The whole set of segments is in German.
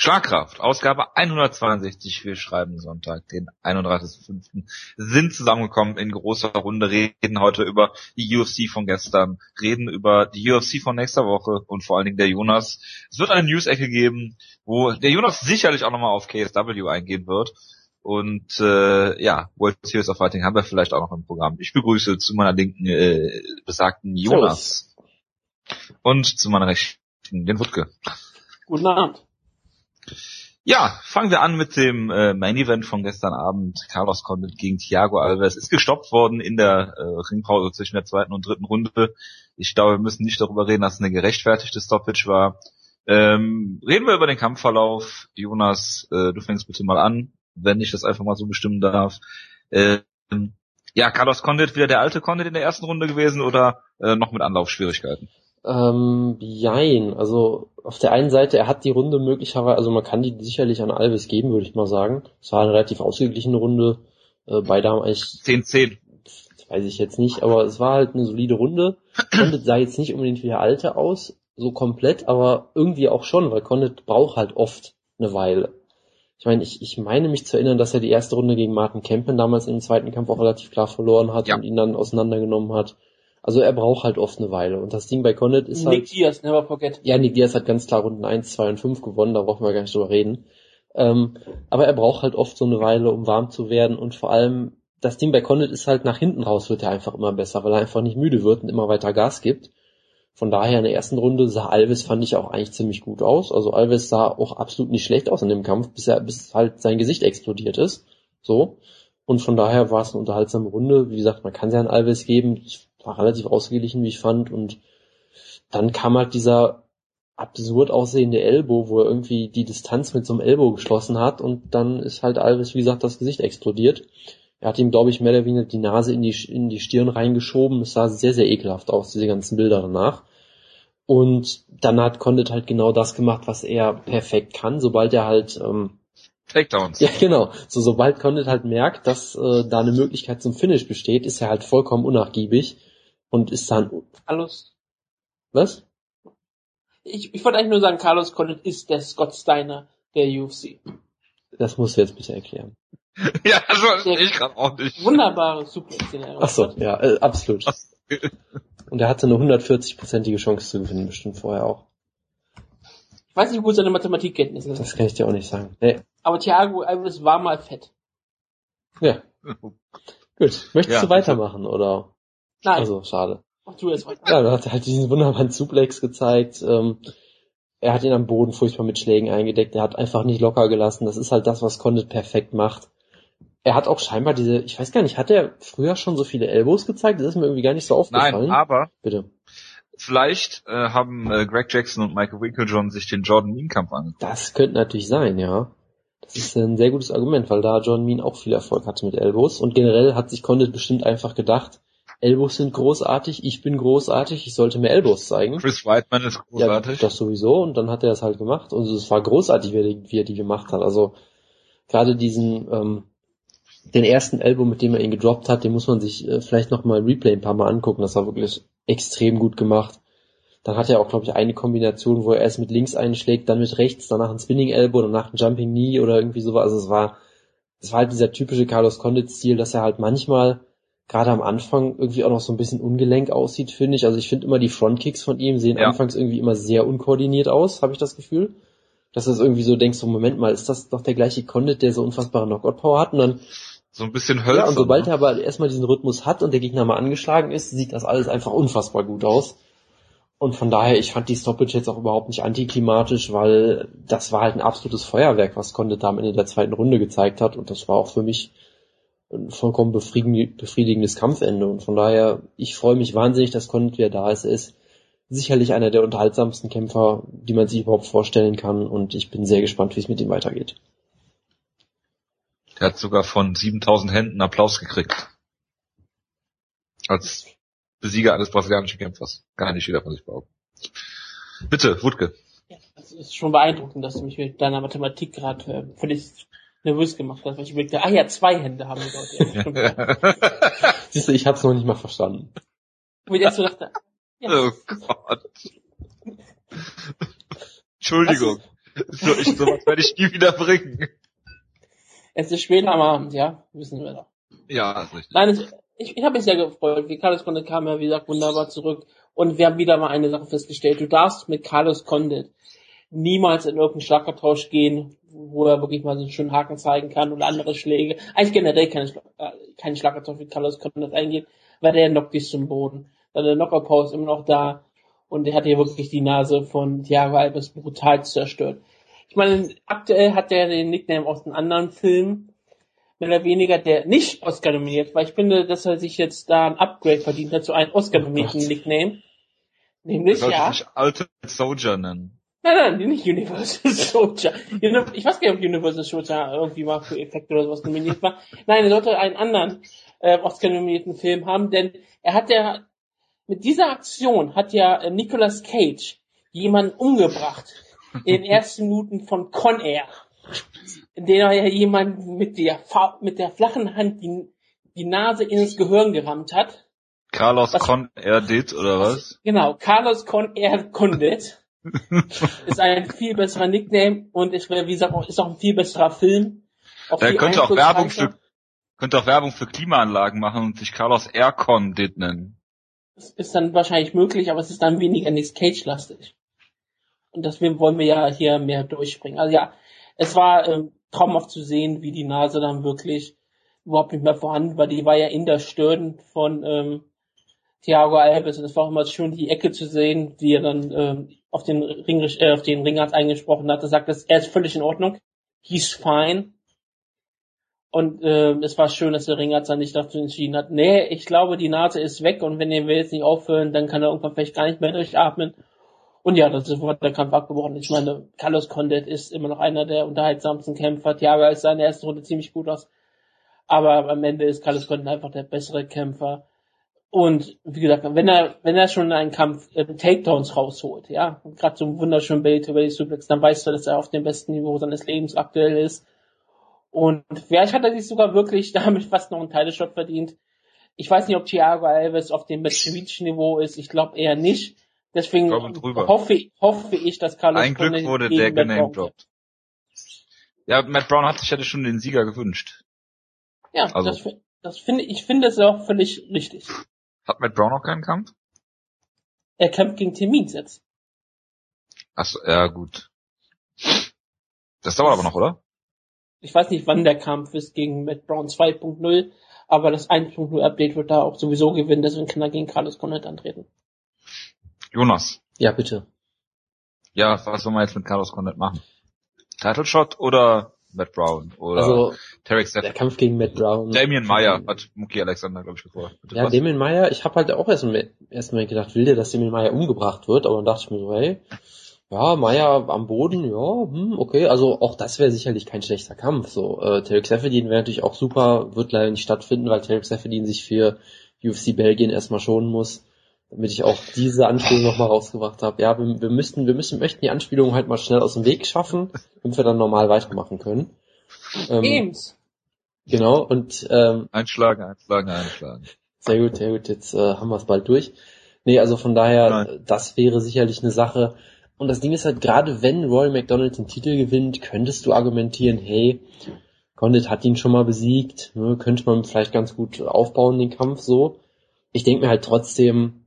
Schlagkraft, Ausgabe 162, wir schreiben Sonntag, den 31.05. sind zusammengekommen in großer Runde, reden heute über die UFC von gestern, reden über die UFC von nächster Woche und vor allen Dingen der Jonas. Es wird eine News-Ecke geben, wo der Jonas sicherlich auch nochmal auf KSW eingehen wird. Und äh, ja, World Series of Fighting haben wir vielleicht auch noch im Programm. Ich begrüße zu meiner linken äh, besagten Jonas. Und zu meiner rechten den Wutke. Guten Abend. Ja, fangen wir an mit dem äh, Main Event von gestern Abend. Carlos Condit gegen Thiago Alves ist gestoppt worden in der äh, Ringpause zwischen der zweiten und dritten Runde. Ich glaube, wir müssen nicht darüber reden, dass es eine gerechtfertigte Stoppage war. Ähm, reden wir über den Kampfverlauf. Jonas, äh, du fängst bitte mal an, wenn ich das einfach mal so bestimmen darf. Ähm, ja, Carlos Condit wieder der alte Condit in der ersten Runde gewesen oder äh, noch mit Anlaufschwierigkeiten? Ähm, jein. Also auf der einen Seite, er hat die Runde möglicherweise, also man kann die sicherlich an Alves geben, würde ich mal sagen. Es war eine relativ ausgeglichene Runde. Äh, beide haben eigentlich 10-10. Weiß ich jetzt nicht, aber es war halt eine solide Runde. Condit sah jetzt nicht unbedingt wie der alte aus, so komplett, aber irgendwie auch schon, weil Condit braucht halt oft eine Weile. Ich meine, ich, ich meine mich zu erinnern, dass er die erste Runde gegen Martin Kempen damals im zweiten Kampf auch relativ klar verloren hat ja. und ihn dann auseinandergenommen hat. Also er braucht halt oft eine Weile. Und das Ding bei Condit ist Nick halt... Nick Diaz, never forget. Ja, Nick Diaz hat ganz klar Runden 1, 2 und 5 gewonnen, da brauchen wir gar nicht drüber reden. Ähm, aber er braucht halt oft so eine Weile, um warm zu werden und vor allem das Ding bei Condit ist halt nach hinten raus wird er einfach immer besser, weil er einfach nicht müde wird und immer weiter Gas gibt. Von daher in der ersten Runde sah Alves fand ich auch eigentlich ziemlich gut aus. Also Alves sah auch absolut nicht schlecht aus in dem Kampf, bis er bis halt sein Gesicht explodiert ist. So. Und von daher war es eine unterhaltsame Runde. Wie gesagt, man kann sie an Alves geben. Es war relativ ausgeglichen, wie ich fand. Und dann kam halt dieser absurd aussehende Elbow, wo er irgendwie die Distanz mit so einem Elbow geschlossen hat und dann ist halt Alves, wie gesagt, das Gesicht explodiert. Er hat ihm, glaube ich, mehr oder weniger die Nase in die, in die Stirn reingeschoben. Es sah sehr, sehr ekelhaft aus, diese ganzen Bilder danach. Und dann hat Condit halt genau das gemacht, was er perfekt kann, sobald er halt ähm, Takedowns. Ja, genau. So, sobald Condit halt merkt, dass äh, da eine Möglichkeit zum Finish besteht, ist er halt vollkommen unnachgiebig und ist dann. Carlos. Was? Ich, ich wollte eigentlich nur sagen, Carlos Condit ist der Scott Steiner der UFC. Das musst du jetzt bitte erklären. ja, also ich gerade auch nicht. Wunderbare er Ach so, ja, äh, absolut. Und er hatte eine 140-prozentige Chance zu gewinnen, bestimmt vorher auch. Ich weiß nicht, wo seine Mathematikkenntnisse sind. Das kann ich dir auch nicht sagen. Nee. Aber Thiago Alves war mal fett. Ja. Gut. Möchtest ja, du weitermachen, oder? Nein. Also, schade. Mach du jetzt. Ja, da hat er halt diesen wunderbaren Suplex gezeigt. Ähm, er hat ihn am Boden furchtbar mit Schlägen eingedeckt. Er hat einfach nicht locker gelassen. Das ist halt das, was Condit perfekt macht. Er hat auch scheinbar diese, ich weiß gar nicht, hat er früher schon so viele Elbows gezeigt? Das ist mir irgendwie gar nicht so aufgefallen. Nein, aber bitte. Vielleicht äh, haben äh, Greg Jackson und Michael Winklejohn sich den Jordan Mean Kampf angeguckt. Das könnte natürlich sein, ja. Das ist ein sehr gutes Argument, weil da Jordan Mean auch viel Erfolg hatte mit Elbows und generell hat sich Condit bestimmt einfach gedacht, Elbows sind großartig, ich bin großartig, ich sollte mir Elbows zeigen. Chris Whiteman ist großartig. Ja, das sowieso und dann hat er das halt gemacht und es war großartig, wie er, wie er die gemacht hat. Also gerade diesen ähm, den ersten Elbow, mit dem er ihn gedroppt hat, den muss man sich äh, vielleicht nochmal im Replay ein paar Mal angucken. Das war wirklich extrem gut gemacht. Dann hat er auch, glaube ich, eine Kombination, wo er erst mit links einschlägt, dann mit rechts, danach ein Spinning Elbow, danach ein Jumping Knee oder irgendwie sowas. Also es war, es war halt dieser typische Carlos Condit-Stil, dass er halt manchmal gerade am Anfang irgendwie auch noch so ein bisschen ungelenk aussieht, finde ich. Also ich finde immer die Frontkicks von ihm sehen ja. anfangs irgendwie immer sehr unkoordiniert aus, habe ich das Gefühl. Dass du irgendwie so denkst, so Moment mal, ist das doch der gleiche Condit, der so unfassbare Knockout-Power hat? Und dann so ein bisschen hölzern. Ja, und sobald ne? er aber erstmal diesen Rhythmus hat und der Gegner mal angeschlagen ist, sieht das alles einfach unfassbar gut aus. Und von daher, ich fand die Stoppage jetzt auch überhaupt nicht antiklimatisch, weil das war halt ein absolutes Feuerwerk, was Condit da am Ende der zweiten Runde gezeigt hat. Und das war auch für mich ein vollkommen befriedigendes Kampfende. Und von daher, ich freue mich wahnsinnig, dass Condit wieder da ist. Er ist sicherlich einer der unterhaltsamsten Kämpfer, die man sich überhaupt vorstellen kann. Und ich bin sehr gespannt, wie es mit ihm weitergeht. Der hat sogar von 7000 Händen Applaus gekriegt. Als Besieger eines brasilianischen Kämpfers. Gar nicht jeder von sich behaupten. Bitte, Wutke. Ja, das ist schon beeindruckend, dass du mich mit deiner Mathematik gerade äh, völlig nervös gemacht hast, weil ich mir ah ja, zwei Hände haben wir dort. Ja, Siehst du, ich hab's noch nicht mal verstanden. Und ich erst so dachte, ja. Oh Gott. Entschuldigung. So, ich, sowas werde ich nie wieder bringen. Es ist später am Abend, ja, wissen wir doch. Ja, ist richtig. Nein, es, ich, ich habe mich sehr gefreut. Wie Carlos Condit kam ja, wie gesagt, wunderbar zurück. Und wir haben wieder mal eine Sache festgestellt. Du darfst mit Carlos Condit niemals in irgendeinen Schlagabtausch gehen, wo er wirklich mal so einen schönen Haken zeigen kann oder andere Schläge. Eigentlich generell keine, Schla äh, keinen Schlagabtausch mit Carlos Condit eingehen, weil der knockt dich zum Boden. Seine Knockout-Power ist immer noch da. Und er hat hier wirklich die Nase von Thiago Alves brutal zerstört. Ich meine, aktuell hat er den Nickname aus einem anderen Film, mehr oder weniger, der nicht Oscar nominiert war. Ich finde, dass er sich jetzt da ein Upgrade verdient hat zu einem Oscar nominierten Oh Nickname. Nämlich, ja. ich Ultimate Soldier nennen. Nein, nein, nicht Universal Soldier. Ich weiß gar nicht, ob Universal Soldier irgendwie mal für Effekte oder sowas nominiert war. Nein, er sollte einen anderen äh, Oscar-nominierten Film haben, denn er hat ja, mit dieser Aktion hat ja äh, Nicolas Cage jemanden umgebracht in den ersten Minuten von Con Air, in dem er ja jemanden mit der, mit der flachen Hand die, die Nase ins Gehirn gerammt hat. Carlos Was- Con Erdit oder was? Genau, Carlos Con Air Condit ist ein viel besserer Nickname und ist, wie gesagt, auch, ist auch ein viel besserer Film. Auch Er viel könnte auch Werbung für könnte auch Werbung für Klimaanlagen machen und sich Carlos Aircon Dit nennen. Das ist dann wahrscheinlich möglich, aber es ist dann weniger Nick Cage-lastig. Und deswegen wollen wir ja hier mehr durchspringen. Also ja, es war ähm, traumhaft zu sehen, wie die Nase dann wirklich überhaupt nicht mehr vorhanden war. Die war ja in der Stirn von ähm, Thiago Alves und es war auch immer schön, die Ecke zu sehen, die er dann ähm, auf den Ring, äh, auf den Ringarzt eingesprochen hat. Er sagt, dass er ist völlig in Ordnung. He's fine. Und äh, es war schön, dass der Ringarzt dann nicht dazu entschieden hat, nee, ich glaube, die Nase ist weg und wenn ihr will jetzt nicht aufhören, dann kann er irgendwann vielleicht gar nicht mehr durchatmen. Und ja, das ist der Kampf abgebrochen. Ich meine, Carlos Condit ist immer noch einer der unterhaltsamsten Kämpfer. Thiago ist seine erste Runde ziemlich gut aus. Aber am Ende ist Carlos Condit einfach der bessere Kämpfer. Und wie gesagt, wenn er, wenn er schon einen Kampf äh, Takedowns rausholt, ja, gerade so einen wunderschönen Belly to Belly Suplex, dann weißt du, dass er auf dem besten Niveau seines Lebens aktuell ist. Und vielleicht hat er sich sogar wirklich damit fast noch einen Teileshot verdient. Ich weiß nicht, ob Thiago Alves auf dem Beach-Niveau ist. Ich glaube eher nicht. Deswegen hoffe, hoffe ich, dass Carlos Ein Glück wurde der genamedroppt. Ja, Matt Brown hat sich ja schon den Sieger gewünscht. Ja, Also- das, das finde ich finde es auch völlig richtig. Hat Matt Brown noch keinen Kampf? Er kämpft gegen Termins jetzt. Achso, ja gut. Das dauert aber noch, oder? Ich weiß nicht, wann der Kampf ist gegen Matt Brown 2.0, aber das 1.0 Update wird da auch sowieso gewinnen, deswegen kann er gegen Carlos Condit antreten. Jonas. Ja, bitte. Ja, was wollen wir jetzt mit Carlos Condit machen? Title Shot oder Matt Brown oder Also, Tarek der? Kampf gegen Matt Brown. Damien Meyer hat Muki Alexander, glaube ich, gefordert. Ja, was? Damien Meyer, ich habe halt auch erst mal, erst mal gedacht, will der, dass Damien Meyer umgebracht wird, aber dann dachte ich mir so, hey, ja, Meyer am Boden, ja, hm, okay, also auch das wäre sicherlich kein schlechter Kampf. So, äh, Tarek Seferdin wäre natürlich auch super, wird leider nicht stattfinden, weil Tarek Seferdin sich für UFC Belgien erstmal schonen muss, damit ich auch diese Anspielung nochmal rausgebracht habe. Ja, wir, wir müssten, wir müssen, möchten die Anspielung halt mal schnell aus dem Weg schaffen, damit wir dann normal weitermachen können. Ähm, Games. genau, und ähm, Einschlagen, einschlagen, einschlagen. sehr gut, sehr gut, jetzt äh, haben wir es bald durch. Nee, also von daher, Nein. das wäre sicherlich eine Sache. Und das Ding ist halt, gerade wenn Roy McDonald den Titel gewinnt, könntest du argumentieren, hey, Condit hat ihn schon mal besiegt, ne, könnte man vielleicht ganz gut aufbauen, den Kampf so. Ich denke mir halt trotzdem,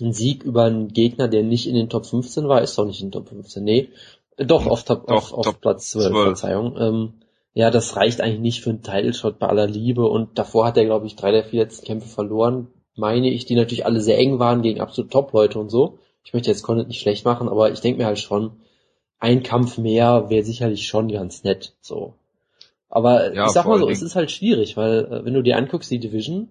ein Sieg über einen Gegner, der nicht in den Top 15 war, ist doch nicht in den Top 15, nee. Doch, auf, Top, Doch, auf, auf Top Platz 12, 12. Verzeihung. Ähm, ja, das reicht eigentlich nicht für einen Title-Shot bei aller Liebe und davor hat er, glaube ich, drei der vier letzten Kämpfe verloren, meine ich, die natürlich alle sehr eng waren gegen absolut Top-Leute und so. Ich möchte jetzt Condit nicht schlecht machen, aber ich denke mir halt schon, ein Kampf mehr wäre sicherlich schon ganz nett, so. Aber Ja, ich sag mal so, es ist halt schwierig, weil äh, wenn du dir anguckst, die Division,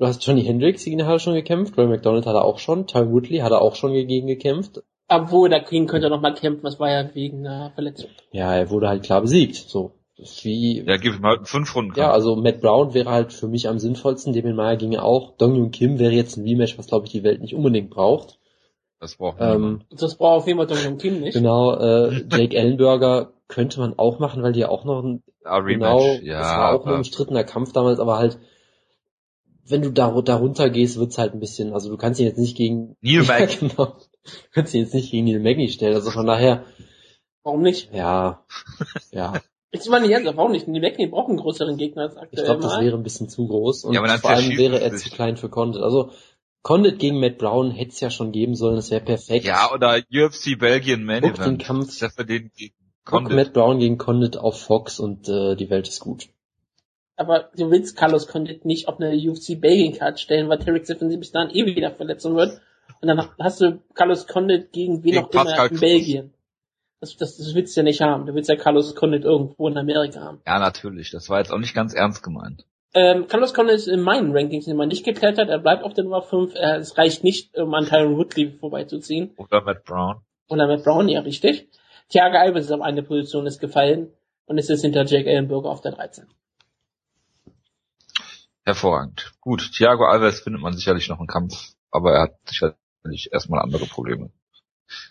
du hast Johnny Hendricks gegen hat er schon gekämpft, Roy McDonald hat er auch schon, Ty Woodley hat er auch schon gegen gekämpft. Obwohl, der King könnte noch mal kämpfen, das war ja wegen einer Verletzung. Ja, er wurde halt klar besiegt, so. Das ist wie, Ja, gib ihm halt einen fünf Runden Ja, also Matt Brown wäre halt für mich am sinnvollsten, Damien Meyer ginge auch. Dong Jung Kim wäre jetzt ein Rematch, was glaube ich die Welt nicht unbedingt braucht. Das braucht. Ähm, Das braucht auf jeden Fall Dong Jung Kim nicht. genau, äh, Jake Ellenberger könnte man auch machen, weil die ja auch noch ein, Ah, genau, Rematch. ja, das war auch ein umstrittener Kampf damals, aber halt, wenn du da, darunter gehst, wird's halt ein bisschen, also du kannst ihn jetzt nicht gegen Neil ja, genau. Du kannst ihn jetzt nicht gegen Neil Magny stellen, also von daher, Warum nicht? Ja, ja. Ich meine nicht ernsthaft, warum nicht? Die Becky braucht einen größeren Gegner als Ich aktuell glaube, das mal. wäre ein bisschen zu groß und Ja, aber dann vor allem wäre er zu klein für Condit. Also Condit gegen Matt Brown hätte es ja schon geben sollen, das wäre perfekt. Ja, oder UFC Belgien Main Guck den Event. Kampf. Das für den gegen Guck Condit. Matt Brown gegen Condit auf Fox und äh, die Welt ist gut. Aber du willst Carlos Condit nicht auf eine UFC Belgien Card stellen, weil Tarek Steffen sich bis dahin eh wieder verletzen wird. Und dann hast du Carlos Condit gegen wen auch immer in Cruz. Belgien. Das, das, das willst du ja nicht haben. Du willst ja Carlos Condit irgendwo in Amerika haben. Ja, natürlich. Das war jetzt auch nicht ganz ernst gemeint. Ähm, Carlos Condit ist in meinen Rankings immer nicht geklettert. Er bleibt auf der Nummer 5. Er, es reicht nicht, um an Tyron Woodley vorbeizuziehen. Oder Matt Brown. Oder Matt Brown, ja, richtig. Thiago Alves ist auf eine Position ist gefallen und ist jetzt hinter Jake Ellenberger auf der 13. Hervorragend. Gut, Thiago Alves findet man sicherlich noch einen Kampf, aber er hat sicherlich erstmal andere Probleme.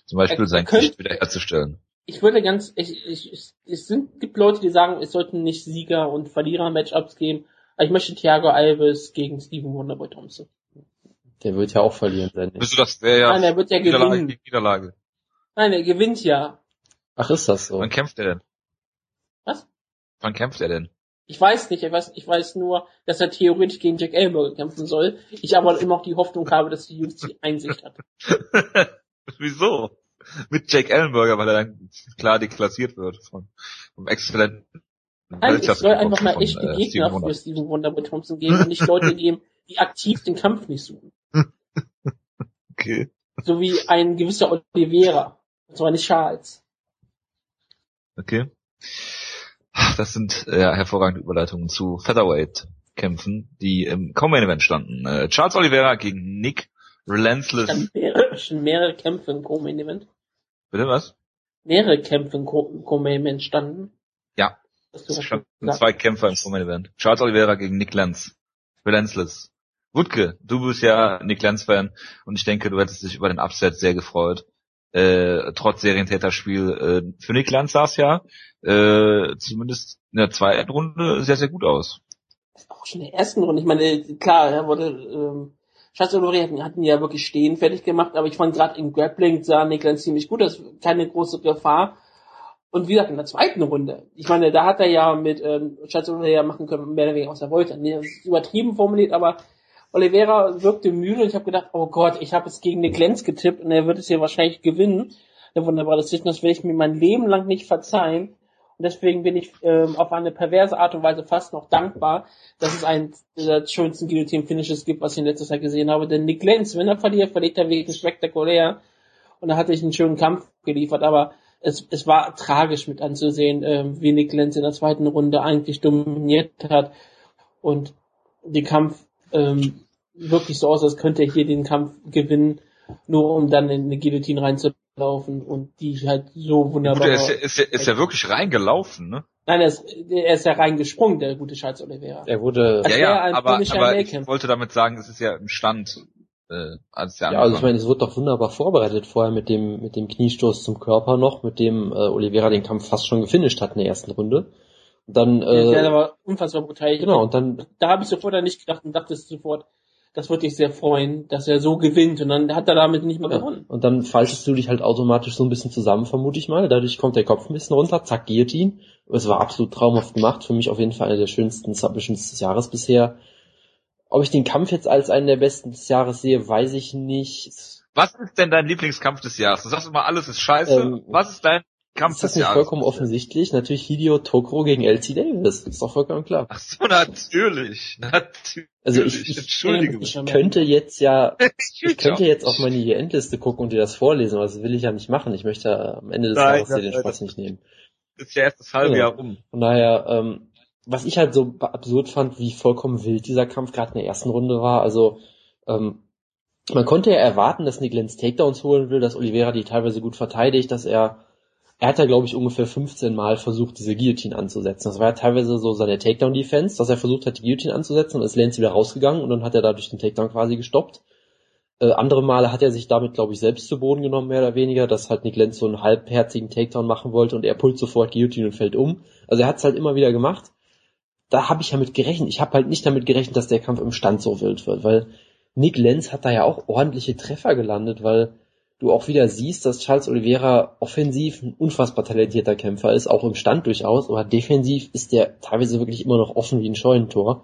Zum Beispiel Er- sein Gesicht wiederherzustellen. Ich würde ganz, ich, ich, ich, es sind, gibt Leute, die sagen, es sollten nicht Sieger- und Verlierer-Matchups geben. Aber ich möchte Thiago Alves gegen Steven Wonderboy Thompson. Der wird ja auch verlieren sein. Bist du das wäre ja Nein, er wird ja Niederlage gewinnen. gegen Niederlage. Nein, er gewinnt ja. Ach, ist das so? Wann kämpft er denn? Was? Wann kämpft er denn? Ich weiß nicht, ich weiß, ich weiß nur, dass er theoretisch gegen Jack Ellenberger kämpfen soll. Ich aber immer noch die Hoffnung habe, dass die UFC Einsicht hat. Wieso? Mit Jake Ellenberger, weil er dann klar deklassiert wird von, vom exzellenten Nein, es soll einfach mal echte äh, Gegner Steven für Steven Wonderboy Thompson geben und nicht Leute geben, die aktiv den Kampf nicht suchen. Okay. So wie ein gewisser Oliveira. Zwar nicht Charles. Okay. Das sind ja hervorragende Überleitungen zu Featherweight-Kämpfen, die im Common Event standen. Äh, Charles Oliveira gegen Nick Relentless. Dann mehrere, schon mehrere Kämpfe im Co-Main Event. Bitte was? Mehrere Kämpfe im Co- im Co-Main Event standen. Ja. Es standen zwei Kämpfer im Common Event. Charles Oliveira gegen Nick Lenz. Relentless. Wutke, du bist ja Nick Lenz-Fan und ich denke, du hättest dich über den Upset sehr gefreut. Äh, trotz Serientäterspiel äh, für Nick Lenz sah es ja äh, zumindest in der zweiten Runde sehr, sehr gut aus. Auch schon in der ersten Runde. Ich meine, klar, er wurde, ähm, Schatz Oliveira hatten, hatten ja wirklich stehen fertig gemacht, aber ich fand gerade im Grappling sah Niklas ziemlich gut, das ist keine große Gefahr. Und wie gesagt, in der zweiten Runde, ich meine, da hat er ja mit ähm, Schatz Oliveira machen können, mehr oder weniger was er wollte. Nee, das ist übertrieben formuliert, aber Oliveira wirkte müde und ich habe gedacht, oh Gott, ich habe es gegen Nick Lenz getippt und er wird es hier wahrscheinlich gewinnen. Eine wunderbare Decision, das werde ich mir mein Leben lang nicht verzeihen. Und deswegen bin ich ähm, auf eine perverse Art und Weise fast noch dankbar, dass es einen der schönsten Guillotine-Finishes gibt, was ich in letzter Zeit gesehen habe. Denn Nick Lenz, wenn er verliert, verliert er wegen spektakulär. Und da hatte ich einen schönen Kampf geliefert, aber es, es war tragisch mit anzusehen, ähm, wie Nick Lenz in der zweiten Runde eigentlich dominiert hat und den Kampf ähm, wirklich so aus, als könnte er hier den Kampf gewinnen, nur um dann in eine Guillotine reinzulaufen und die halt so Gut, wunderbar. er ist, ja, ist, ja, ist ja wirklich reingelaufen, ne? Nein, er ist, er ist ja reingesprungen, der gute Charles Oliveira. Er wurde, Das ja, ja, ein aber, aber ich wollte damit sagen, es ist ja im Stand, äh, als der ja, also ich meine, es wurde doch wunderbar vorbereitet vorher mit dem, mit dem Kniestoß zum Körper noch, mit dem äh, Oliveira den Kampf fast schon gefinisht hat in der ersten Runde. Dann, der äh, war unfassbar brutal. genau, und dann Da habe ich sofort an nicht gedacht und dachte sofort, das würde dich sehr freuen, dass er so gewinnt und dann hat er damit nicht mehr Ja, gewonnen. und dann faltest du dich halt automatisch so ein bisschen zusammen, vermute ich mal. Dadurch kommt der Kopf ein bisschen runter, zack, Guillotine. Es war absolut traumhaft gemacht. Für mich auf jeden Fall einer der schönsten Submissions des Jahres bisher. Ob ich den Kampf jetzt als einen der besten des Jahres sehe, weiß ich nicht. Was ist denn dein Lieblingskampf des Jahres? Du sagst immer, alles ist scheiße. Ähm, Was ist dein Kampf Ist das nicht Jahres? vollkommen offensichtlich? Natürlich Hideo Tokoro gegen LC Davis. Ist doch vollkommen klar. Ach so, natürlich. Natürlich. Also ich, ich, Entschuldige Ich mich. könnte jetzt ja, ich Ich könnte jetzt auf meine hier Endliste gucken und dir das vorlesen, aber das will ich ja nicht machen. Ich möchte am Ende des Nein, Jahres dir den Spaß nicht nehmen. ist ja erst das halbe Genau. Jahr rum. Von daher, ähm, was ich halt so absurd fand, wie vollkommen wild dieser Kampf gerade in der ersten Runde war, also ähm, man konnte ja erwarten, dass Nick Lenz Takedowns holen will, dass Oliveira die teilweise gut verteidigt, dass er er hat ja, glaube ich, ungefähr 15 Mal versucht, diese Guillotine anzusetzen. Das war ja teilweise so seine Takedown-Defense, dass er versucht hat, die Guillotine anzusetzen und ist Lenz wieder rausgegangen und dann hat er dadurch den Takedown quasi gestoppt. Äh, andere Male hat er sich damit, glaube ich, selbst zu Boden genommen, mehr oder weniger, dass halt Nick Lenz so einen halbherzigen Takedown machen wollte und er pullt sofort Guillotine und fällt um. Also er hat es halt immer wieder gemacht. Da habe ich ja mit gerechnet. Ich habe halt nicht damit gerechnet, dass der Kampf im Stand so wild wird, weil Nick Lenz hat da ja auch ordentliche Treffer gelandet, weil du auch wieder siehst, dass Charles Oliveira offensiv ein unfassbar talentierter Kämpfer ist, auch im Stand durchaus, aber defensiv ist der teilweise wirklich immer noch offen wie ein Scheunentor.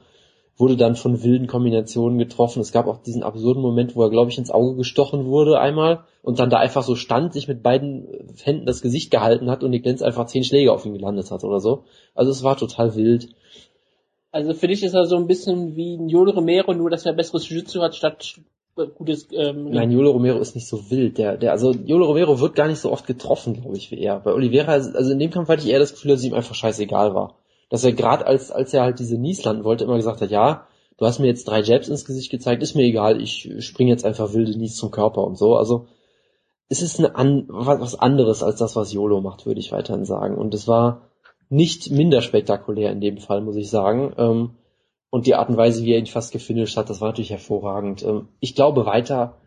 Wurde dann von wilden Kombinationen getroffen. Es gab auch diesen absurden Moment, wo er, glaube ich, ins Auge gestochen wurde einmal und dann da einfach so stand, sich mit beiden Händen das Gesicht gehalten hat und die Glänz einfach zehn Schläge auf ihn gelandet hat oder so. Also es war total wild. Also für dich ist er so ein bisschen wie ein Jolo Romero, nur dass er besseres Jiu-Jitsu hat statt gutes. Ähm, Nein, Jolo Romero ist nicht so wild. Der, der, also Jolo Romero wird gar nicht so oft getroffen, glaube ich, wie er. Bei Oliveira, also in dem Kampf hatte ich eher das Gefühl, dass es ihm einfach scheißegal war. Dass er gerade als, als er halt diese Nies landen wollte, immer gesagt hat, ja, du hast mir jetzt drei Jabs ins Gesicht gezeigt, ist mir egal, ich springe jetzt einfach wilde Nies zum Körper und so. Also es ist eine an, was anderes als das, was Jolo macht, würde ich weiterhin sagen. Und es war nicht minder spektakulär in dem Fall, muss ich sagen. Ähm, und die Art und Weise, wie er ihn fast gefinisht hat, das war natürlich hervorragend. Ähm, ich glaube weiter,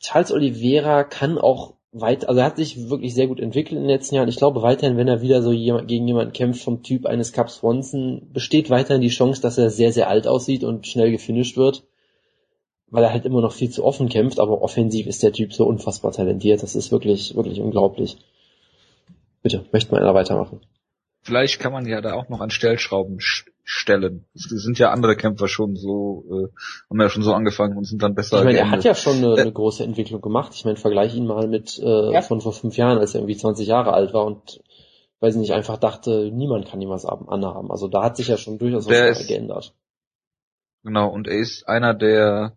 Charles Oliveira kann auch weit, also er hat sich wirklich sehr gut entwickelt in den letzten Jahren. Ich glaube weiterhin, wenn er wieder so jemand, gegen jemanden kämpft vom Typ eines Cap Swanson, besteht weiterhin die Chance, dass er sehr, sehr alt aussieht und schnell gefinisht wird. Weil er halt immer noch viel zu offen kämpft, aber offensiv ist der Typ so unfassbar talentiert. Das ist wirklich, wirklich unglaublich. Bitte, möchte mal einer weitermachen. Vielleicht kann man ja da auch noch an Stellschrauben stellen. Es sind ja andere Kämpfer schon so, äh, haben ja schon so angefangen und sind dann besser. Ich meine, er hat ja schon eine, eine, große Entwicklung gemacht. Ich meine, vergleich ihn mal mit äh, ja. von vor fünf Jahren, als er irgendwie 20 Jahre alt war und weiß nicht, einfach dachte, niemand kann ihm was anhaben. Also da hat sich ja schon durchaus was ist, geändert. Genau, und er ist einer der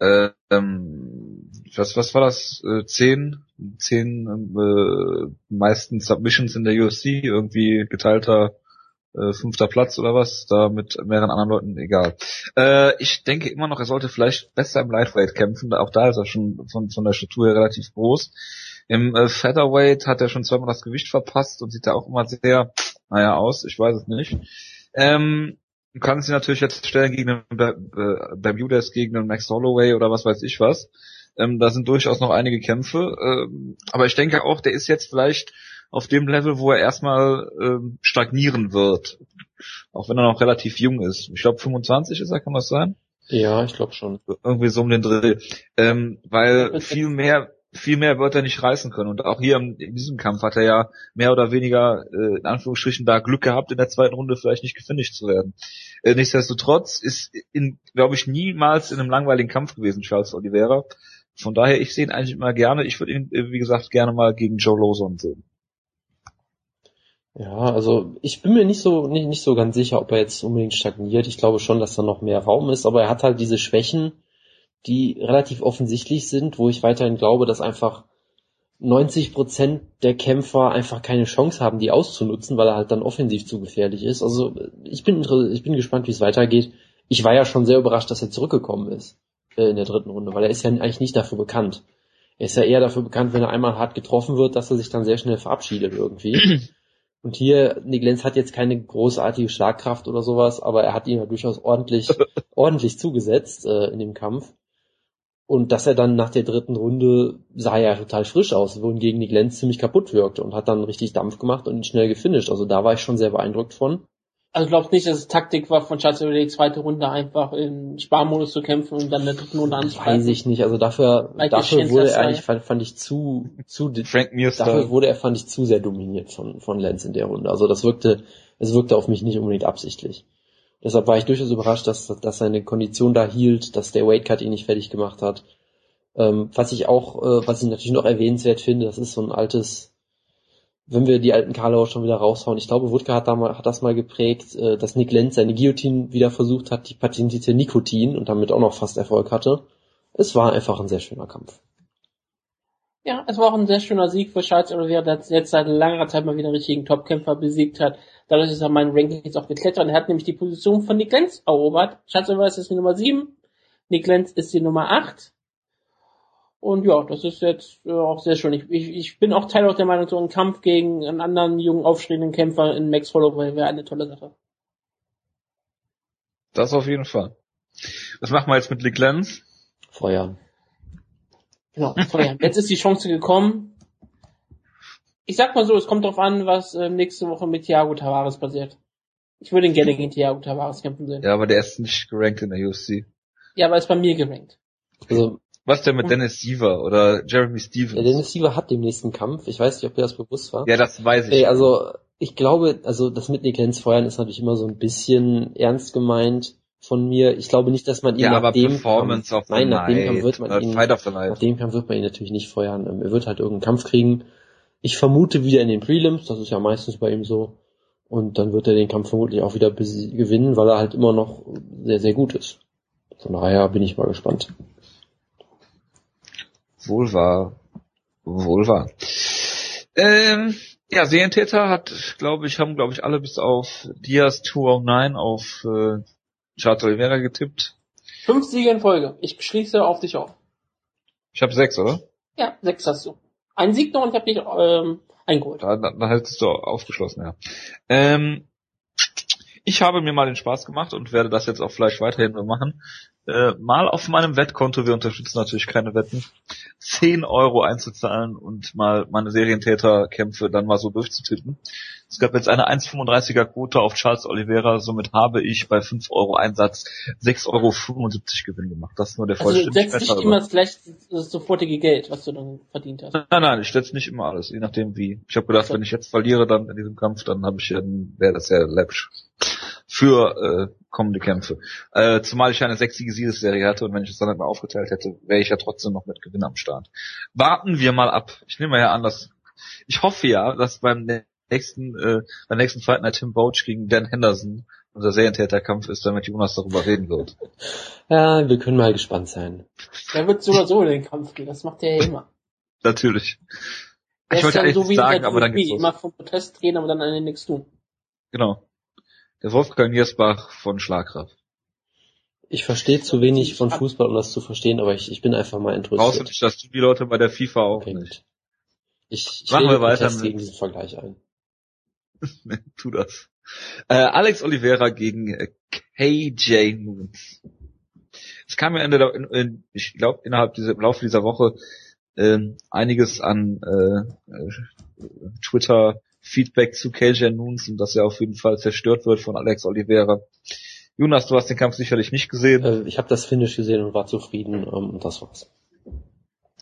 äh, ähm, was, was war das? Äh, zehn, zehn äh, meisten Submissions in der UFC, irgendwie geteilter äh, fünfter Platz oder was, da mit mehreren anderen Leuten, egal. Äh, ich denke immer noch, er sollte vielleicht besser im Lightweight kämpfen, auch da ist er schon von, von der Statur her relativ groß. Im äh, Featherweight hat er schon zweimal das Gewicht verpasst und sieht da auch immer sehr, naja, aus, ich weiß es nicht. Ähm, du kannst ihn natürlich jetzt stellen gegen einen Bermudas, gegen einen Max Holloway oder was weiß ich was. Ähm, da sind durchaus noch einige Kämpfe. Ähm, aber ich denke auch, der ist jetzt vielleicht auf dem Level, wo er erstmal ähm, stagnieren wird. Auch wenn er noch relativ jung ist. Ich glaube 25 ist er, kann das sein? Ja, ich glaube schon. Irgendwie so um den Dreh. Ähm, weil viel mehr, viel mehr wird er nicht reißen können. Und auch hier in diesem Kampf hat er ja mehr oder weniger, äh, in Anführungsstrichen, da Glück gehabt, in der zweiten Runde vielleicht nicht gefinisht zu werden. Äh, nichtsdestotrotz ist, in, glaube ich, niemals in einem langweiligen Kampf gewesen, Charles Oliveira. Von daher, ich sehe ihn eigentlich immer gerne. Ich würde ihn, äh, wie gesagt, gerne mal gegen Joe Lawson sehen. Ja, also ich bin mir nicht so nicht, nicht so ganz sicher, ob er jetzt unbedingt stagniert. Ich glaube schon, dass da noch mehr Raum ist, aber er hat halt diese Schwächen, die relativ offensichtlich sind, wo ich weiterhin glaube, dass einfach 90 Prozent der Kämpfer einfach keine Chance haben, die auszunutzen, weil er halt dann offensiv zu gefährlich ist. Also ich bin ich bin gespannt, wie es weitergeht. Ich war ja schon sehr überrascht, dass er zurückgekommen ist äh, in der dritten Runde, weil er ist ja eigentlich nicht dafür bekannt. Er ist ja eher dafür bekannt, wenn er einmal hart getroffen wird, dass er sich dann sehr schnell verabschiedet irgendwie. Und hier, Nick Lenz hat jetzt keine großartige Schlagkraft oder sowas, aber er hat ihn ja durchaus ordentlich, ordentlich zugesetzt äh, in dem Kampf. Und dass er dann nach der dritten Runde sah ja total frisch aus, wohingegen Nick Lenz ziemlich kaputt wirkte und hat dann richtig Dampf gemacht und ihn schnell gefinisht. Also da war ich schon sehr beeindruckt von. Also glaubst nicht, dass es Taktik war von Schatz über die zweite Runde einfach in Sparmodus zu kämpfen und dann in der dritten Runde anzugreifen? Weiß ich nicht. Also dafür, dafür wurde er eigentlich, fand, fand, ich zu, zu, Frank dafür wurde er, fand ich zu sehr dominiert von, von Lenz in der Runde. Also das wirkte, es wirkte auf mich nicht unbedingt absichtlich. Deshalb war ich durchaus überrascht, dass, dass seine Kondition da hielt, dass der Weightcut ihn nicht fertig gemacht hat. Ähm, was ich auch, äh, was ich natürlich noch erwähnenswert finde, das ist so ein altes, wenn wir die alten Karlauer schon wieder raushauen, ich glaube, Wutke hat, da mal, hat das mal geprägt, äh, dass Nick Lenz seine Guillotine wieder versucht hat, die patentierte Nikotin und damit auch noch fast Erfolg hatte. Es war einfach ein sehr schöner Kampf. Ja, es war auch ein sehr schöner Sieg für Charles Oliveira, der jetzt seit langer Zeit mal wieder einen richtigen Topkämpfer besiegt hat. Dadurch ist er mein Ranking jetzt auch geklettert. Er hat nämlich die Position von Nick Lenz erobert. Charles Oliveira ist die Nummer 7, Nick Lenz ist die Nummer 8. Und ja, das ist jetzt äh, auch sehr schön. Ich, ich, ich bin auch Teil auch der Meinung, so ein Kampf gegen einen anderen jungen, aufstrebenden Kämpfer in Max Holloway wäre eine tolle Sache. Das auf jeden Fall. Was machen wir jetzt mit Nick Lenz? Feuer. Genau, Feuer. Jetzt ist die Chance gekommen. Ich sag mal so, es kommt darauf an, was äh, nächste Woche mit Thiago Tavares passiert. Ich würde ihn gerne gegen Thiago Tavares kämpfen sehen. Ja, aber der ist nicht gerankt in der UFC. Ja, aber er ist bei mir gerankt. Also Was denn mit Dennis Siever oder Jeremy Stevens? Der Dennis Siever hat den nächsten Kampf. Ich weiß nicht, ob dir das bewusst war. Ja, das weiß ich. Ey, also ich glaube, also das mit Nick Lenz feuern ist natürlich immer so ein bisschen ernst gemeint von mir. Ich glaube nicht, dass man ihn ja, nach aber dem Performance Kampf, of nein, nach dem Kampf wird man oder ihn, nach dem Kampf wird man ihn natürlich nicht feuern. Ähm, Er wird halt irgendeinen Kampf kriegen. Ich vermute wieder in den Prelims, das ist ja meistens bei ihm so. Und dann wird er den Kampf vermutlich auch wieder gewinnen, weil er halt immer noch sehr, sehr gut ist. Von daher bin ich mal gespannt. Wohl wahr. Wohl wahr. Ähm, ja, Serientäter hat, glaube ich, haben, glaube ich, alle bis auf Diaz 209 auf äh, Charles Oliveira getippt. Fünf Siege in Folge. Ich schließe auf dich auf. Ich habe sechs, oder? Ja, sechs hast du. Ein Sieg noch und ich habe dich ähm, eingeholt. Da, da, da hättest du aufgeschlossen, ja. Ähm, ich habe mir mal den Spaß gemacht und werde das jetzt auch vielleicht weiterhin machen. Äh, mal auf meinem Wettkonto, wir unterstützen natürlich keine Wetten, 10 Euro einzuzahlen und mal meine Serientäterkämpfe dann mal so durchzutippen. Es gab jetzt eine 1,35er Quote auf Charles Oliveira, somit habe ich bei 5 Euro Einsatz 6,75 Euro Gewinn gemacht. Das ist nur der Also du Vollständigkeit setzt nicht immer das, gleich, das sofortige Geld, was du dann verdient hast. Nein, nein, ich setze nicht immer alles, je nachdem wie. Ich habe gedacht, wenn ich jetzt verliere dann in diesem Kampf, dann habe ich ja, dann wäre das ja läppsch für äh, kommende Kämpfe. Äh, zumal ich ja eine sechsige Siegesserie hatte und wenn ich es dann halt mal aufgeteilt hätte, wäre ich ja trotzdem noch mit Gewinn am Start. Warten wir mal ab. Ich nehme mal ja an, dass ich hoffe ja, dass beim nächsten äh, beim nächsten Fight Night Tim Boach gegen Dan Henderson unser Serientäterkampf ist, damit Jonas darüber reden wird. Ja, wir können mal gespannt sein. Der wird sogar so in den Kampf gehen, das macht er ja immer. Natürlich. Ich ist wollte dann eigentlich so wie sagen, aber dann geht's los. immer vom Protest reden, aber dann an den nichts tun. Genau. Der Wolfgang Niersbach von Schlagkraft. Ich verstehe zu wenig von Fußball, um das zu verstehen, aber ich, ich bin einfach mal Brauchst du interessiert. nicht, dass du die Leute bei der FIFA auch Okay, nicht. Ich, ich Machen wir weiter mit- gegen diesen Vergleich ein. tu das. Äh, Alex Oliveira gegen äh, KJ Moons. Es kam ja Ende der, in, in, ich glaube innerhalb dieser im Laufe dieser Woche ähm, einiges an äh, äh, Twitter Feedback zu KJ Moons und dass er auf jeden Fall zerstört wird von Alex Oliveira. Jonas, du hast den Kampf sicherlich nicht gesehen. Äh, ich habe das Finish gesehen und war zufrieden ähm, und das war's.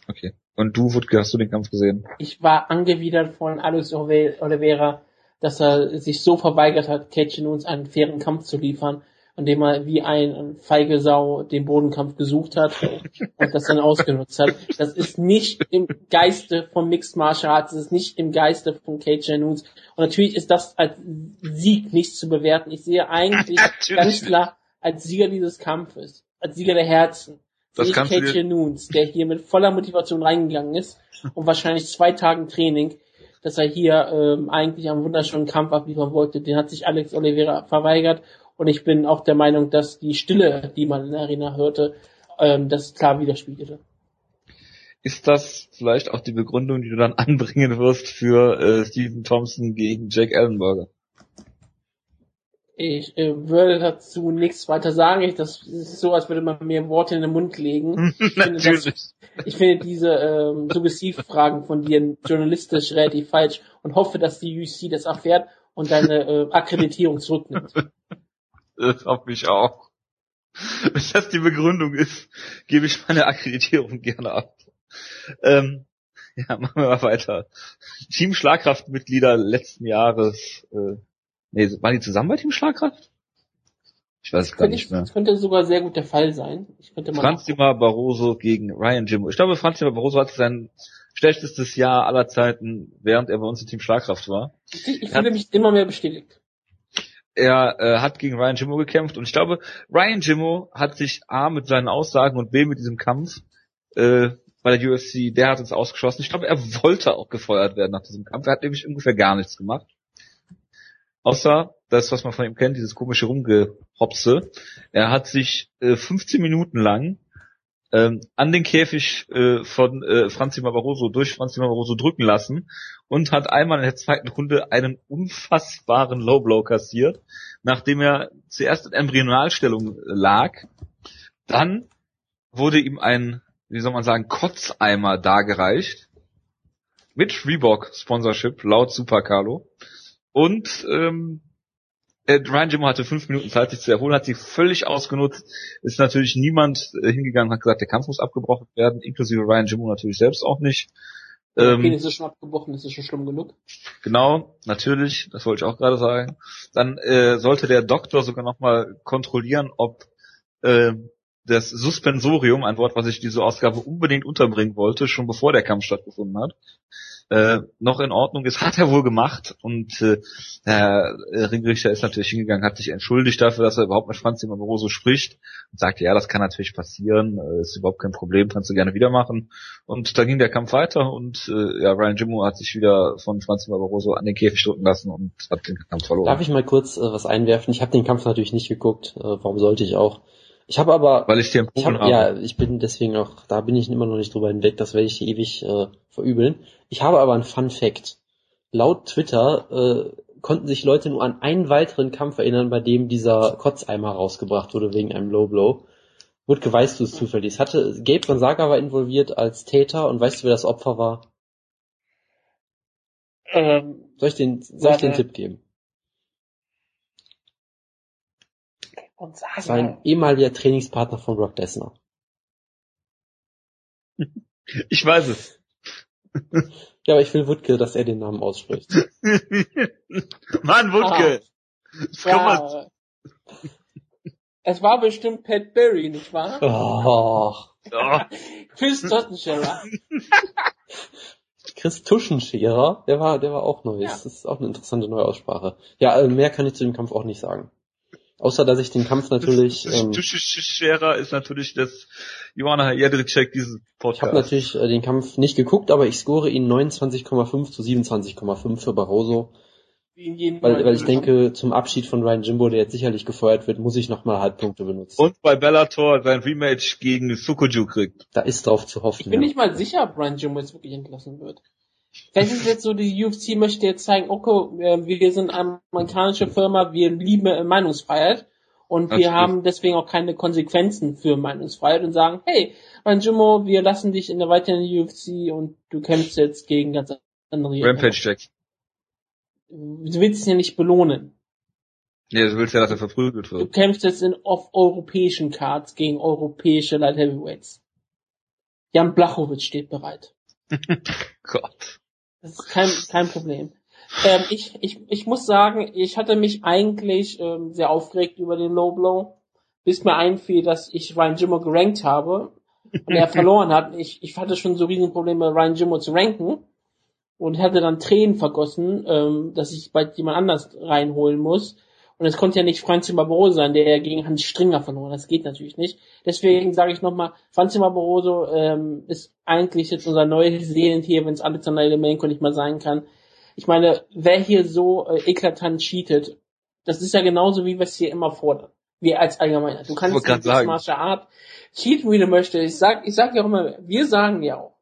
Okay. Und du, Wutke, hast du den Kampf gesehen? Ich war angewidert von Alex Oliveira, dass er sich so verweigert hat, Cage uns einen fairen Kampf zu liefern, indem er wie ein feige Sau den Bodenkampf gesucht hat und das dann ausgenutzt hat. Das ist nicht im Geiste von Mixed Martial Arts, das ist nicht im Geiste von Cage Nunes. Und natürlich ist das als Sieg nicht zu bewerten. Ich sehe eigentlich Natürlich ganz klar als Sieger dieses Kampfes, als Sieger der Herzen, Das sehe ich dir- Nunes, der hier mit voller Motivation reingegangen ist und wahrscheinlich zwei Tagen Training, dass er hier ähm, eigentlich einen wunderschönen Kampf abliefern wollte. Den hat sich Alex Oliveira verweigert und ich bin auch der Meinung, dass die Stille, die man in der Arena hörte, ähm, das klar widerspiegelte. Ist das vielleicht auch die Begründung, die du dann anbringen wirst für äh, Stephen Thompson gegen Jake Ellenberger? Ich äh, würde dazu nichts weiter sagen. Ich, das ist so, als würde man mir Worte in den Mund legen. Ich finde, das, ich finde diese ähm, Suggestivfragen von dir journalistisch relativ falsch und hoffe, dass die UC das erfährt und deine äh, Akkreditierung zurücknimmt. Das hoffe ich auch. Wenn das die Begründung ist, gebe ich meine Akkreditierung gerne ab. Ähm, ja, machen wir mal weiter. Team Schlagkraftmitglieder letzten Jahres. Äh, nee, waren die zusammen bei Team Schlagkraft? Ich weiß es gar nicht ich, mehr. das könnte sogar sehr gut der Fall sein. Ich könnte mal Franz Dimar Barroso gegen Ryan Jimmo. Ich glaube, Franz Dimar Barroso hatte sein schlechtestes Jahr aller Zeiten, während er bei uns im Team Schlagkraft war. ich, ich fühle mich immer mehr bestätigt. Er äh, hat gegen Ryan Jimmo gekämpft und ich glaube, Ryan Jimmo hat sich A mit seinen Aussagen und B mit diesem Kampf äh, bei der UFC, der hat uns ausgeschlossen. Ich glaube, er wollte auch gefeuert werden nach diesem Kampf. Er hat nämlich ungefähr gar nichts gemacht. Außer das, was man von ihm kennt, dieses komische Rumgehopse. Er hat sich äh, 15 Minuten lang ähm, an den Käfig äh, von äh, Franzi Barroso durch Franzi Barroso drücken lassen und hat einmal in der zweiten Runde einen unfassbaren Low Blow kassiert, nachdem er zuerst in Embryonalstellung lag. Dann wurde ihm ein, wie soll man sagen, Kotzeimer dargereicht mit Reebok Sponsorship laut Super Carlo und ähm, äh, Ryan Jimmo hatte fünf Minuten Zeit, sich zu erholen, hat sie völlig ausgenutzt. Ist natürlich niemand äh, hingegangen, hat gesagt, der Kampf muss abgebrochen werden, inklusive Ryan Jimmo natürlich selbst auch nicht. Ähm, okay, ist schon abgebrochen, das ist schon schlimm genug. Genau, natürlich, das wollte ich auch gerade sagen. Dann äh, sollte der Doktor sogar nochmal kontrollieren, ob äh, das Suspensorium, ein Wort, was ich diese Ausgabe unbedingt unterbringen wollte, schon bevor der Kampf stattgefunden hat, äh, noch in Ordnung ist, hat er wohl gemacht und äh, der Ringrichter ist natürlich hingegangen, hat sich entschuldigt dafür, dass er überhaupt mit Franz Barroso spricht und sagte, ja, das kann natürlich passieren, äh, ist überhaupt kein Problem, kannst du gerne wieder machen und dann ging der Kampf weiter und äh, ja, Ryan Jimmo hat sich wieder von Franz Barroso an den Käfig drücken lassen und hat den Kampf verloren. Darf ich mal kurz äh, was einwerfen? Ich habe den Kampf natürlich nicht geguckt, äh, warum sollte ich auch? Ich habe aber, weil ich dir ich hab, habe. Ja, ich bin deswegen auch, da bin ich immer noch nicht drüber hinweg. Das werde ich ewig äh, verübeln. Ich habe aber einen Fun Fact. Laut Twitter äh, konnten sich Leute nur an einen weiteren Kampf erinnern, bei dem dieser Kotzeimer rausgebracht wurde wegen einem Low Blow. Wutke, weißt du es zufällig? Es hatte, Gabe Gonzaga war involviert als Täter und weißt du, wer das Opfer war? Ähm, soll ich den, soll ich den Tipp geben? Sein ehemaliger Trainingspartner von Brock Lesnar. Ich weiß es. Ja, aber ich will Wutke, dass er den Namen ausspricht. Mann, Wutke! Ah, ja. Es war bestimmt Pat Berry, nicht wahr? Oh. oh. Chris Tottenscherer. Chris Tuschenscherer, der war, der war auch neu. Ja. Das ist auch eine interessante neue Aussprache. Ja, äh, mehr kann ich zu dem Kampf auch nicht sagen. Außer dass ich den Kampf natürlich. Ähm, Scherer ist natürlich das Johanna Jedrzejczyk dieses Podcast. Ich habe natürlich äh, den Kampf nicht geguckt, aber ich score ihn 29,5 zu 27,5 für Barroso. Weil, weil ich denke, zum Abschied von Ryan Jimbo, der jetzt sicherlich gefeuert wird, muss ich nochmal Halbpunkte benutzen. Und bei Bellator sein Rematch gegen Sukoju kriegt. Da ist drauf zu hoffen. Ich bin ja. nicht mal sicher, ob Ryan Jimbo jetzt wirklich entlassen wird. Vielleicht ist jetzt so, die UFC möchte jetzt zeigen, okay, äh, wir sind eine amerikanische Firma, wir lieben äh, Meinungsfreiheit und wir haben deswegen auch keine Konsequenzen für Meinungsfreiheit und sagen, hey, mein Jimmo, wir lassen dich in der weiteren UFC und du kämpfst jetzt gegen ganz andere. Rampage Jack. Du willst es ja nicht belohnen. Nee, du willst ja, dass er verprügelt wird. Du kämpfst jetzt in auf europäischen Cards gegen europäische Light Heavyweights. Jan Blachowitz steht bereit. Gott. Das ist kein, kein Problem. Ähm, ich, ich, ich muss sagen, ich hatte mich eigentlich ähm, sehr aufgeregt über den Low Blow, bis mir einfiel, dass ich Ryan Jimmo gerankt habe und er verloren hat. Ich, ich hatte schon so riesen Probleme, Ryan Jimmo zu ranken und hatte dann Tränen vergossen, ähm, dass ich bald jemand anders reinholen muss. Und es konnte ja nicht Franz Barroso sein, der gegen Hans Stringer verloren. Das geht natürlich nicht. Deswegen sage ich nochmal, Franz Barroso ähm, ist eigentlich jetzt unser neues Seelentier, wenn es Alexander Elemenko nicht mal sein kann. Ich meine, wer hier so äh, eklatant cheatet, das ist ja genauso, wie wir es hier immer fordern. Wir als Allgemeiner. Du kannst nicht als Martial Art cheaten, wie du möchtest. Ich sag, ich sag ja auch immer, wir sagen ja auch,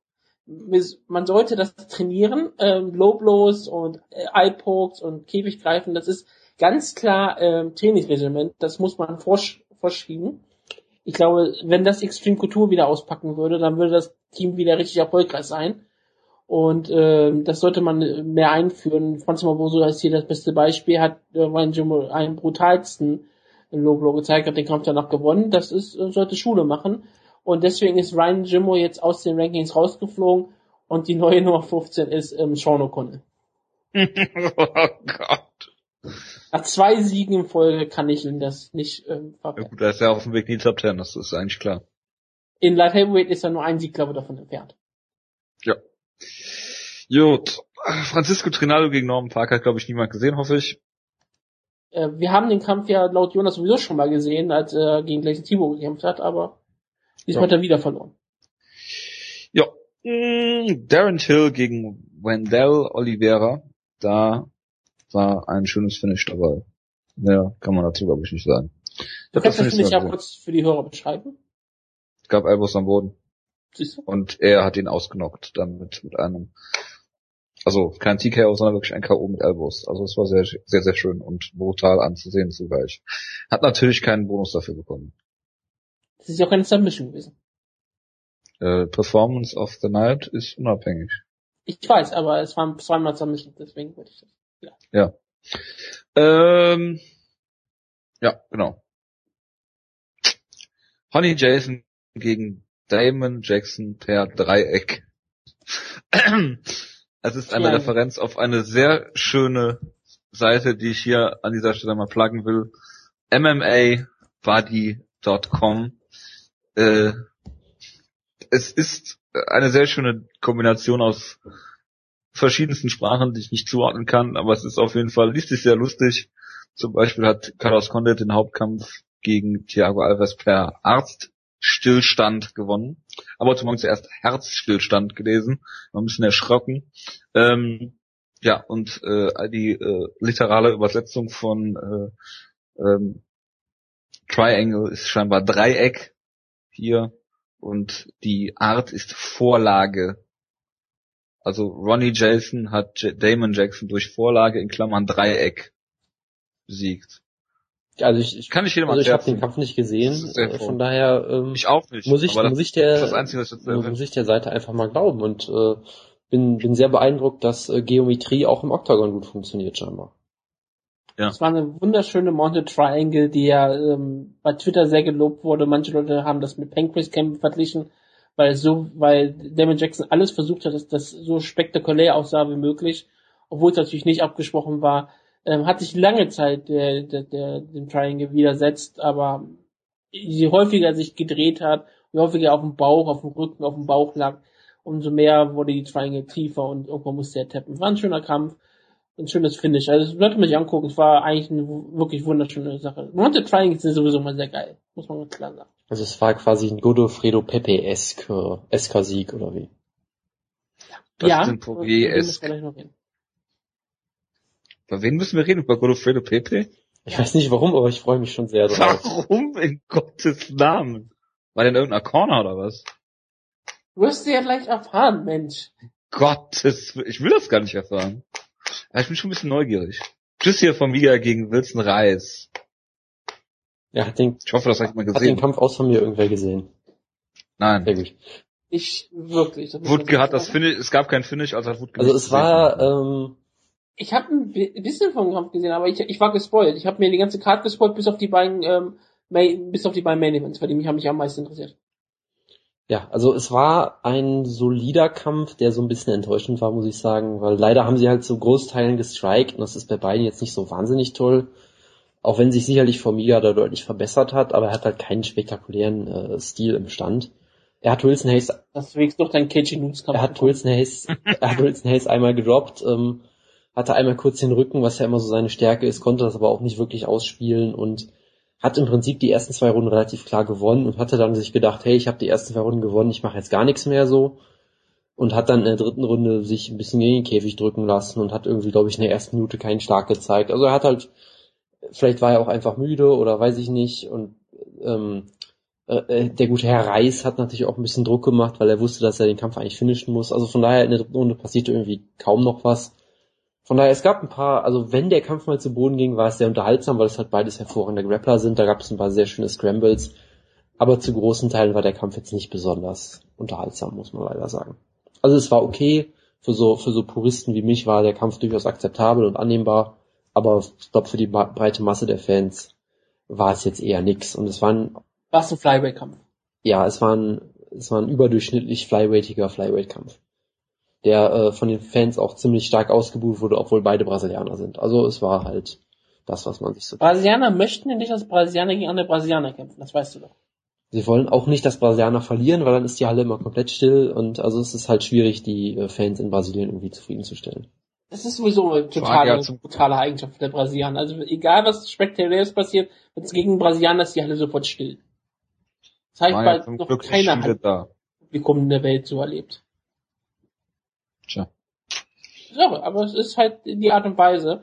man sollte das trainieren, ähm, Low Blows und äh, Eye Pokes und Käfiggreifen, das ist ganz klar ähm, Trainingsregiment, das muss man vorsch vorschieben. Ich glaube, wenn das Extreme Couture wieder auspacken würde, dann würde das Team wieder richtig erfolgreich sein. Und äh, das sollte man mehr einführen. Franz Maboso ist hier das beste Beispiel, hat äh, Ryan Jimmo einen brutalsten Low gezeigt, hat den Kampf danach gewonnen. Das ist, äh, sollte Schule machen. Und deswegen ist Ryan Jimmo jetzt aus den Rankings rausgeflogen und die neue Nummer 15 ist ähm, Sean O'Connell. oh Gott. Nach zwei Siegen in Folge kann ich ihn das nicht ähm, verwehren. Ja gut, er ist ja auf dem Weg in die Top Ten, das ist eigentlich klar. In Light Heavyweight ist er nur ein Sieg, glaube ich, davon entfernt. Ja. Gut. Francisco Trinaldo gegen Norman Parker hat, glaube ich, niemand gesehen, hoffe ich. Äh, wir haben den Kampf ja laut Jonas sowieso schon mal gesehen, als er gegen Gleison Timo gekämpft hat, aber diesmal ja. hat er wieder verloren. Ja. Mm, Darren Hill gegen Wendell Oliveira. Da war ein schönes Finish dabei. Ja, kann man dazu glaube ich nicht sagen. Du kannst das Finish ja kurz für die Hörer beschreiben. Es gab Elbows am Boden. Siehst du? Und er hat ihn ausgenockt dann mit, mit einem, also kein TKO, sondern wirklich ein K.O. mit Elbows. Also es war sehr, sehr, sehr schön und brutal anzusehen zugleich. Hat natürlich keinen Bonus dafür bekommen. Das ist ja auch keine Submission gewesen. Äh, Performance of the Night ist unabhängig. Ich weiß, aber es waren zweimal Submission, deswegen wollte ich das. Ja. ja. Ähm, Ja, genau. Honey Jason gegen Damon Jackson per Dreieck. Es ist eine Ja. Referenz auf eine sehr schöne Seite, die ich hier an dieser Stelle mal pluggen will. MMABuddy.com. Äh, es ist eine sehr schöne Kombination aus verschiedensten Sprachen, die ich nicht zuordnen kann, aber es ist auf jeden Fall, liest sich sehr lustig. Zum Beispiel hat Carlos Condit den Hauptkampf gegen Thiago Alves per Arztstillstand gewonnen. Aber zum Morgen zuerst Herzstillstand gelesen. War ein bisschen erschrocken. Ähm, ja, und äh, die äh, literale Übersetzung von äh, ähm, Triangle ist scheinbar Dreieck hier und die Art ist Vorlage. Also Ronnie Jason hat J Damon Jackson durch Vorlage in Klammern Dreieck besiegt. Also ich, ich, Kann ich jedem also ich habe den Kampf nicht gesehen, äh, von daher ähm, Ich auch nicht. muss ich, muss ich der, das Einzige, was ich jetzt muss ich der Seite einfach mal glauben und äh, bin, bin sehr beeindruckt, dass äh, Geometrie auch im Octagon gut funktioniert scheinbar. Ja. Das war eine wunderschöne Mounted Triangle, die ja ähm, bei Twitter sehr gelobt wurde. Manche Leute haben das mit Pancrase Camp verglichen, weil so, weil Damon Jackson alles versucht hat, dass das so spektakulär aussah wie möglich, obwohl es natürlich nicht abgesprochen war. Ähm, hat sich lange Zeit der, der, der, dem Triangle widersetzt, aber je häufiger er sich gedreht hat, je häufiger er auf dem Bauch, auf dem Rücken, auf dem Bauch lag, umso mehr wurde die Triangle tiefer und irgendwann musste er tappen. War ein schöner Kampf ein schönes Finish. Also das sollte man sich angucken. Es war eigentlich eine wirklich wunderschöne Sache. Mounted Triangles sind sowieso mal sehr geil. Muss man ganz klar sagen. Also es war quasi ein Godofredo Pepe-esker esker Sieg oder wie? Das ja, sind über Poirier. Über wen müssen wir reden? Über Godofredo Pepe? Ich weiß nicht warum, aber ich freue mich schon sehr drauf. Warum in Gottes Namen? War der in irgendeiner Corner oder was? Wirst du ja gleich erfahren, Mensch. Gottes, ich will das gar nicht erfahren. Aber ich bin schon ein bisschen neugierig. Tschüss hier von Mia gegen Wilson Reis. Er hat den, Ich hoffe, das habe ich mal hat den gesehen. Kampf aus von mir irgendwer gesehen. Sehr Nein. gut. Ich wirklich. das muss Wutke hat das. Finish, es gab kein Finish, also hat Wutke Also es war, gesehen. ähm, Ich habe ein bi- bisschen vom Kampf gesehen, aber ich, ich war gespoilt. Ich habe mir die ganze Karte gespoilt, bis auf die beiden, ähm, Main, bis auf die beiden Main Events, weil die mich haben mich am meisten interessiert. ja, also es war ein solider Kampf, der so ein bisschen enttäuschend war, muss ich sagen, weil leider haben sie halt zu Großteilen gestrikt und das ist bei beiden jetzt nicht so wahnsinnig toll. Auch wenn sich sicherlich Formiga da deutlich verbessert hat, aber er hat halt keinen spektakulären äh, Stil im Stand. Er hat Wilson Hayes Deswegen doch dein Cagey News. Er hat Wilson Hayes, er hat Wilson Hayes einmal gedroppt, ähm, hatte einmal kurz den Rücken, was ja immer so seine Stärke ist, konnte das aber auch nicht wirklich ausspielen und hat im Prinzip die ersten zwei Runden relativ klar gewonnen und hatte dann sich gedacht, hey, ich habe die ersten zwei Runden gewonnen, ich mache jetzt gar nichts mehr so und hat dann in der dritten Runde sich ein bisschen gegen den Käfig drücken lassen und hat irgendwie, glaube ich, in der ersten Minute keinen Stark gezeigt. Also er hat halt, vielleicht war er auch einfach müde oder weiß ich nicht und ähm, äh, der gute Herr Reis hat natürlich auch ein bisschen Druck gemacht, weil er wusste, dass er den Kampf eigentlich finishen muss. Also von daher in der dritten Runde passierte irgendwie kaum noch was. Von daher, es gab ein paar, also wenn der Kampf mal zu Boden ging, war es sehr unterhaltsam, weil es halt beides hervorragende Grappler sind. Da gab es ein paar sehr schöne Scrambles. Aber zu großen Teilen war der Kampf jetzt nicht besonders unterhaltsam, muss man leider sagen. Also es war okay. Für so, für so Puristen wie mich war der Kampf durchaus akzeptabel und annehmbar. Aber ich glaube, für die breite Masse der Fans war es jetzt eher nix. Und es waren War es ein Flyway-Kampf? ja, es war ein, es war ein überdurchschnittlich flyweightiger Flyweight-Kampf. Der äh, von den Fans auch ziemlich stark ausgebucht wurde, obwohl beide Brasilianer sind. Also es war halt das, was man sich so. Brasilianer möchten ja nicht, dass Brasilianer gegen andere Brasilianer kämpfen. Das weißt du doch. Sie wollen auch nicht, dass Brasilianer verlieren, weil dann ist die Halle immer komplett still und also es ist halt schwierig, die äh, Fans in Brasilien irgendwie zufriedenzustellen. Das ist sowieso eine totale, brutale Eigenschaft der Brasilianer. Also egal was spektakuläres passiert, wenn es gegen Brasilianer ist die Halle sofort still. Das War ja zum noch Glück keiner viele da. Publikum in der Welt so erlebt. Tja. Ja, aber es ist halt die Art und Weise.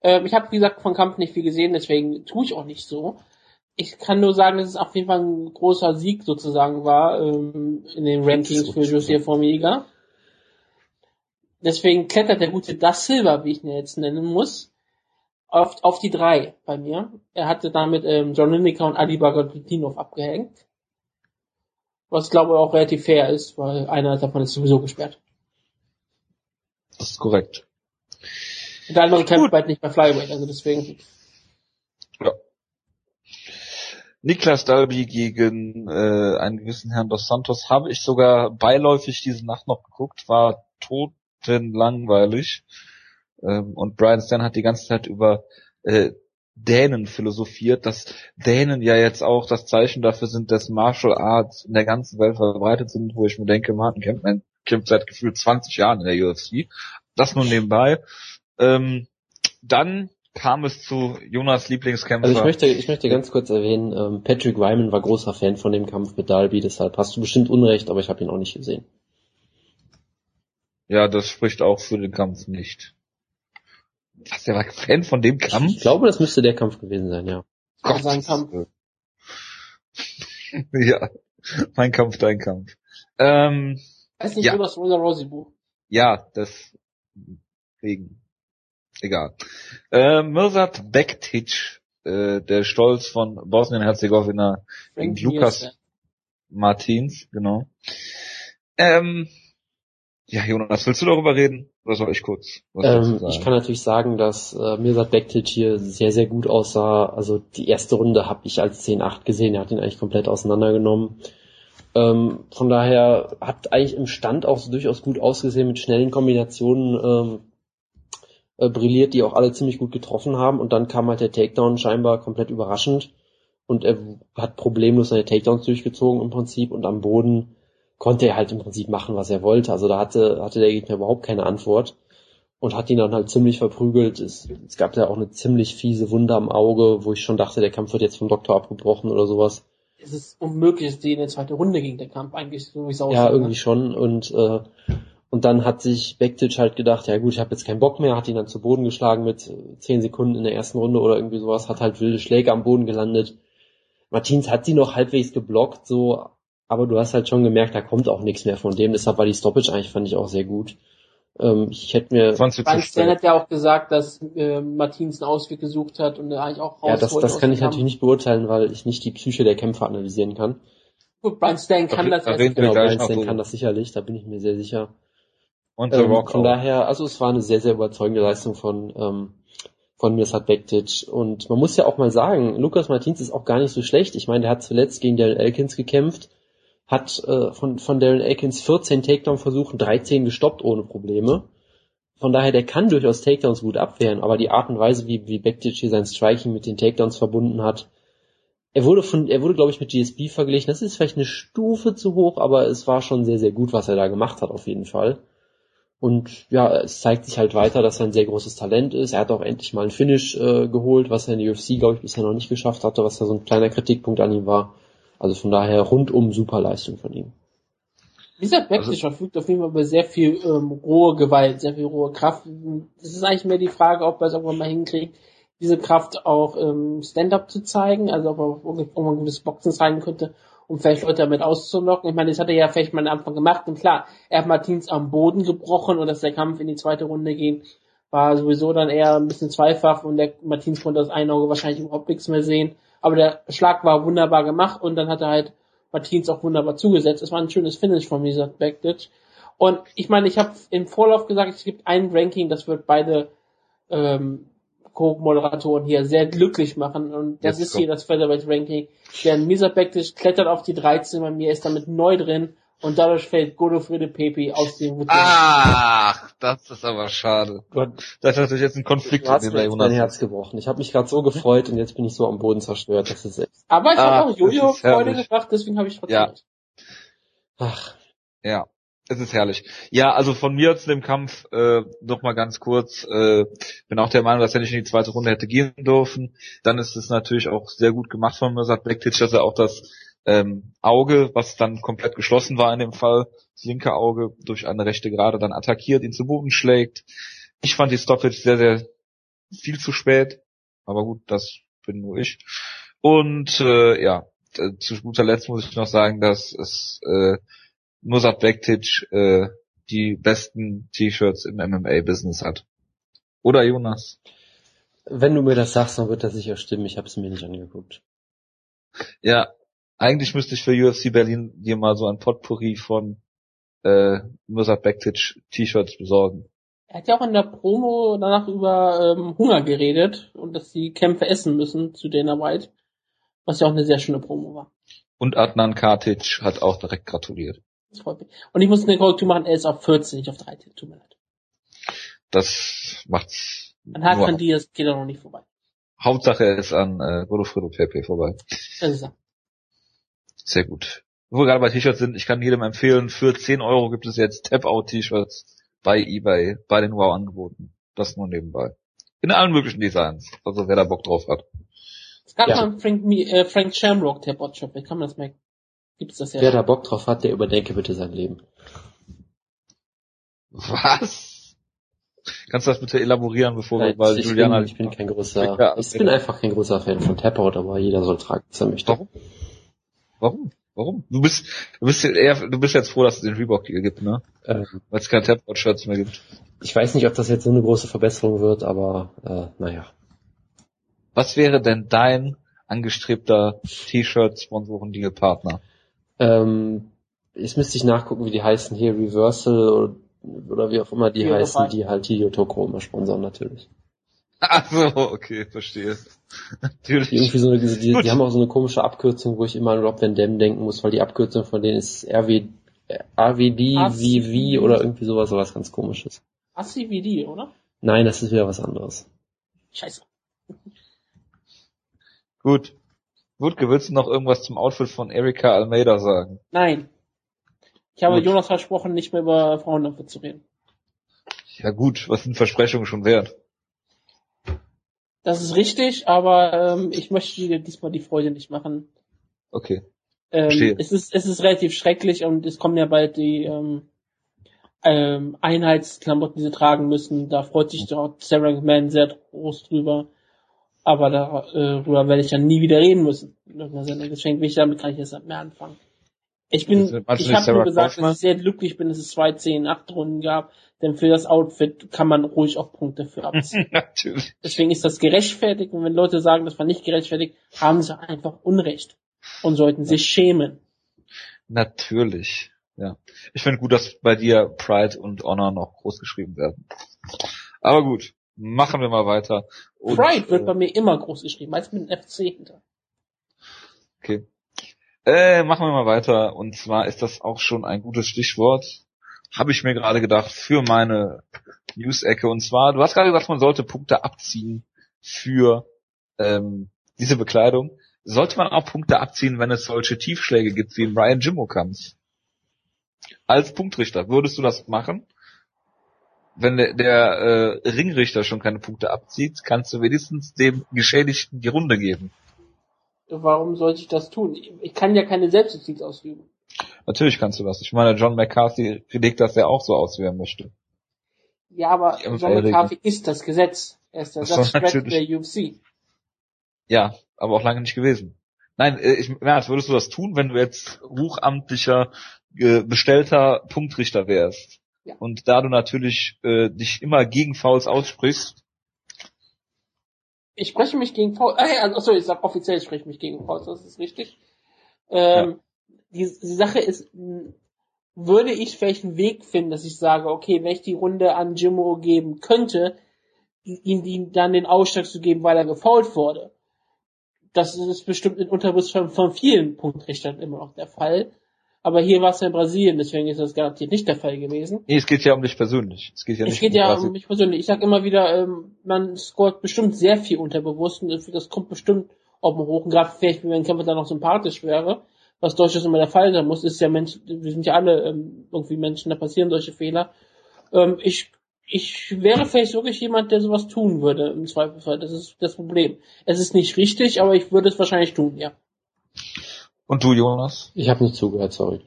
Ähm, ich habe, wie gesagt, von Kampf nicht viel gesehen, deswegen tue ich auch nicht so. Ich kann nur sagen, dass es auf jeden Fall ein großer Sieg sozusagen war ähm, in den Rankings für José Formiga. Deswegen klettert der gute Das Silva, wie ich ihn jetzt nennen muss, auf, auf die drei bei mir. Er hatte damit ähm, John Lineker und Ali Bagautinov abgehängt. Was glaube ich auch relativ fair ist, weil einer davon ist sowieso gesperrt. Das ist korrekt. Und der andere kämpft bald nicht bei Flyweight, also deswegen. Ja. Niklas Dalby gegen äh, einen gewissen Herrn Dos Santos habe ich sogar beiläufig diese Nacht noch geguckt, war totenlangweilig. Ähm, und Brian Stan hat die ganze Zeit über äh, Dänen philosophiert, dass Dänen ja jetzt auch das Zeichen dafür sind, dass Martial Arts in der ganzen Welt verbreitet sind, wo ich mir denke, Martin Kempman kämpft seit gefühlt 20 Jahren in der UFC. Das nur nebenbei. Ähm, dann kam es zu Jonas Lieblingskämpfer. Also ich möchte, ich möchte ganz kurz erwähnen, ähm, Patrick Wyman war großer Fan von dem Kampf mit Dalby, deshalb hast du bestimmt Unrecht, aber ich habe ihn auch nicht gesehen. Ja, das spricht auch für den Kampf nicht. Was, der war Fan von dem Kampf? Ich glaube, das müsste der Kampf gewesen sein, ja. Gott, sein Kampf. ja, mein Kampf, dein Kampf. Ähm, Weiß nicht, Ja. ja. das Rosa Rosie Buch. ja, deswegen. Egal. Äh, Mirsad Bektic, äh, der Stolz von Bosnien-Herzegowina gegen Lukas. Martins, genau. Ähm, ja, Jonas, willst du darüber reden? Oder soll ich kurz Ähm, ich kann natürlich sagen, dass äh, Mirsad Bektic hier sehr, sehr gut aussah. Also die erste Runde habe ich als 10-8 gesehen. Er hat ihn eigentlich komplett auseinandergenommen. Ähm, von daher hat eigentlich im Stand auch so durchaus gut ausgesehen mit schnellen Kombinationen ähm, äh, brilliert, die auch alle ziemlich gut getroffen haben. Und dann kam halt der Takedown scheinbar komplett überraschend. Und er hat problemlos seine Takedowns durchgezogen im Prinzip. Und am Boden konnte er halt im Prinzip machen, was er wollte. Also da hatte, hatte der Gegner überhaupt keine Antwort und hat ihn dann halt ziemlich verprügelt. Es, es gab ja auch eine ziemlich fiese Wunde am Auge, wo ich schon dachte, der Kampf wird jetzt vom Doktor abgebrochen oder sowas. Es ist unmöglich, dass die in der zweiten Runde gegen den Kampf eigentlich so wie es aussieht. Ja, ne? irgendwie schon. Und äh, und dann hat sich Bektic halt gedacht, ja gut, ich habe jetzt keinen Bock mehr, hat ihn dann zu Boden geschlagen mit äh, zehn Sekunden in der ersten Runde oder irgendwie sowas, hat halt wilde Schläge am Boden gelandet. Martins hat sie noch halbwegs geblockt, so, aber du hast halt schon gemerkt, da kommt auch nichts mehr von dem. Deshalb war die Stoppage eigentlich, fand ich auch sehr gut. Ähm, ich hätte mir, 20 zu Frank Stan hat ja auch gesagt, dass äh, Martins einen Ausweg gesucht hat und er eigentlich auch raus ja, das, das kann ich Kampf. natürlich nicht beurteilen, weil ich nicht die Psyche der Kämpfer analysieren kann. Gut, Brian Stan kann Da das wir Genau, Brian Stan kann das sicherlich, da bin ich mir sehr sicher. Und The Ähm, Rock von auch. daher, also es war eine sehr, sehr überzeugende Leistung von, ähm, von Mirsad Bektic. Und man muss ja auch mal sagen, Lukas Martins ist auch gar nicht so schlecht. Ich meine, der hat zuletzt gegen Darren Elkins gekämpft, hat äh, von, von Darren Elkins 14 Takedown-Versuchen, 13 gestoppt ohne Probleme. Von daher, der kann durchaus Takedowns gut abwehren, aber die Art und Weise, wie, wie Bektic hier sein Striking mit den Takedowns verbunden hat, er wurde von, er wurde, glaube ich, mit GSP verglichen. Das ist vielleicht eine Stufe zu hoch, aber es war schon sehr, sehr gut, was er da gemacht hat, auf jeden Fall. Und ja, es zeigt sich halt weiter, dass er ein sehr großes Talent ist. Er hat auch endlich mal ein Finish äh, geholt, was er in der UFC, glaube ich, bisher noch nicht geschafft hatte, was da so ein kleiner Kritikpunkt an ihm war. Also von daher rundum super Leistung von ihm. Dieser Bektic Also- verfügt auf jeden Fall über sehr viel ähm, rohe Gewalt, sehr viel rohe Kraft. Es ist eigentlich mehr die Frage, ob er es irgendwann mal hinkriegt, diese Kraft auch ähm, Stand-up zu zeigen, also ob er irgendwann ein gewisses Boxen zeigen könnte, um vielleicht Leute damit auszulocken. Ich meine, das hat er ja vielleicht mal am Anfang gemacht. Und klar, er hat Martins am Boden gebrochen und dass der Kampf in die zweite Runde ging, war sowieso dann eher ein bisschen zweifach und der Martins konnte aus einem Auge wahrscheinlich überhaupt nichts mehr sehen. Aber der Schlag war wunderbar gemacht und dann hat er halt Martins auch wunderbar zugesetzt. Es war ein schönes Finish von dieser Bektic. Und ich meine, ich habe im Vorlauf gesagt, es gibt ein Ranking, das wird beide ähm, Co-Moderatoren hier sehr glücklich machen. Und das Jetzt ist hier das Featherweight Ranking. Denn Misa Bektic klettert auf die 13 bei mir, ist damit neu drin. Und dadurch fällt Godofrede Pepe aus dem Routine. Ach, das ist aber schade. Gott, Das ist natürlich jetzt ein Konflikt du hast in mir mein. Herz gebrochen. Ich habe mich gerade so gefreut und jetzt bin ich so am Boden zerstört. Das ist echt. Aber ich Ah, habe auch Jojo. Freude gebracht, deswegen habe ich trotzdem. Ja. Ach, Ja, es ist herrlich. Ja, also von mir zu dem Kampf äh, noch mal ganz kurz. Äh, bin auch der Meinung, dass er nicht in die zweite Runde hätte gehen dürfen. Dann ist es natürlich auch sehr gut gemacht von Mirsad Bektic, dass er auch das ähm, Auge, was dann komplett geschlossen war in dem Fall, das linke Auge durch eine rechte Gerade dann attackiert, ihn zu Boden schlägt. Ich fand die Stoppage sehr, sehr viel zu spät. Aber gut, das bin nur ich. Und äh, ja, zu guter Letzt muss ich noch sagen, dass es äh, Nusat Bektic äh, die besten T-Shirts im MMA-Business hat. Oder Jonas? wenn du mir das sagst, dann wird das sicher stimmen. Ich habe es mir nicht angeguckt. Ja, eigentlich müsste ich für UFC Berlin dir mal so ein Potpourri von äh, Nusat Bektic T-Shirts besorgen. Er hat ja auch in der Promo danach über ähm, Hunger geredet und dass die Kämpfe essen müssen zu Dana White. Was ja auch eine sehr schöne Promo war. Und Adnan Katic hat auch direkt gratuliert. Das freut mich. Und ich muss eine Korrektur machen, er ist auf 14, nicht auf 13. Tut mir leid. Das macht's. An Hakan Diaz geht er noch nicht vorbei. Hauptsache er ist an äh, Godofredo Pepe vorbei. Das ist er. Sehr gut. Wo wir gerade bei T-Shirts sind, ich kann jedem empfehlen, für 10 Euro gibt es jetzt Tap-Out-T-Shirts bei eBay, bei den Wow-Angeboten. Das nur nebenbei. In allen möglichen Designs. Also wer da Bock drauf hat. Es gab Ja. mal einen Frank, äh, Frank Shamrock Tabot Shop, wie kann man das merken? Gibt's das ja? Wer da Bock drauf hat, der überdenke bitte sein Leben. Was? Kannst du das bitte elaborieren, bevor wir, Nein, weil ich, Juliana... bin, ich bin kein großer, Ja, ich bin einfach kein großer Fan von Tapout, aber jeder soll tragen, was er möchte. Warum? Warum? Warum? Du bist, du bist eher, du bist jetzt froh, dass es den Reebok hier gibt, ne? Ähm, Weil es keine Tap-Out-Shirts mehr gibt. ich weiß nicht, ob das jetzt so eine große Verbesserung wird, aber äh, naja. Was wäre denn dein angestrebter T-Shirt-Sponsoren-Deal-Partner? Ähm, jetzt müsste ich nachgucken, wie die heißen hier, Reversal oder, oder wie auch immer die Ja, heißen, die halt Hideo Tokoro immer sponsern natürlich. Ach so, okay, verstehe. Natürlich. Die irgendwie so eine, die, Gut. die haben auch so eine komische Abkürzung, wo ich immer an Rob Van Dam denken muss, weil die Abkürzung von denen ist RW, RWD. VV oder irgendwie sowas, sowas ganz komisches. Die, oder? Nein, das ist wieder was anderes. Scheiße. Gut. Wutke, willst du noch irgendwas zum Outfit von Erika Almeida sagen? Nein. Ich habe Gut. Jonas versprochen, nicht mehr über Frauenläufe zu reden. Ja gut, was sind Versprechungen schon wert? Das ist richtig, aber ähm, ich möchte dir diesmal die Freude nicht machen. Okay. Ähm, es ist es ist relativ schrecklich und es kommen ja bald die ähm, ähm, Einheitsklamotten, die sie tragen müssen. Da freut sich dort Sarah McMahon sehr groß drüber. Aber darüber werde ich dann nie wieder reden müssen. In irgendeiner Sendung. Deswegen bin ich damit kann ich jetzt nicht mehr anfangen. Ich bin, ich habe nur gesagt, Kaufmann? dass ich sehr glücklich bin, dass es zwei, zehn, acht Runden gab. Denn für das Outfit kann man ruhig auch Punkte für abziehen. Natürlich. Deswegen ist das gerechtfertigt. Und wenn Leute sagen, das war nicht gerechtfertigt, haben sie einfach Unrecht. Und sollten sich schämen. Natürlich. Ja. Ich finde gut, dass bei dir Pride und Honor noch groß geschrieben werden. Aber gut, machen wir mal weiter. Und, Pride wird äh, bei mir immer groß geschrieben, meist mit einem FC hinter. Okay. Äh, machen wir mal weiter. Und zwar ist das auch schon ein gutes Stichwort. Habe ich mir gerade gedacht für meine News-Ecke. Und zwar, du hast gerade gesagt, man sollte Punkte abziehen für ähm, diese Bekleidung. Sollte man auch Punkte abziehen, wenn es solche Tiefschläge gibt wie im Ryan Jimmo Kampf? Als Punktrichter, würdest du das machen? Wenn der, der äh, Ringrichter schon keine Punkte abzieht, kannst du wenigstens dem Geschädigten die Runde geben. Warum sollte ich das tun? Ich kann ja keine Selbstjustiz ausüben. Natürlich kannst du das. Ich meine, John McCarthy legt das ja auch so aus, wie er möchte. Ja, aber John weil- McCarthy ist das Gesetz. Er ist der Satzsprecher der. UFC. Ja, aber auch lange nicht gewesen. Nein, äh, ich, Merz, würdest du das tun, wenn du jetzt hochamtlicher, äh, bestellter Punktrichter wärst? Ja. Und da du natürlich äh, dich immer gegen Fouls aussprichst, Ich spreche mich gegen. Ah, ja, achso, ich sag offiziell, ich spreche mich gegen Foul, das ist richtig. Ähm, die, die Sache ist, würde ich vielleicht einen Weg finden, dass ich sage, okay, wenn ich die Runde an Jimmo geben könnte, ihm die, dann den Ausschlag zu geben, weil er gefault wurde. Das ist bestimmt in Unterbus von, von vielen Punktrichtern immer noch der Fall. Aber hier war es ja in Brasilien, deswegen ist das garantiert nicht der Fall gewesen. nee, es geht ja um dich persönlich. Es geht ja Es nicht geht um ja um mich persönlich. Ich sag immer wieder, ähm, man scoret bestimmt sehr viel unterbewusst und das kommt bestimmt oben hoch. Und gerade vielleicht, wenn ein Kämpfer dann noch sympathisch wäre, was durchaus immer der Fall sein muss, ist ja Mensch, wir sind ja alle ähm, irgendwie Menschen, da passieren solche Fehler. Ähm, ich, ich wäre vielleicht wirklich jemand, der sowas tun würde, im Zweifelsfall. Das ist das Problem. Es ist nicht richtig, aber ich würde es wahrscheinlich tun, ja. Und du, Jonas? Ich habe nicht zugehört, sorry.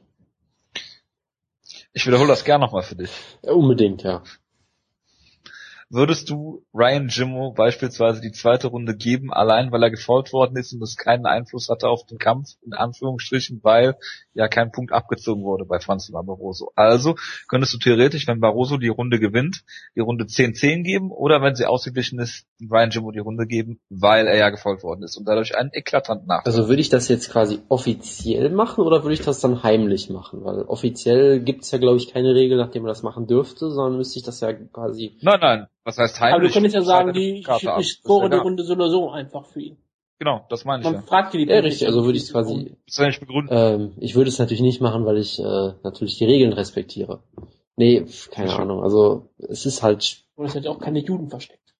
Ich wiederhole das gern nochmal für dich. Ja, unbedingt, ja. Würdest du Ryan Jimmo beispielsweise die zweite Runde geben, allein weil er gefault worden ist und es keinen Einfluss hatte auf den Kampf, in Anführungsstrichen, weil ja kein Punkt abgezogen wurde bei Franz Barroso. Also könntest du theoretisch, wenn Barroso die Runde gewinnt, die Runde 10-10 geben oder wenn sie ausgeglichen ist, Ryan Jimmo die Runde geben, weil er ja gefault worden ist und dadurch einen eklatanten Nachteil. Also würde ich das jetzt quasi offiziell machen oder würde ich das dann heimlich machen? Weil offiziell gibt's ja, glaube ich, keine Regel, nachdem man das machen dürfte, sondern müsste ich das ja quasi. nein, nein, was heißt heimlich? Aber du könntest ja sagen, die, ich, ich score Ist die Runde so oder so einfach für ihn. Genau, das meine ich Man ja. fragt die Ja, richtig, also würde ich es quasi, ähm, ich würde es natürlich nicht machen, weil ich äh, natürlich die Regeln respektiere. Nee, keine. Ahnung, also es ist halt, Und es hat ja auch keine Juden versteckt.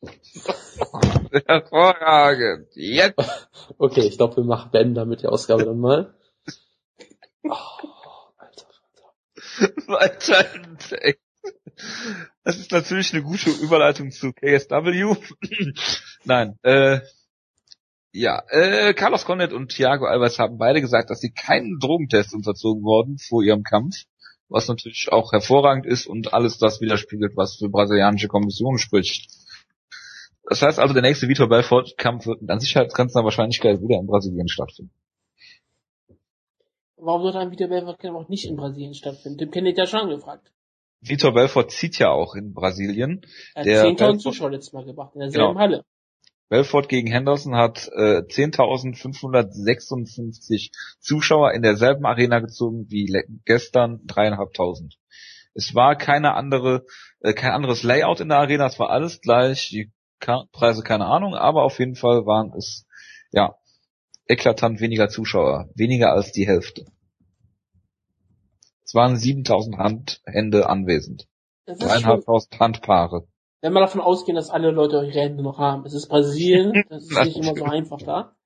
Hervorragend. Jetzt. okay, ich glaube, wir machen Ben damit die Ausgabe dann mal. Oh, Alter. Weiter im Text. Das ist natürlich eine gute Überleitung zu KSW. Nein, äh, ja, äh, Carlos Condit und Thiago Alves haben beide gesagt, dass sie keinen Drogentest unterzogen wurden vor ihrem Kampf, was natürlich auch hervorragend ist und alles das widerspiegelt, was für brasilianische Kommission spricht. Das heißt also, der nächste Vitor Belfort-Kampf wird an sicherheitsgrenzender Wahrscheinlichkeit wieder in Brasilien stattfinden. Warum sollte ein Video Belfort auch nicht in Brasilien stattfinden? Dem Kennedy ja schon gefragt. Vitor Belfort zieht ja auch in Brasilien. Er hat Der 10.000 Belfort- Zuschauer letztes Mal gebracht, in derselben Genau. Halle. Belfort gegen Henderson hat äh, 10.556 Zuschauer in derselben Arena gezogen wie gestern dreieinhalbtausend. Es war keine andere, äh, kein anderes Layout in der Arena, es war alles gleich, die Ka Preise keine Ahnung, aber auf jeden Fall waren es ja eklatant weniger Zuschauer, weniger als die Hälfte. Es waren 7.000 Hand, Hände anwesend, dreieinhalbtausend Handpaare. wenn wir davon ausgehen, dass alle Leute ihre Hände noch haben. Es ist Brasilien, das ist nicht immer so einfach da.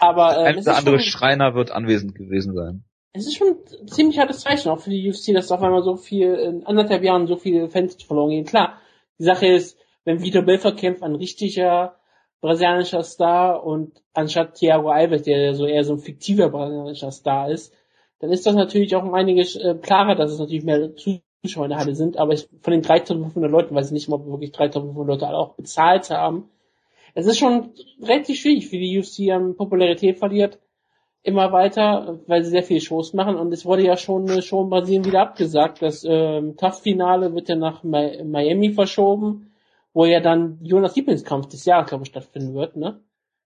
Aber äh, Ein oder andere schon, Schreiner wird anwesend gewesen sein. es ist schon ein ziemlich hartes Zeichen auch für die UFC, dass auf einmal so viel, in anderthalb Jahren so viele Fans verloren gehen. Klar, die Sache ist, wenn Vitor Belfort kämpft, ein richtiger brasilianischer Star und anstatt Thiago Alves, der ja so eher so ein fiktiver brasilianischer Star ist, dann ist das natürlich auch um einiges äh, klarer, dass es natürlich mehr Zuschauer in der Halle sind, aber ich, von den 3500 Leuten weiß ich nicht mal, ob wirklich 3500 Leute alle auch bezahlt haben. Es ist schon relativ schwierig, wie die UFC an Popularität verliert, immer weiter, weil sie sehr viele Shows machen und es wurde ja schon eine Show in Brasilien wieder abgesagt. Das ähm, TAF-Finale wird ja nach Mi Miami verschoben, wo ja dann Jonas Lieblingskampf des Jahres, glaube ich, stattfinden wird, ne?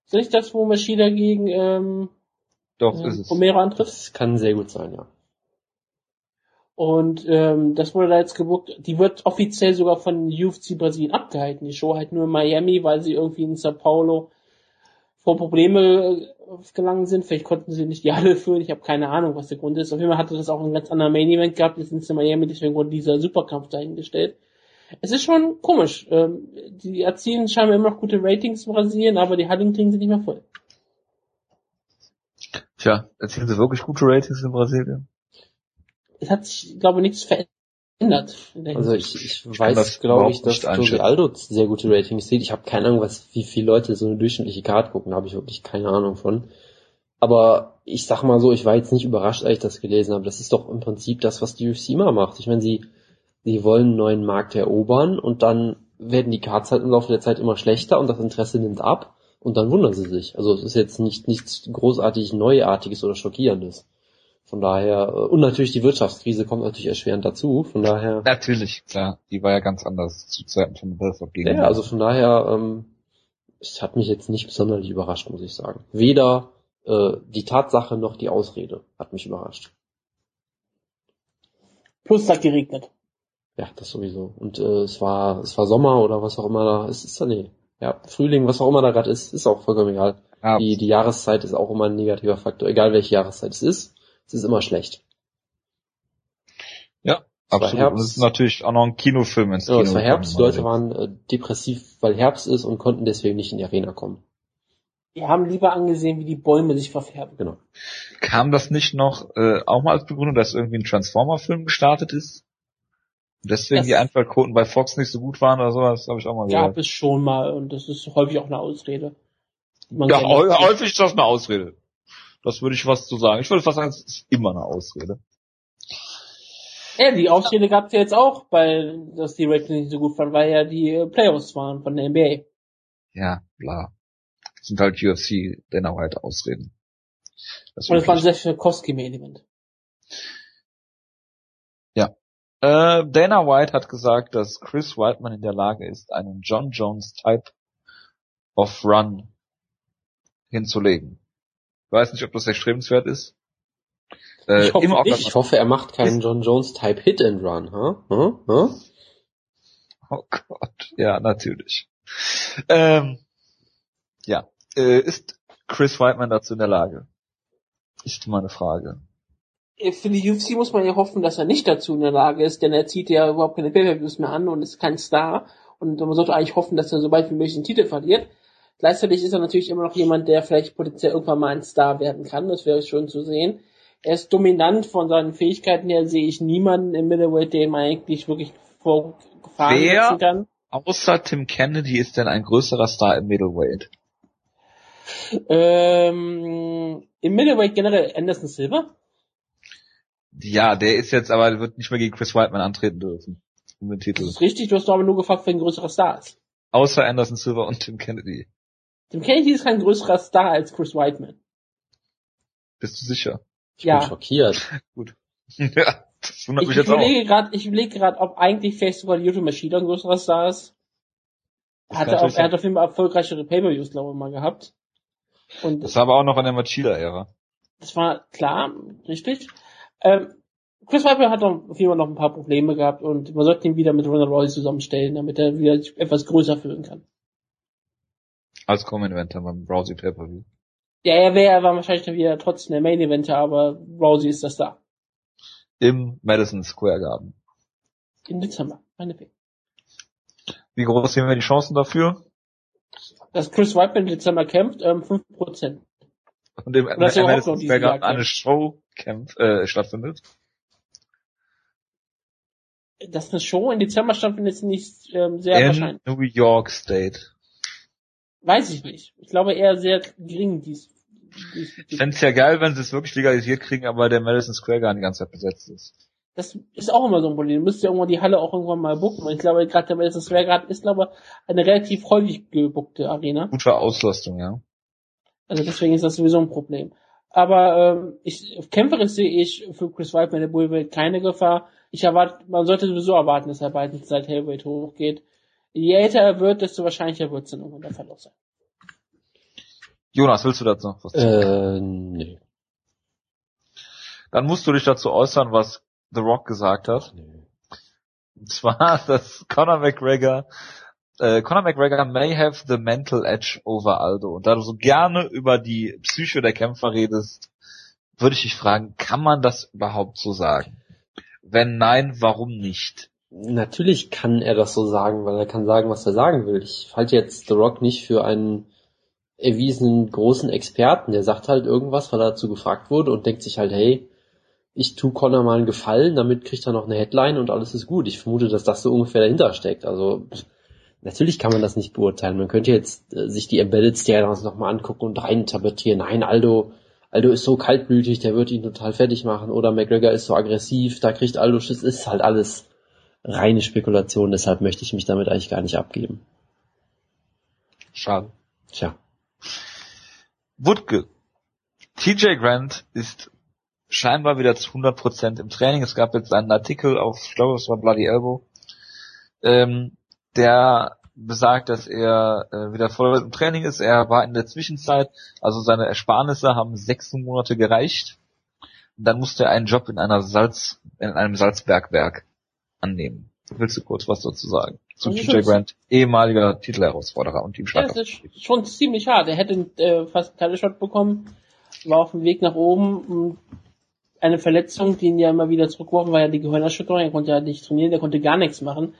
Ist nicht das, wo Machida gegen ähm, Doch, äh, ist es. Romero antrifft? Das kann sehr gut sein, ja. Und ähm, das wurde da jetzt gebucht. Die wird offiziell sogar von UFC Brasilien abgehalten. Die Show halt nur in Miami, weil sie irgendwie in Sao Paulo vor Probleme äh, gelangen sind. Vielleicht konnten sie nicht die Halle füllen. Ich habe keine Ahnung, was der Grund ist. Auf jeden Fall hatte das auch einen ganz anderen Main Event gehabt. Jetzt sind sie in Miami, deswegen wurde dieser Superkampf dahingestellt. Es ist schon komisch. Ähm, die erzielen scheinbar immer noch gute Ratings in Brasilien, aber die Hallen kriegen sie nicht mehr voll. Tja, erzielen sie wirklich gute Ratings in Brasilien? Es hat sich, glaube ich, nichts verändert. Also ich, ich das weiß, glaube ich, dass einschätzen. Aldo sehr gute Ratings sieht. Ich habe keine Ahnung, was, wie viele Leute so eine durchschnittliche Card gucken, da habe ich wirklich keine Ahnung von. Aber ich sag mal so, ich war jetzt nicht überrascht, als ich das gelesen habe. Das ist doch im Prinzip das, was die UFC immer macht. Ich meine, sie, sie wollen einen neuen Markt erobern und dann werden die Cards halt im Laufe der Zeit immer schlechter und das Interesse nimmt ab und dann wundern sie sich. Also es ist jetzt nicht nichts großartig Neuartiges oder Schockierendes. Von daher, äh, und natürlich die Wirtschaftskrise kommt natürlich erschwerend dazu. Von daher, Natürlich, klar. Die war ja ganz anders zu Zeiten von Belfort gegen. ja, also von daher, ähm, es hat mich jetzt nicht besonders überrascht, muss ich sagen. Weder äh, die Tatsache noch die Ausrede hat mich überrascht. Plus es hat geregnet. Ja, das sowieso. Und äh, es war, es war Sommer oder was auch immer da. Es ist da nee. Ja, Frühling, was auch immer da gerade ist, ist auch vollkommen egal. ja, Die, die Jahreszeit ist auch immer ein negativer Faktor, egal welche Jahreszeit es ist. Es ist immer schlecht. ja absolut. Herbst. Und es ist natürlich auch noch ein Kinofilm ins Ja, Kino. es war Herbst, die Leute waren äh, depressiv, weil Herbst ist und konnten deswegen nicht in die Arena kommen. Wir haben lieber angesehen, wie die Bäume sich verfärben. Genau. Kam das nicht noch äh, auch mal als Begründung, dass irgendwie ein Transformer-Film gestartet ist? Und deswegen Das- die Einschaltquoten bei Fox nicht so gut waren oder sowas, habe ich auch mal Gab gehört. es schon mal und das ist häufig auch eine Ausrede. Man Ja, häufig ist das eine Ausrede. Das würde ich was zu sagen. Ich würde fast sagen, es ist immer eine Ausrede. Ja, die Ausrede gab es ja jetzt auch, weil dass die Ratings nicht so gut waren, weil ja die Playoffs waren von der NBA. Ja, bla. Das sind halt UFC Dana White Ausreden. Das Und es war ein sehr Koski Main Event. Äh, Dana White hat gesagt, dass Chris Whiteman in der Lage ist, einen John Jones Type of Run hinzulegen. Ich weiß nicht, ob das erstrebenswert ist. Äh, Ich hoffe. Ich hoffe, er macht keinen John Jones Type Hit and Run, huh? Huh? Huh? Oh Gott, ja, natürlich. Ähm, ja, Äh, ist Chris Weidman dazu in der Lage? Ist meine Frage. Für die UFC muss man ja hoffen, dass er nicht dazu in der Lage ist, denn er zieht ja überhaupt keine Pay-Per-Views mehr an und ist kein Star. Und man sollte eigentlich hoffen, dass er so bald wie möglich den Titel verliert. Gleichzeitig ist er natürlich immer noch jemand, der vielleicht potenziell irgendwann mal ein Star werden kann. Das wäre schön zu sehen. Er ist dominant von seinen Fähigkeiten her, sehe ich niemanden im Middleweight, dem man eigentlich wirklich vor Gefahren Wer? setzen kann. Außer Tim Kennedy ist denn ein größerer Star im Middleweight? Ähm, Im Middleweight generell Anderson Silver. Ja, der ist jetzt aber, wird nicht mehr gegen Chris Weidman antreten dürfen. Um den Das Titel. ist richtig, du hast doch aber nur gefragt, wer ein größerer Star ist. Außer Anderson Silver und Tim Kennedy. Tim Kennedy ist kein größerer Star als Chris Whiteman. Bist du sicher? Ich Ja. bin schockiert. ja, das wundert Ich, mich ich jetzt auch. überlege gerade, ich überlege gerade, ob eigentlich vielleicht sogar die Yoto Machida ein größerer Star ist. Das Hat er, auch, er hat auf jeden Fall erfolgreichere Pay-Per-Views, glaube ich, mal gehabt. Und Das war aber auch noch an der Machida-Ära. das war klar, richtig. Ähm, Chris Weidman hat noch, auf jeden Fall noch ein paar Probleme gehabt und man sollte ihn wieder mit Ronald Royce zusammenstellen, damit er wieder etwas größer fühlen kann. Als Co-Eventer beim Browsy Pay-Per-View. Ja, er wäre war wahrscheinlich dann wieder trotzdem der Main Eventer, aber Rousey ist das da. Im Madison Square Garden. Im Dezember, meinetwegen. Wie groß sehen wir die Chancen dafür? Dass Chris Weidman im Dezember kämpft, ähm, 5%. Und überhaupt Madison eine Show kämpf, äh, stattfindet? Dass eine Show im Dezember stattfindet, ist nicht ähm, sehr In wahrscheinlich. New York State. Weiß ich nicht. Ich glaube eher sehr gering dies. dies Ich fände ja geil, wenn sie es wirklich legalisiert kriegen, aber der Madison Square Garden die ganze Zeit besetzt ist. das ist auch immer so ein Problem. Du müsst ja irgendwann die Halle auch irgendwann mal bucken. Und ich glaube, gerade der Madison Square Garden ist, glaube ich, eine relativ häufig gebuckte Arena. Gute Auslastung, ja. Also deswegen ist das sowieso ein Problem. Aber ähm, ich, kämpferisch sehe ich für Chris Weidman in der Bullweight keine Gefahr. Ich erwarte, man sollte sowieso erwarten, dass er bald ins Light Heavyweight hochgeht. Je älter er wird, desto wahrscheinlicher wird es dann irgendwann der Verlust sein. Jonas, willst du dazu noch was sagen? Äh, nee. Dann musst du dich dazu äußern, was The Rock gesagt hat. nee. Und zwar, dass Conor McGregor, äh, Conor McGregor may have the mental edge over Aldo. Und da du so gerne über die Psyche der Kämpfer redest, würde ich dich fragen, kann man das überhaupt so sagen? Wenn nein, warum nicht? Natürlich kann er das so sagen, weil er kann sagen, was er sagen will. Ich halte jetzt The Rock nicht für einen erwiesenen großen Experten. Der sagt halt irgendwas, weil er dazu gefragt wurde und denkt sich halt, hey, ich tu Connor mal einen Gefallen, damit kriegt er noch eine Headline und alles ist gut. Ich vermute, dass das so ungefähr dahinter steckt. Also natürlich kann man das nicht beurteilen. Man könnte jetzt äh, sich die Embedded Stare nochmal angucken und reininterpretieren. Nein, Aldo, Aldo ist so kaltblütig, der wird ihn total fertig machen. Oder McGregor ist so aggressiv, da kriegt Aldo Schiss. Ist halt alles reine Spekulation. Deshalb möchte ich mich damit eigentlich gar nicht abgeben. Schade. Tja. Wutke. TJ Grant ist scheinbar wieder zu 100% im Training. Es gab jetzt einen Artikel auf, ich glaube, es war Bloody Elbow, ähm, der besagt, dass er äh, wieder voll im Training ist. Er war in der Zwischenzeit, also seine Ersparnisse haben sechs Monate gereicht. Und dann musste er einen Job in einer Salz, in einem Salzbergwerk annehmen. Willst du kurz was dazu sagen? Zu Also TJ Grant, ehemaliger Titelherausforderer und Ja, Teamstarter. das ist schon ziemlich hart. Er hätte äh, fast einen Title-Shot bekommen, war auf dem Weg nach oben. Eine Verletzung, die ihn ja immer wieder zurückgeworfen war ja die Gehirnerschütterung. Er konnte ja nicht trainieren, er konnte gar nichts machen.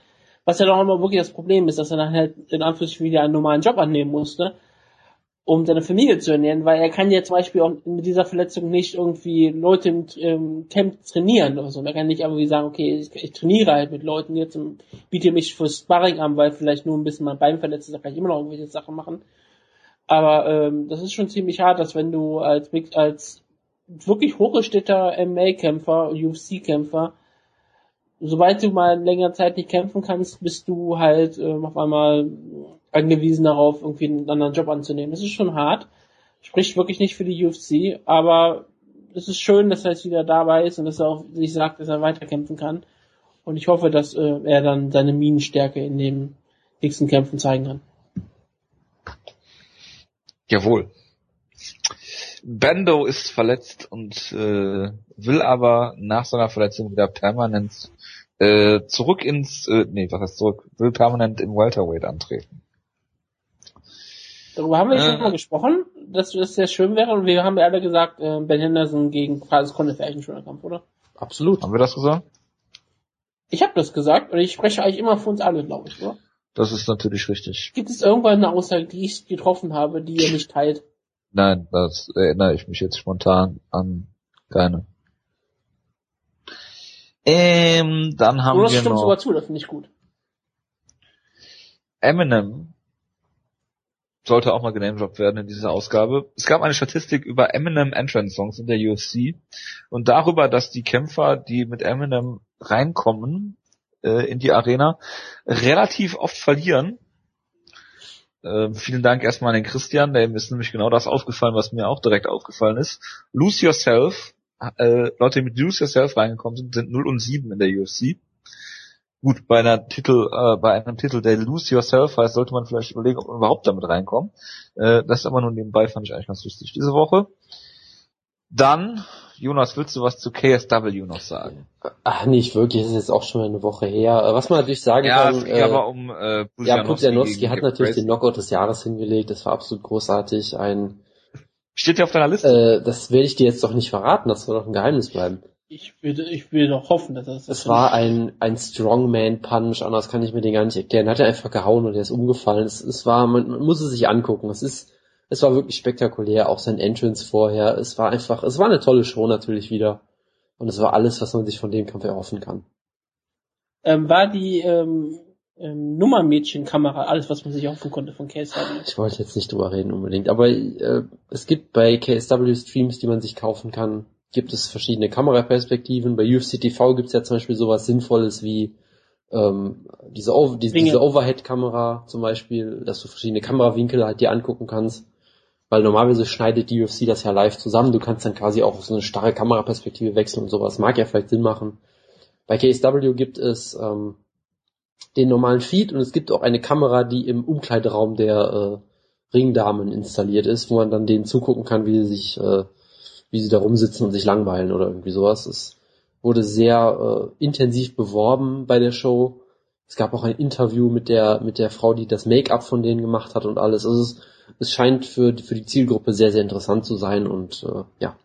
Was ja doch immer wirklich das Problem ist, dass er dann halt in Anführungsstrichen wieder einen normalen Job annehmen musste, um seine Familie zu ernähren, weil er kann ja zum Beispiel auch mit dieser Verletzung nicht irgendwie Leute im ähm, Camp trainieren oder so. Er kann nicht irgendwie sagen, okay, ich, ich trainiere halt mit Leuten jetzt und biete mich für Sparring an, weil vielleicht nur ein bisschen mein Bein verletzt ist, da kann ich immer noch irgendwelche Sachen machen. Aber ähm, das ist schon ziemlich hart, dass wenn du als als wirklich hochgestellter MMA-Kämpfer, UFC-Kämpfer, sobald du mal in längerer Zeit nicht kämpfen kannst, bist du halt ähm, auf einmal angewiesen darauf, irgendwie einen anderen Job anzunehmen. Das ist schon hart. Spricht wirklich nicht für die UFC, aber es ist schön, dass er jetzt wieder dabei ist und dass er auch sich sagt, dass er weiterkämpfen kann. Und ich hoffe, dass äh, er dann seine Minenstärke in den nächsten Kämpfen zeigen kann. Jawohl. Bando ist verletzt und äh, will aber nach seiner Verletzung wieder permanent äh, zurück ins, äh, nee, was heißt zurück, will permanent im Welterweight antreten. Darüber haben wir Äh. schon mal gesprochen, dass das sehr schön wäre und wir haben ja alle gesagt, äh, Ben Henderson gegen Francis Conde wäre eigentlich ein schöner Kampf, oder? Absolut. Haben wir das gesagt? Ich habe das gesagt und ich spreche eigentlich immer für uns alle, glaube ich, oder? Das ist natürlich richtig. Gibt es irgendwann eine Aussage, die ich getroffen habe, die ihr nicht teilt? Nein, das erinnere ich mich jetzt spontan an keine. Ähm, dann haben Oder wir stimmt noch sogar zu, das finde ich gut. Eminem. Sollte auch mal genamedroppt werden in dieser Ausgabe. Es gab eine Statistik über Eminem Entrance Songs in der UFC und darüber, dass die Kämpfer, die mit Eminem reinkommen äh, in die Arena, relativ oft verlieren. Äh, vielen Dank erstmal an den Christian, dem ist nämlich genau das aufgefallen, was mir auch direkt aufgefallen ist. Lose Yourself, äh, Leute, die mit Lose Yourself reingekommen sind, sind 0 und 7 in der UFC. Gut, bei einer Titel, äh, bei einem Titel, der Lose Yourself heißt, sollte man vielleicht überlegen, ob man überhaupt damit reinkommt. Äh, das ist aber nur nebenbei, fand ich eigentlich ganz lustig diese Woche. Dann, Jonas, willst du was zu KSW noch sagen? Ach, nicht wirklich, das ist jetzt auch schon mal eine Woche her. Äh, Was man natürlich sagen Ja, kann, es ging äh, aber um äh, ja, gegen hat natürlich den Knockout des Jahres hingelegt, das war absolut großartig. Ein, Steht ja auf deiner Liste. äh, das werde ich dir jetzt doch nicht verraten, das soll doch ein Geheimnis bleiben. Ich würde, ich will doch hoffen, dass das. Es war ein, ein Strongman-Punch, anders kann ich mir den gar nicht erklären. Hat er einfach gehauen und er ist umgefallen. Es, es war, man, man muss es sich angucken. Es ist, es war wirklich spektakulär, auch sein Entrance vorher. Es war einfach, es war eine tolle Show natürlich wieder. Und es war alles, was man sich von dem Kampf erhoffen kann. ähm, war die ähm, ähm, Nummermädchenkamera alles, was man sich hoffen konnte von KSW. Ich wollte jetzt nicht drüber reden unbedingt, aber äh, es gibt bei KSW Streams, die man sich kaufen kann, gibt es verschiedene Kameraperspektiven. Bei UFC TV gibt es ja zum Beispiel sowas Sinnvolles wie ähm, diese, Dinge. diese Overhead-Kamera zum Beispiel, dass du verschiedene Kamerawinkel halt dir angucken kannst. Weil normalerweise schneidet die UFC das ja live zusammen. Du kannst dann quasi auch auf so eine starre Kameraperspektive wechseln und sowas. Mag ja vielleicht Sinn machen. Bei KSW gibt es ähm, den normalen Feed und es gibt auch eine Kamera, die im Umkleideraum der äh, Ringdamen installiert ist, wo man dann denen zugucken kann, wie sie sich, äh, wie sie da rumsitzen und sich langweilen oder irgendwie sowas. Es wurde sehr äh, intensiv beworben bei der Show. Es gab auch ein Interview mit der mit der Frau, die das Make-up von denen gemacht hat und alles. Also es, es scheint für für die Zielgruppe sehr sehr interessant zu sein und äh, ja,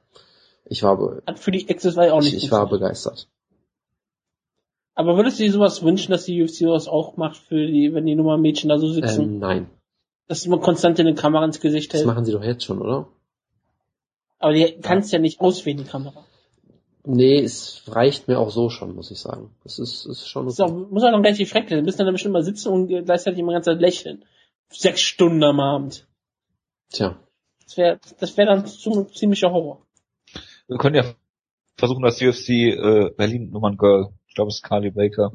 ich war be- Hat für die Access war ja auch nicht. ich, ich war begeistert. Aber würdest du dir sowas wünschen, dass die UFC sowas auch macht für die, wenn die Nummermädchen da so sitzen? Ähm, nein, dass man konstant in den Kamera ins Gesicht das hält. machen sie doch jetzt schon, oder? Aber die kannst ja nicht auswählen, die Kamera. Nee, es reicht mir auch so schon, muss ich sagen. Es ist, ist schon Das ist auch, muss auch noch relativ schrecklich sein. Du bist dann bestimmt mal sitzen und gleichzeitig immer ganz Zeit lächeln. Sechs Stunden am Abend. Tja, Das wäre das wär dann zu, ziemlicher Horror. Wir können ja versuchen, das UFC äh, Berlin Nummern Girl, ich glaube es ist Carly Baker,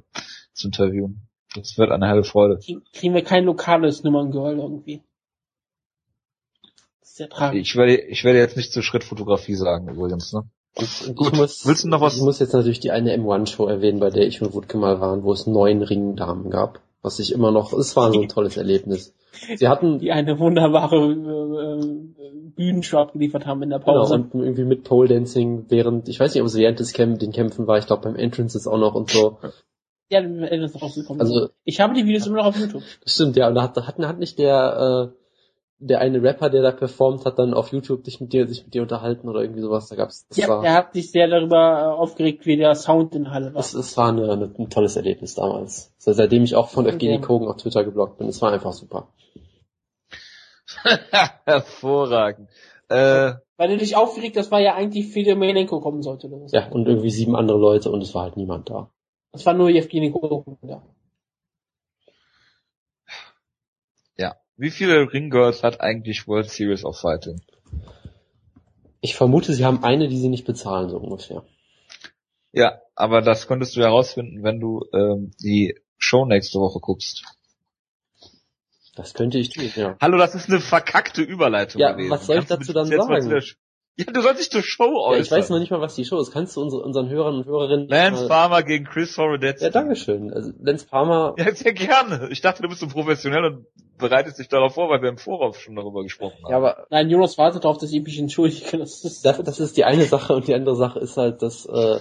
zu interviewen. Das wird eine helle Freude. Kriegen- wir kein lokales Nummerngirl irgendwie. Das ist sehr tragisch. Ich werde, ich werde jetzt nicht zur Schrittfotografie sagen übrigens, ne? Und, und Gut. ich muss, Willst du noch was- Ich muss jetzt natürlich die eine M1-Show erwähnen, bei der ich und Wutke mal waren, wo es neun Ringdamen gab. Was ich immer noch, es war so ein tolles Erlebnis. Sie hatten, Die eine wunderbare äh, äh, Bühnenshow abgeliefert haben in der genau, Pause. und irgendwie mit Pole Dancing während, ich weiß nicht, ob es während des Camp, den Kämpfen war, ich glaube beim Entrances auch noch und so. ja, wenn das rausgekommen Also- ist. Ich habe die Videos immer noch auf YouTube. Das stimmt, ja, und da hat, hat, hat nicht der, äh, der eine Rapper, der da performt hat, dann auf YouTube sich mit dir, sich mit dir unterhalten oder irgendwie sowas, da gab's, das Ja, war, er hat sich sehr darüber äh, aufgeregt, wie der Sound in der Halle war. Es, es war eine, eine, ein tolles Erlebnis damals. So, seitdem ich auch von Evgeny Ja. Kogen auf Twitter geblockt bin. Es war einfach super. Hervorragend. Äh, Weil du dich aufgeregt, das war ja eigentlich Fedomenko kommen sollte. Oder so. Ja, und irgendwie sieben andere Leute und es war halt niemand da. Es war nur Evgeny da. ja. Wie viele Ringgirls hat eigentlich World Series of Fighting? Ich vermute, sie haben eine, die sie nicht bezahlen, so ungefähr. Ja, aber das konntest du herausfinden, wenn du ähm, die Show nächste Woche guckst. Das könnte ich tun, ja. Hallo, das ist eine verkackte Überleitung Ja, gewesen. was soll ich Kannst dazu dann sagen? Ja, du sollst dich zur Show ja äußern. ich weiß noch nicht mal, was die Show ist. Kannst du unsere, unseren Hörern und Hörerinnen... Lance mal- Farmer gegen Chris Horodetsky. Ja, dankeschön. Also, Lance Palmer... Ja, sehr gerne. Ich dachte, du bist so professionell und bereitest dich darauf vor, weil wir im Voraus schon darüber gesprochen haben. Ja, aber Nein, Jonas wartet darauf, dass ich mich entschuldige. Das ist, das, das ist die eine Sache und die andere Sache ist halt, dass, äh,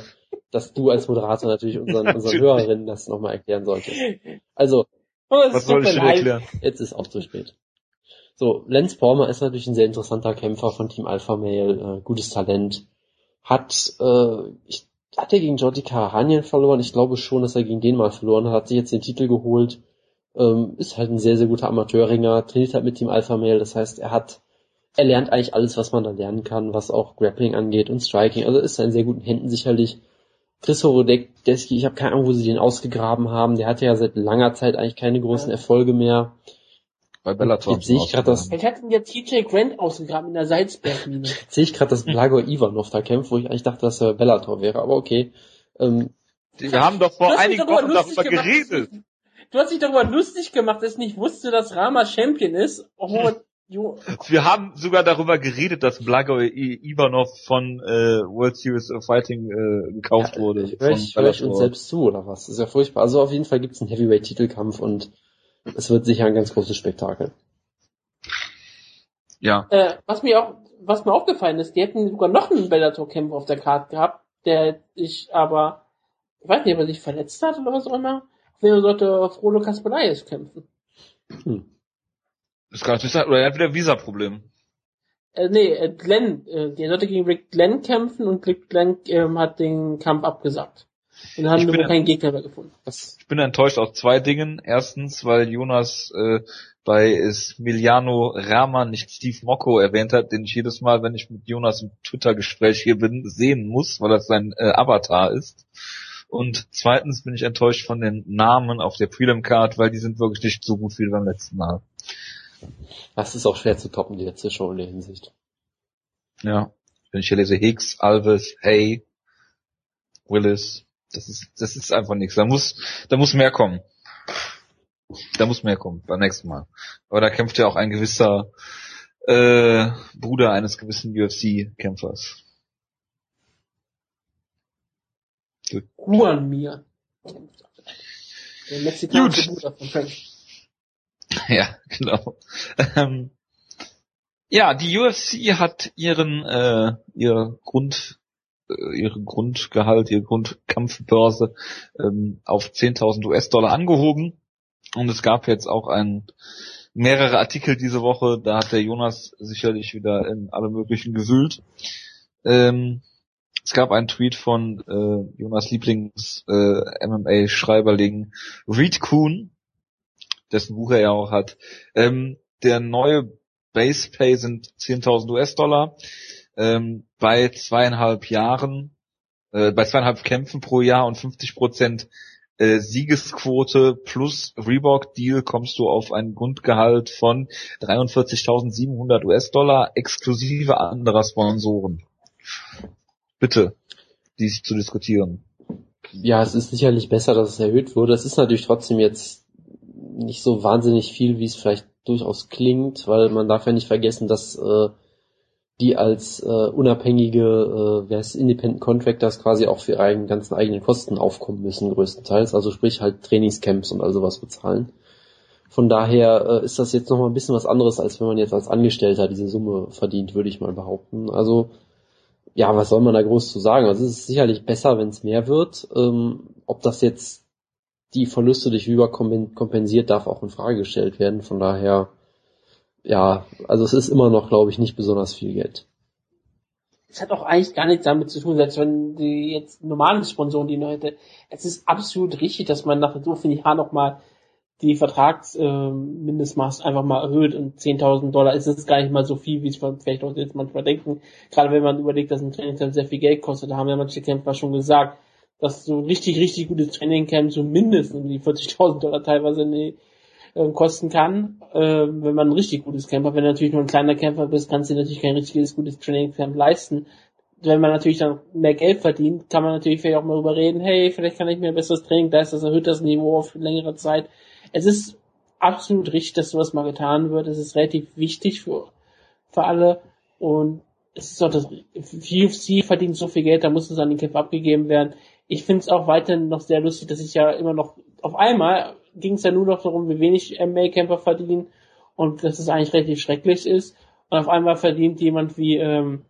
dass du als Moderator natürlich unseren, unseren Natürlich. Hörerinnen das nochmal erklären solltest. Also, Oh, Was soll ich leid. erklären? jetzt ist auch zu spät. So, Lance Palmer ist natürlich ein sehr interessanter Kämpfer von Team Alpha Male, äh, gutes Talent. Hat, äh, ich, hat er gegen Jordi Karahanien verloren? Ich glaube schon, dass er gegen den mal verloren hat. Hat sich jetzt den Titel geholt. Ähm, ist halt ein sehr, sehr guter Amateurringer, trainiert halt mit Team Alpha Male. Das heißt, er hat, er lernt eigentlich alles, was man da lernen kann, was auch Grappling angeht und Striking. Also ist er in sehr guten Händen sicherlich. Chris Horodecki, ich habe keine Ahnung, wo sie den ausgegraben haben. Der hatte ja seit langer Zeit eigentlich keine großen. Erfolge mehr. Bei Bellator. Jetzt sehe ich gerade das, Ich hatte ja TJ Grant ausgegraben in der Salzbergmine. jetzt sehe ich gerade, dass Blagor Ivanov da kämpft, wo ich eigentlich dachte, dass er Bellator wäre, aber okay. Ähm, Wir haben doch Du vor hast dich einigen darüber Wochen lustig darüber gemacht, geredet. Du hast dich darüber lustig gemacht, dass ich nicht wusste, dass Rama Champion ist, obwohl Jo, Wir haben sogar darüber geredet, dass Blago Ivanov von äh, World Series of Fighting äh, gekauft wurde. Hör ich, hör ich uns selbst zu, oder was? Das ist ja furchtbar. Also auf jeden Fall gibt's einen Heavyweight-Titelkampf und es wird sicher ein ganz großes Spektakel. Ja, äh, was mir auch, was mir aufgefallen ist, die hätten sogar noch einen Bellator-Kämpfer auf der Karte gehabt, der sich aber, ich weiß nicht, ob er sich verletzt hat oder was auch immer. Auf jeden Fall sollte Frodo Kasperlayes kämpfen. Hm. das kann natürlich sein. Oder er hat wieder ein Visa-Problem. Äh, nee, äh, Glenn, äh, der sollte gegen Rick Glenn kämpfen und Rick Glenn ähm, hat den Kampf abgesagt. Und dann haben Ich wir bin keinen Gegner mehr gefunden. Ich bin enttäuscht aus zwei Dingen. Erstens, weil Jonas äh, bei Emiliano Rahman nicht Steve Mocco erwähnt hat, den ich jedes Mal, wenn ich mit Jonas im Twitter-Gespräch hier bin, sehen muss, weil das sein äh, Avatar ist. Und zweitens bin ich enttäuscht von den Namen auf der Freedom Card, weil die sind wirklich nicht so gut wie beim letzten Mal. das ist auch schwer zu toppen, die letzte Show in der Hinsicht. Ja. Wenn ich hier lese Hicks, Alves, Hay, Willis, das ist, das ist einfach nichts. Da muss, da muss mehr kommen. Da muss mehr kommen beim nächsten Mal. Aber da kämpft ja auch ein gewisser äh, Bruder eines gewissen UFC-Kämpfers. Juan Mir. Der mexikanische Bruder von Frank. Ja, genau. Ähm, ja, die UFC hat ihren äh, ihr Grund äh, ihren Grundgehalt, ihre Grundkampfbörse ähm, auf 10.000 US-Dollar angehoben und es gab jetzt auch ein mehrere Artikel diese Woche, da hat der Jonas sicherlich wieder in alle möglichen gewühlt. Ähm, es gab einen Tweet von äh, Jonas Lieblings äh, MMA-Schreiberling Reed Kuhn, dessen Buch er ja auch hat. Ähm, der neue Base Pay sind 10.000 US-Dollar. Ähm, bei zweieinhalb Jahren, äh, bei zweieinhalb Kämpfen pro Jahr und 50 Prozent äh, Siegesquote plus Reebok Deal kommst du auf ein Grundgehalt von 43.700 US-Dollar exklusive anderer Sponsoren. Bitte, dies zu diskutieren. Ja, es ist sicherlich besser, dass es erhöht wurde. Es ist natürlich trotzdem jetzt nicht so wahnsinnig viel, wie es vielleicht durchaus klingt, weil man darf ja nicht vergessen, dass äh, die als äh, unabhängige, äh, wer ist Independent Contractors quasi auch für ihre ganzen eigenen Kosten aufkommen müssen, größtenteils. Also sprich halt Trainingscamps und all sowas bezahlen. Von daher äh, ist das jetzt nochmal ein bisschen was anderes, als wenn man jetzt als Angestellter diese Summe verdient, würde ich mal behaupten. Also ja, was soll man da groß zu sagen? Also es ist sicherlich besser, wenn es mehr wird. Ähm, ob das jetzt die Verluste durch Über kompensiert, darf auch in Frage gestellt werden. Von daher, ja, also es ist immer noch, glaube ich, nicht besonders viel Geld. Es hat auch eigentlich gar nichts damit zu tun, selbst wenn die jetzt normalen Sponsoren die Leute. Es ist absolut richtig, dass man nach so vielen Jahren nochmal die Vertragsmindestmaß äh, einfach mal erhöht und 10.000 Dollar ist es gar nicht mal so viel, wie es vielleicht auch jetzt manchmal denken. Gerade wenn man überlegt, dass ein Trainingscamp sehr viel Geld kostet, da haben ja manche Kämpfer schon gesagt, dass so richtig, richtig gutes Trainingcamp so mindestens die 40.000 Dollar teilweise nee, äh, kosten kann, äh, wenn man ein richtig gutes Camp. Wenn du natürlich nur ein kleiner Kämpfer bist, kannst du dir natürlich kein richtiges gutes Trainingcamp leisten. Wenn man natürlich dann mehr Geld verdient, kann man natürlich vielleicht auch mal darüber reden, hey, vielleicht kann ich mir ein besseres Training leisten, das erhöht das Niveau auf längere Zeit. Es ist absolut richtig, dass sowas mal getan wird. Es ist relativ wichtig für, für alle und es ist auch das, UFC verdient so viel Geld, da muss es an den Kämpfer abgegeben werden. Ich finde es auch weiterhin noch sehr lustig, dass ich ja immer noch, auf einmal ging es ja nur noch darum, wie wenig MMA-Kämpfer verdienen und dass es eigentlich relativ schrecklich ist. Und auf einmal verdient jemand wie ähm,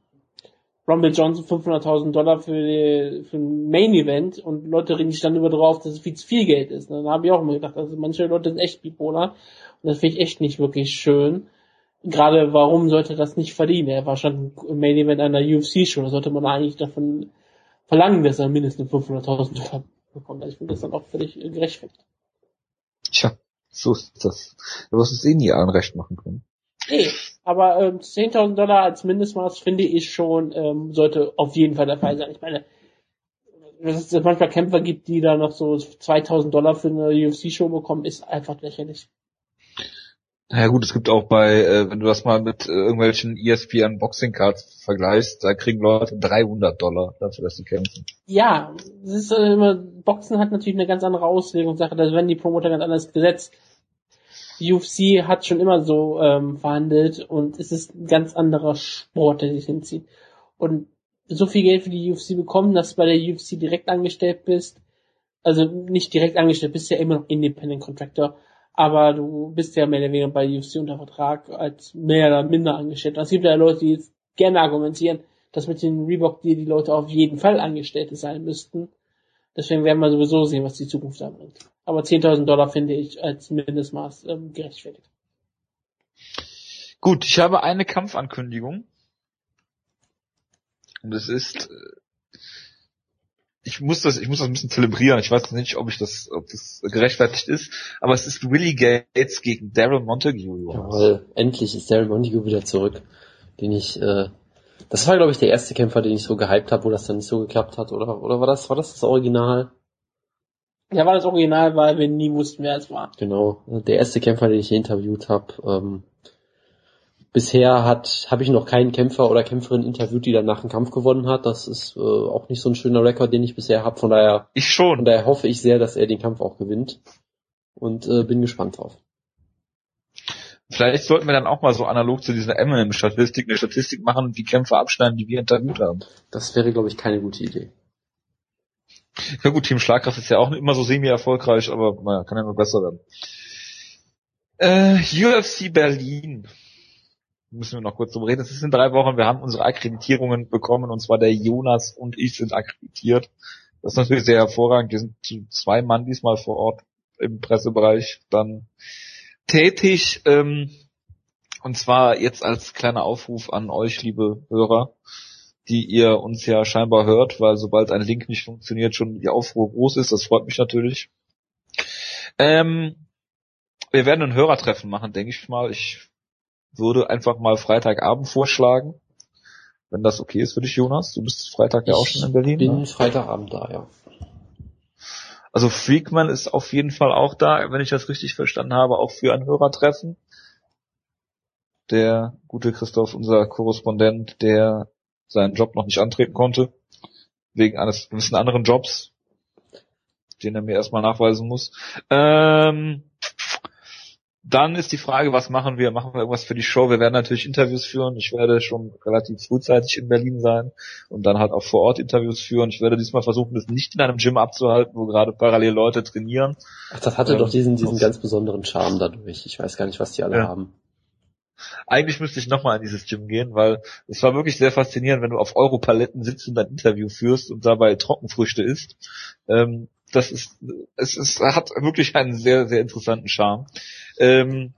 Rumble Johnson 500.000 Dollar für, die, für ein Main-Event und Leute reden sich dann über drauf, dass es viel zu viel Geld ist. Dann habe ich auch immer gedacht, also manche Leute sind echt bipolar und das finde ich echt nicht wirklich schön. gerade warum sollte das nicht verdienen? Er war schon im Main Event einer UFC-Show, da sollte man eigentlich davon verlangen, dass er mindestens 500.000 Dollar bekommt. Also ich finde das dann auch völlig gerechtfertigt. Tja, so ist das. Du wirst es eh nie allen recht machen können. Nee, aber ähm, 10.000 Dollar als Mindestmaß finde ich schon, ähm, sollte auf jeden Fall der Fall sein. Ich meine, dass es manchmal Kämpfer gibt, die da noch so 2.000 Dollar für eine UFC-Show bekommen, ist einfach lächerlich. Naja gut, es gibt auch bei, äh, wenn du das mal mit äh, irgendwelchen ESPN Boxing Cards vergleichst, da kriegen Leute 300 Dollar dafür, dass sie kämpfen. Ja, es ist äh, immer, Boxen hat natürlich eine ganz andere Auslegungssache, da werden die Promoter ganz anders gesetzt. UFC hat schon immer so ähm, verhandelt und es ist ein ganz anderer Sport, der sich hinzieht. Und so viel Geld für die UFC bekommen, dass du bei der UFC direkt angestellt bist, also nicht direkt angestellt, bist ja immer noch Independent Contractor, aber du bist ja mehr oder weniger bei UFC unter Vertrag als mehr oder minder angestellt. Es gibt ja Leute, die jetzt gerne argumentieren, dass mit den Reebok dir die Leute auf jeden Fall Angestellte sein müssten. Deswegen werden wir sowieso sehen, was die Zukunft da bringt. Aber 10.000 Dollar finde ich als Mindestmaß ähm, gerechtfertigt. Gut, ich habe eine Kampfankündigung. Und es ist, äh, ich muss das, ich muss das ein bisschen zelebrieren. Ich weiß nicht, ob ich das, ob das gerechtfertigt ist, aber es ist Willie Gates gegen Daryl Montague. Jawohl, endlich ist Daryl Montague wieder zurück, den ich, äh, das war glaube ich der erste Kämpfer, den ich so gehypt habe, wo das dann nicht so geklappt hat, oder? Oder war das, war das das Original? Ja, war das Original, weil wir nie wussten, wer es war. Genau, der erste Kämpfer, den ich interviewt habe. Ähm, bisher hat habe ich noch keinen Kämpfer oder Kämpferin interviewt, die dann nach dem Kampf gewonnen hat. Das ist äh, auch nicht so ein schöner Rekord, den ich bisher habe. Von daher, Ich schon. von daher hoffe ich sehr, dass er den Kampf auch gewinnt und äh, bin gespannt drauf. Vielleicht sollten wir dann auch mal so analog zu dieser Eminem-Statistik eine Statistik machen und die Kämpfer abschneiden, die wir interviewt haben. Das wäre, glaube ich, keine gute Idee. Ja gut, Team Schlagkraft ist ja auch immer so semi-erfolgreich, aber naja, kann ja nur besser werden. Äh, UFC Berlin. Müssen wir noch kurz drüber reden. Es ist in drei Wochen. Wir haben unsere Akkreditierungen bekommen und zwar der Jonas und ich sind akkreditiert. Das ist natürlich sehr hervorragend. Wir sind zu zwei Mann diesmal vor Ort im Pressebereich dann tätig. Ähm, und zwar jetzt als kleiner Aufruf an euch, liebe Hörer, die ihr uns ja scheinbar hört, weil sobald ein Link nicht funktioniert, schon die Aufruhr groß ist. Das freut mich natürlich. Ähm, wir werden ein Hörertreffen machen, denke ich mal. Ich würde einfach mal Freitagabend vorschlagen. Wenn das okay ist für dich, Jonas. Du bist Freitag ja auch schon in Berlin. Ich bin ne? Freitagabend da, ja. Also Freakman ist auf jeden Fall auch da, wenn ich das richtig verstanden habe, auch für ein Hörertreffen. Der gute Christoph, unser Korrespondent, der seinen Job noch nicht antreten konnte, wegen eines gewissen anderen Jobs, den er mir erstmal nachweisen muss. Ähm, dann ist die Frage, was machen wir? Machen wir irgendwas für die Show? Wir werden natürlich Interviews führen. Ich werde schon relativ frühzeitig in Berlin sein und dann halt auch vor Ort Interviews führen. Ich werde diesmal versuchen, das nicht in einem Gym abzuhalten, wo gerade parallel Leute trainieren. Ach, das hatte Ähm, doch diesen, diesen ganz besonderen Charme dadurch. Ich weiß gar nicht, was die alle Ja. haben. Eigentlich müsste ich nochmal in dieses Gym gehen, weil es war wirklich sehr faszinierend, wenn du auf Europaletten sitzt und ein Interview führst und dabei Trockenfrüchte isst. Ähm, das ist, es ist, hat wirklich einen sehr, sehr interessanten Charme. Ähm,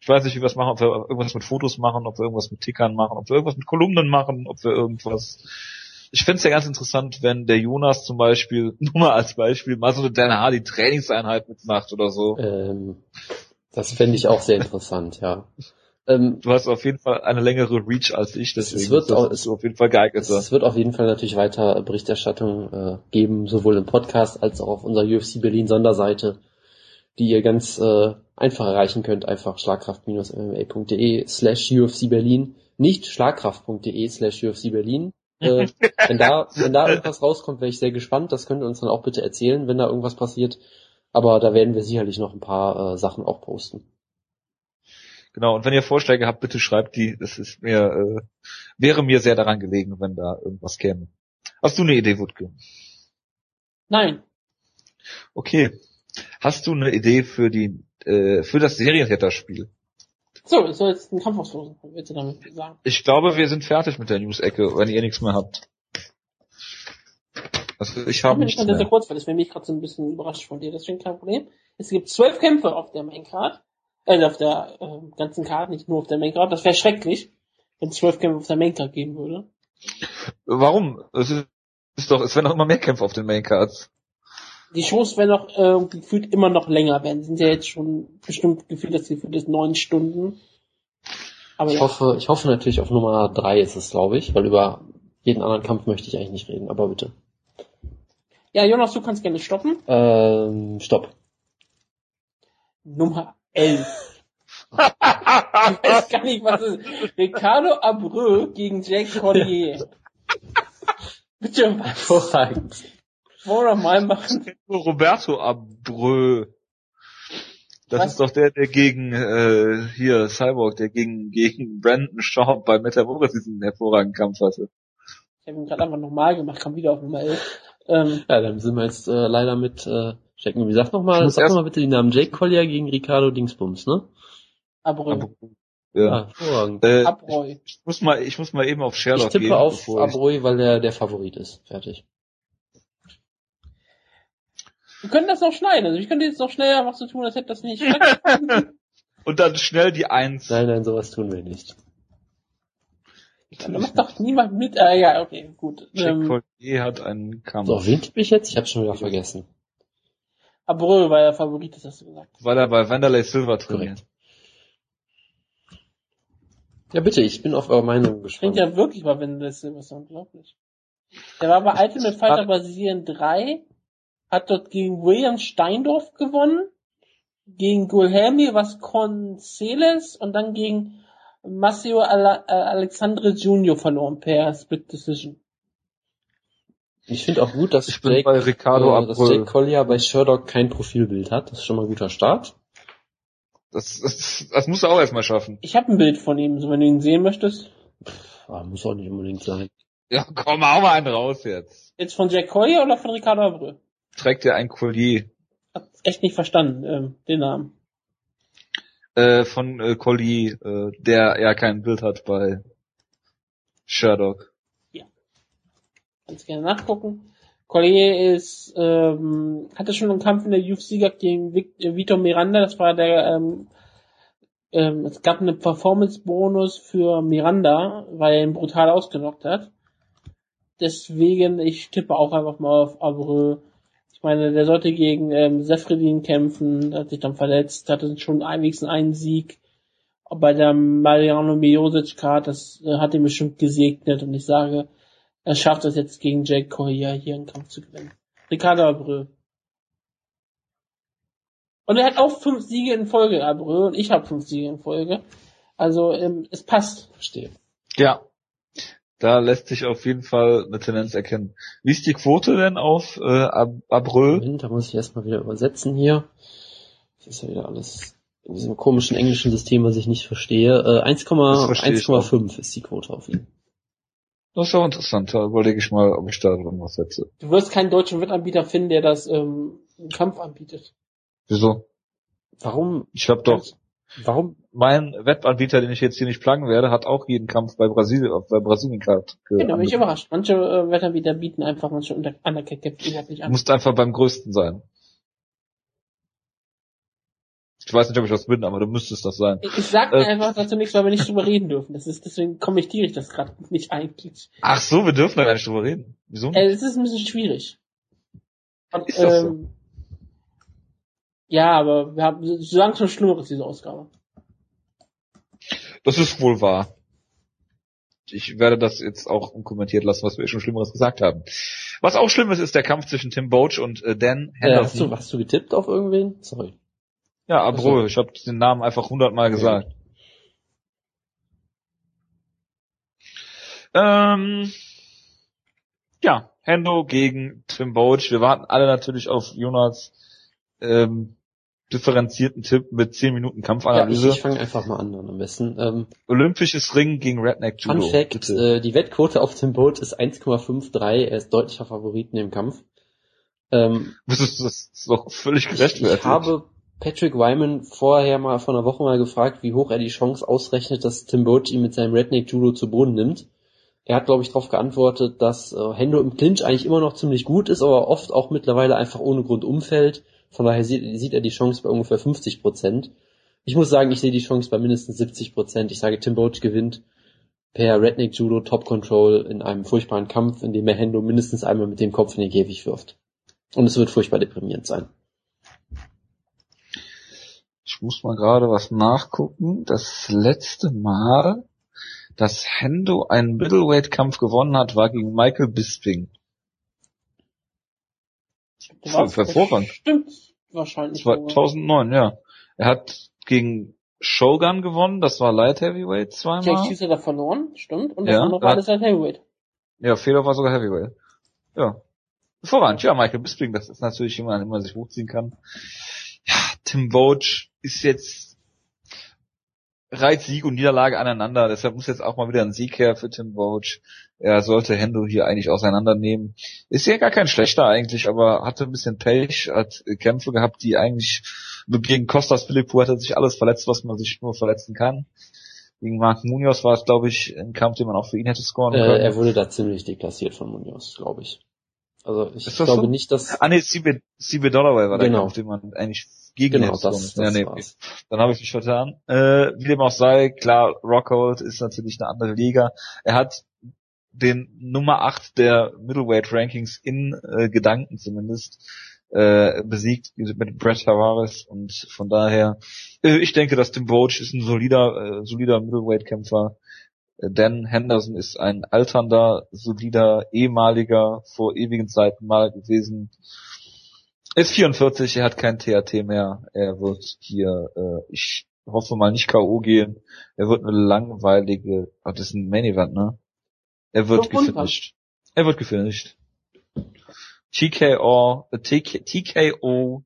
ich weiß nicht, wie wir es machen, ob wir irgendwas mit Fotos machen, ob wir irgendwas mit Tickern machen, ob wir irgendwas mit Kolumnen machen, ob wir irgendwas. Ich fände es ja ganz interessant, wenn der Jonas zum Beispiel, nur mal als Beispiel, mal so eine Dan Hardy Trainingseinheit mitmacht oder so. Ähm, das fände ich auch sehr interessant, ja. Ähm, Du hast auf jeden Fall eine längere Reach als ich, deswegen Es wird ist das- auch- du auf jeden Fall geeigneter. es wird auf jeden Fall natürlich weiter Berichterstattung äh, geben, sowohl im Podcast als auch auf unserer UFC Berlin Sonderseite, die ihr ganz äh, einfach erreichen könnt. Einfach schlagkraft-mma.de slash UFC Berlin, nicht schlagkraft.de slash UFC Berlin. Äh, wenn da, wenn da irgendwas rauskommt, wäre ich sehr gespannt. Das könnt ihr uns dann auch bitte erzählen, wenn da irgendwas passiert. Aber da werden wir sicherlich noch ein paar äh, Sachen auch posten. Genau, und wenn ihr Vorschläge habt, bitte schreibt die. Das ist mir, äh, wäre mir sehr daran gelegen, wenn da irgendwas käme. Hast du eine Idee, Wutke? Nein. Okay. Hast du eine Idee für die, äh, für das Serientäterspiel? So, ich soll jetzt einen Kampf auslosen. Was willst du damit sagen? Ich glaube, wir sind fertig mit der News-Ecke, wenn ihr nichts mehr habt. Also ich Ich habe bin nichts nicht sehr, sehr mehr. kurz, weil das bin mich gerade so ein bisschen überrascht von dir. Deswegen kein Problem. Es gibt zwölf Kämpfe auf der Maincard. Äh, auf der äh, ganzen Karte, nicht nur auf der Main Card. Das wäre schrecklich, wenn es zwölf Kämpfe auf der Main Card geben würde. Warum? Es ist, ist doch, es werden doch immer mehr Kämpfe auf den Main Cards. Die Shows werden noch äh, gefühlt immer noch länger werden. Sind ja jetzt schon bestimmt gefühlt das Gefühl ist neun Stunden. Aber ich ja. hoffe, ich hoffe natürlich auf Nummer drei ist es, glaube ich, weil über jeden anderen Kampf möchte ich eigentlich nicht reden, aber bitte. Ja, Jonas, du kannst gerne stoppen. Ähm, stopp. Nummer 11. ich weiß gar nicht, was ist. Ricardo Abreu gegen Jake Collier. Bitte was? Wollen wir mal machen? Roberto Abreu. Das was? ist doch der, der gegen äh, hier Cyborg, der gegen gegen Brandon Shaw bei Metamoris diesen hervorragenden Kampf hatte. Ich habe ihn gerade einfach nochmal gemacht, kam wieder auf Nummer 11. Ähm, ja, dann sind wir jetzt äh, leider mit äh, checken. Wie sagt nochmal, sag nochmal bitte die Namen Jake Collier gegen Ricardo Dingsbums, ne? Abreu. Ja. ja äh, Abreu. Ich, muss mal, ich muss mal eben auf Sherlock Ich tippe gehen, auf Abreu, weil der der Favorit ist. Fertig. Wir können das noch schneiden. Also ich könnte jetzt noch schneller was zu tun, als hätte das nicht. Und dann schnell die Eins. Nein, nein, sowas tun wir nicht. Da macht doch niemand mit. Äh, ja, okay, gut. Jack ähm, Collier hat einen Kampf. So, wen tippe ich jetzt? Ich hab's schon wieder vergessen. Abreu war der Favorit, das hast du gesagt. Weil er bei Wanderlei Silver trainiert. Ja, bitte, ich bin auf eure Meinung gespannt. Klingt ja wirklich bei Wanderlei Silver, ist unglaublich. Der war bei Ultimate Fighter Brasilien 3, hat dort gegen William Steindorf gewonnen, gegen Guilherme Vasconcelos und dann gegen äh, Alexandre Junior verloren per Split Decision. Ich finde auch gut, dass ich Jake, bei Ricardo äh, dass Jake Collier bei Sherlock kein Profilbild hat. Das ist schon mal ein guter Start. Das, das, das musst du auch erstmal schaffen. Ich habe ein Bild von ihm, so wenn du ihn sehen möchtest. Pff, muss auch nicht unbedingt sein. Ja, komm, hau mal einen raus jetzt. Jetzt von Jack Collier oder von Ricardo Abreu? Trägt er ein Collier? Hab echt nicht verstanden, ähm, den Namen äh, von äh, Collier, äh, der ja kein Bild hat bei Sherlock. Kannst gerne nachgucken. Collier ist, ähm, hatte schon einen Kampf in der UFC gehabt gegen äh, Vitor Miranda, das war der, ähm, ähm, es gab einen Performance-Bonus für Miranda, weil er ihn brutal ausgenockt hat. Deswegen, ich tippe auch einfach mal auf Abreu ich meine, der sollte gegen ähm, Sefredin kämpfen, hat sich dann verletzt, hatte schon wenigstens einen Sieg. Bei der Mariano Miosic Card, das äh, hat ihn bestimmt gesegnet und ich sage, er schafft es jetzt gegen Jake Correa hier einen Kampf zu gewinnen. Ricardo Abreu. Und er hat auch fünf Siege in Folge, Abreu, und ich habe fünf Siege in Folge. Also ähm, es passt. Verstehe. Ja, da lässt sich auf jeden Fall eine Tendenz erkennen. Wie ist die Quote denn auf äh, Ab Abreu? Moment, da muss ich erstmal wieder übersetzen hier. Das ist ja wieder alles in diesem komischen englischen System, was ich nicht verstehe. Äh, 1,5 ist die Quote auf ihn. Das ist auch interessant. Da überlege ich mal, ob ich da drin was setze. Du wirst keinen deutschen Wettanbieter finden, der das ähm, Kampf anbietet. Wieso? Warum? Ich habe doch Warum? Mein Wettanbieter, den ich jetzt hier nicht pluggen werde, hat auch jeden Kampf bei Brasilien, bei Brasilien gehabt. Ja, da bin ich überrascht. Manche äh, Wettanbieter bieten einfach manche Undercard-Kämpfe überhaupt nicht an. Du musst einfach beim größten sein. Ich weiß nicht, ob ich das bin, aber du müsstest das sein. Ich, ich sag äh, einfach dazu nichts, weil wir nicht drüber reden dürfen. Das ist, deswegen kommentiere ich das gerade nicht eigentlich. Ach so, wir dürfen da gar nicht drüber reden. Wieso? Äh, es ist ein bisschen schwierig. Und, ist das ähm, so? Ja, aber wir haben so langsam Schlimmeres, diese Ausgabe. Das ist wohl wahr. Ich werde das jetzt auch unkommentiert lassen, was wir schon Schlimmeres gesagt haben. Was auch schlimm ist, ist der Kampf zwischen Tim Boach und äh, Dan Henderson. Äh, hast, du, hast du getippt auf irgendwen? Sorry. Ja, Abreu. Ich habe den Namen einfach hundertmal gesagt. Ähm, ja, Hendo gegen Tim Boach. Wir warten alle natürlich auf Jonas ähm, differenzierten Tipp mit 10 Minuten Kampfanalyse. Ja, ich, fange einfach mal an dann am besten. Ähm, Olympisches Ring gegen Redneck Judo. Fun Fact, äh, die Wettquote auf dem Boot ist 1,53, er ist deutlicher Favorit in dem Kampf. Ähm, das, ist, das ist doch völlig gerechtfertigt. Ich, ich habe Patrick Wyman vorher mal vor einer Woche mal gefragt, wie hoch er die Chance ausrechnet, dass Tim Boach ihn mit seinem Redneck Judo zu Boden nimmt. Er hat, glaube ich, darauf geantwortet, dass äh, Hendo im Clinch eigentlich immer noch ziemlich gut ist, aber oft auch mittlerweile einfach ohne Grund umfällt von daher sieht, sieht er die Chance bei ungefähr 50 Prozent. Ich muss sagen, ich sehe die Chance bei mindestens 70 Prozent. Ich sage, Tim Boach gewinnt per Redneck Judo Top Control in einem furchtbaren Kampf, in dem er Hendo mindestens einmal mit dem Kopf in den Käfig wirft. Und es wird furchtbar deprimierend sein. Ich muss mal gerade was nachgucken. Das letzte Mal, dass Hendo einen Middleweight-Kampf gewonnen hat, war gegen Michael Bisping. Das war hervorragend. Stimmt, wahrscheinlich. 2009, ja. Er hat gegen Shogun gewonnen, das war Light Heavyweight zweimal. Jake Cheese hat er verloren, stimmt. Und das Ja, andere war alles Light Heavyweight. Ja, Fedor war sogar Heavyweight. Ja. Hervorragend, ja, Michael Bisping, das ist natürlich jemand, den man sich hochziehen kann. Tim Boach ist jetzt reiht Sieg und Niederlage aneinander, deshalb muss jetzt auch mal wieder ein Sieg her für Tim Boach. Er sollte Hendo hier eigentlich auseinandernehmen. Ist ja gar kein schlechter eigentlich, aber hatte ein bisschen Pech, hat Kämpfe gehabt, die eigentlich gegen Costas Philippou hat er sich alles verletzt, was man sich nur verletzen kann. Gegen Mark Munoz war es, glaube ich, ein Kampf, den man auch für ihn hätte scoren Äh, können. er wurde da ziemlich deklassiert von Munoz, glaube ich. Also ich glaube so? nicht, dass Ah nee, CB Dollaway war der Genau. Kampf, den man eigentlich gegen genau das ja, nee, war's. Dann habe ich mich vertan. Äh, wie dem auch sei, klar, Rockhold ist natürlich eine andere Liga. Er hat den Nummer 8 der Middleweight Rankings in äh, Gedanken zumindest äh, besiegt mit Brett Tavares und von daher äh, ich denke, dass Tim Boach ist ein solider äh, solider Middleweight Kämpfer. Äh, Dan Henderson ist ein alternder, solider, ehemaliger, vor ewigen Zeiten mal gewesen. Er ist 44, er hat kein TAT mehr. Er wird hier, äh, ich hoffe mal nicht K.O. gehen. Er wird eine langweilige, oh, das ist ein Main Event, ne? Er wird Runden. gefinisht. Er wird gefinisht. TKO, äh, TK, TKO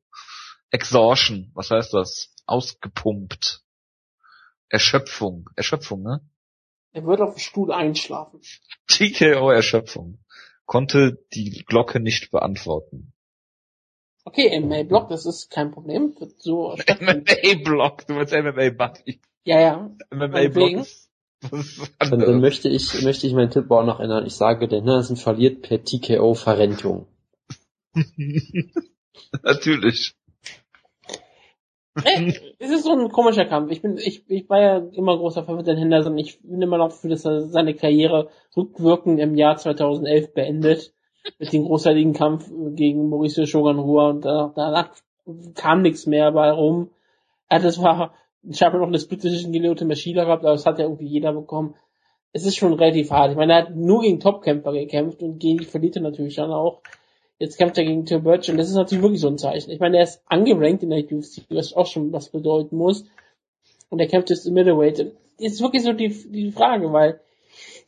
Exhaustion. Was heißt das? Ausgepumpt. Erschöpfung. Erschöpfung, ne? Er wird auf dem Stuhl einschlafen. TKO Erschöpfung. Konnte die Glocke nicht beantworten. Okay, MMA Block, das ist kein Problem. Wird so. MMA-Block, du meinst MMA-Buddy. ja, ja. MMA-Block Dann, dann möchte ich, möchte ich meinen Tipp auch noch ändern. Ich sage, der Henderson verliert per TKO Verrentung. Natürlich. Ey, es ist so ein komischer Kampf. Ich bin, ich, ich war ja immer großer Fan von Dan Henderson. Ich bin immer noch für, dass er seine Karriere rückwirkend im Jahr 2011 beendet. Mit dem großartigen Kampf gegen Mauricio Shogun Rua und danach, kam nichts mehr bei rum. Ja, das war, ich habe noch eine Split Decision gegen Lyoto Machida gehabt, aber das hat ja irgendwie jeder bekommen. Es ist schon relativ hart. Ich meine, er hat nur gegen Topkämpfer gekämpft und gegen die verliert er natürlich dann auch. Jetzt kämpft er gegen Tim Birch und das ist natürlich wirklich so ein Zeichen. Ich meine, er ist angerankt in der UFC, was auch schon was bedeuten muss. Und er kämpft jetzt im Middleweight. Das ist wirklich so die, die Frage, weil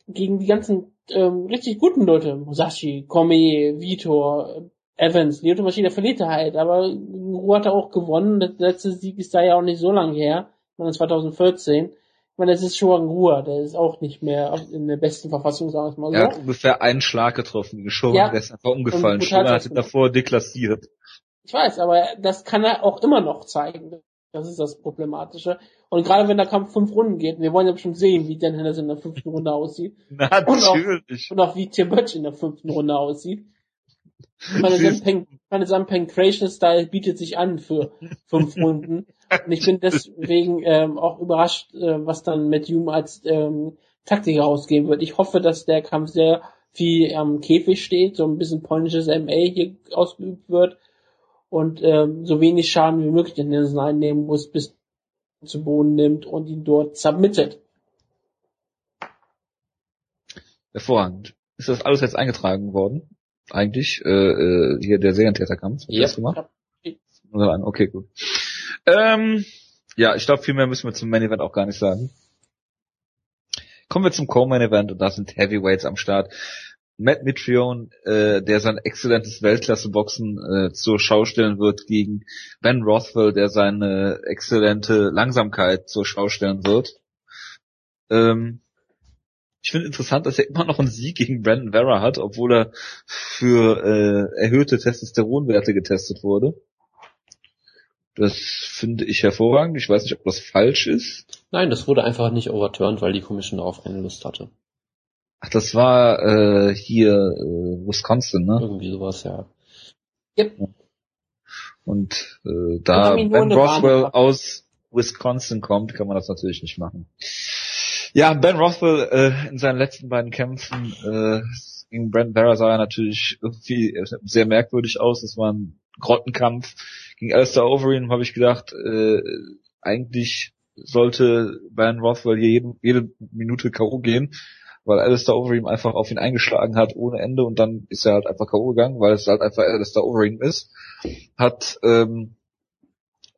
gegen die ganzen ähm, richtig guten Leute, Musashi, Komi, Vitor, Evans, Lyoto Machida verliert er halt, aber Ruhe hat er auch gewonnen. Der letzte Sieg ist da ja auch nicht so lange her, sondern 2014. Ich meine, das ist Shogun Rua, der ist auch nicht mehr in der besten Verfassung, sagen wir es mal so. Er hat ungefähr einen Schlag getroffen. Geschoben, Ja. der ist einfach umgefallen. Shogun hatte davor deklassiert. Ich weiß, aber das kann er auch immer noch zeigen. Das ist das Problematische. Und gerade wenn der Kampf fünf Runden geht, wir wollen ja bestimmt sehen, wie Dan Henderson in der fünften Runde aussieht. Natürlich. Und auch wie Tim Butch in der fünften Runde aussieht. Meine Zampeng Creation Style bietet sich an für fünf Runden. Und ich bin deswegen ähm, auch überrascht, äh, was dann Matt Hume als ähm, Taktik herausgeben wird. Ich hoffe, dass der Kampf sehr viel am Käfig steht, so ein bisschen polnisches MA hier ausgeübt wird und ähm, so wenig Schaden wie möglich den Nelson einnehmen muss, bis zu Boden nimmt und ihn dort submittet. Hervorragend. Ist das alles jetzt eingetragen worden? Eigentlich, äh, äh, hier der Serientäterkampf. Ja. das gemacht? Okay, gut. Ähm, ja, ich glaube, viel mehr müssen wir zum Main Event auch gar nicht sagen. Kommen wir zum Co-Main Event und da sind Heavyweights am Start. Matt Mitrione, äh, der sein exzellentes Weltklasse-Boxen äh, zur Schau stellen wird gegen Ben Rothwell, der seine exzellente Langsamkeit zur Schau stellen wird. Ähm, ich finde interessant, dass er immer noch einen Sieg gegen Brandon Vera hat, obwohl er für äh, erhöhte Testosteronwerte getestet wurde. Das finde ich hervorragend. Ich weiß nicht, ob das falsch ist. Nein, das wurde einfach nicht overturned, weil die Commission darauf keine Lust hatte. Ach, das war äh, hier äh, Wisconsin, ne? Irgendwie sowas, ja. Yep. Und äh, da Ben Roswell aus Wisconsin kommt, kann man das natürlich nicht machen. Ja, Ben Rothwell äh, in seinen letzten beiden Kämpfen äh, gegen Brent Vera sah er natürlich irgendwie sehr merkwürdig aus. Das war ein Grottenkampf. Gegen Alistair Overeem habe ich gedacht, äh, eigentlich sollte Ben Rothwell hier jede, jede Minute K.O. gehen, weil Alistair Overeem einfach auf ihn eingeschlagen hat ohne Ende und dann ist er halt einfach K.O. gegangen, weil es halt einfach Alistair Overeem ist. Hat ähm,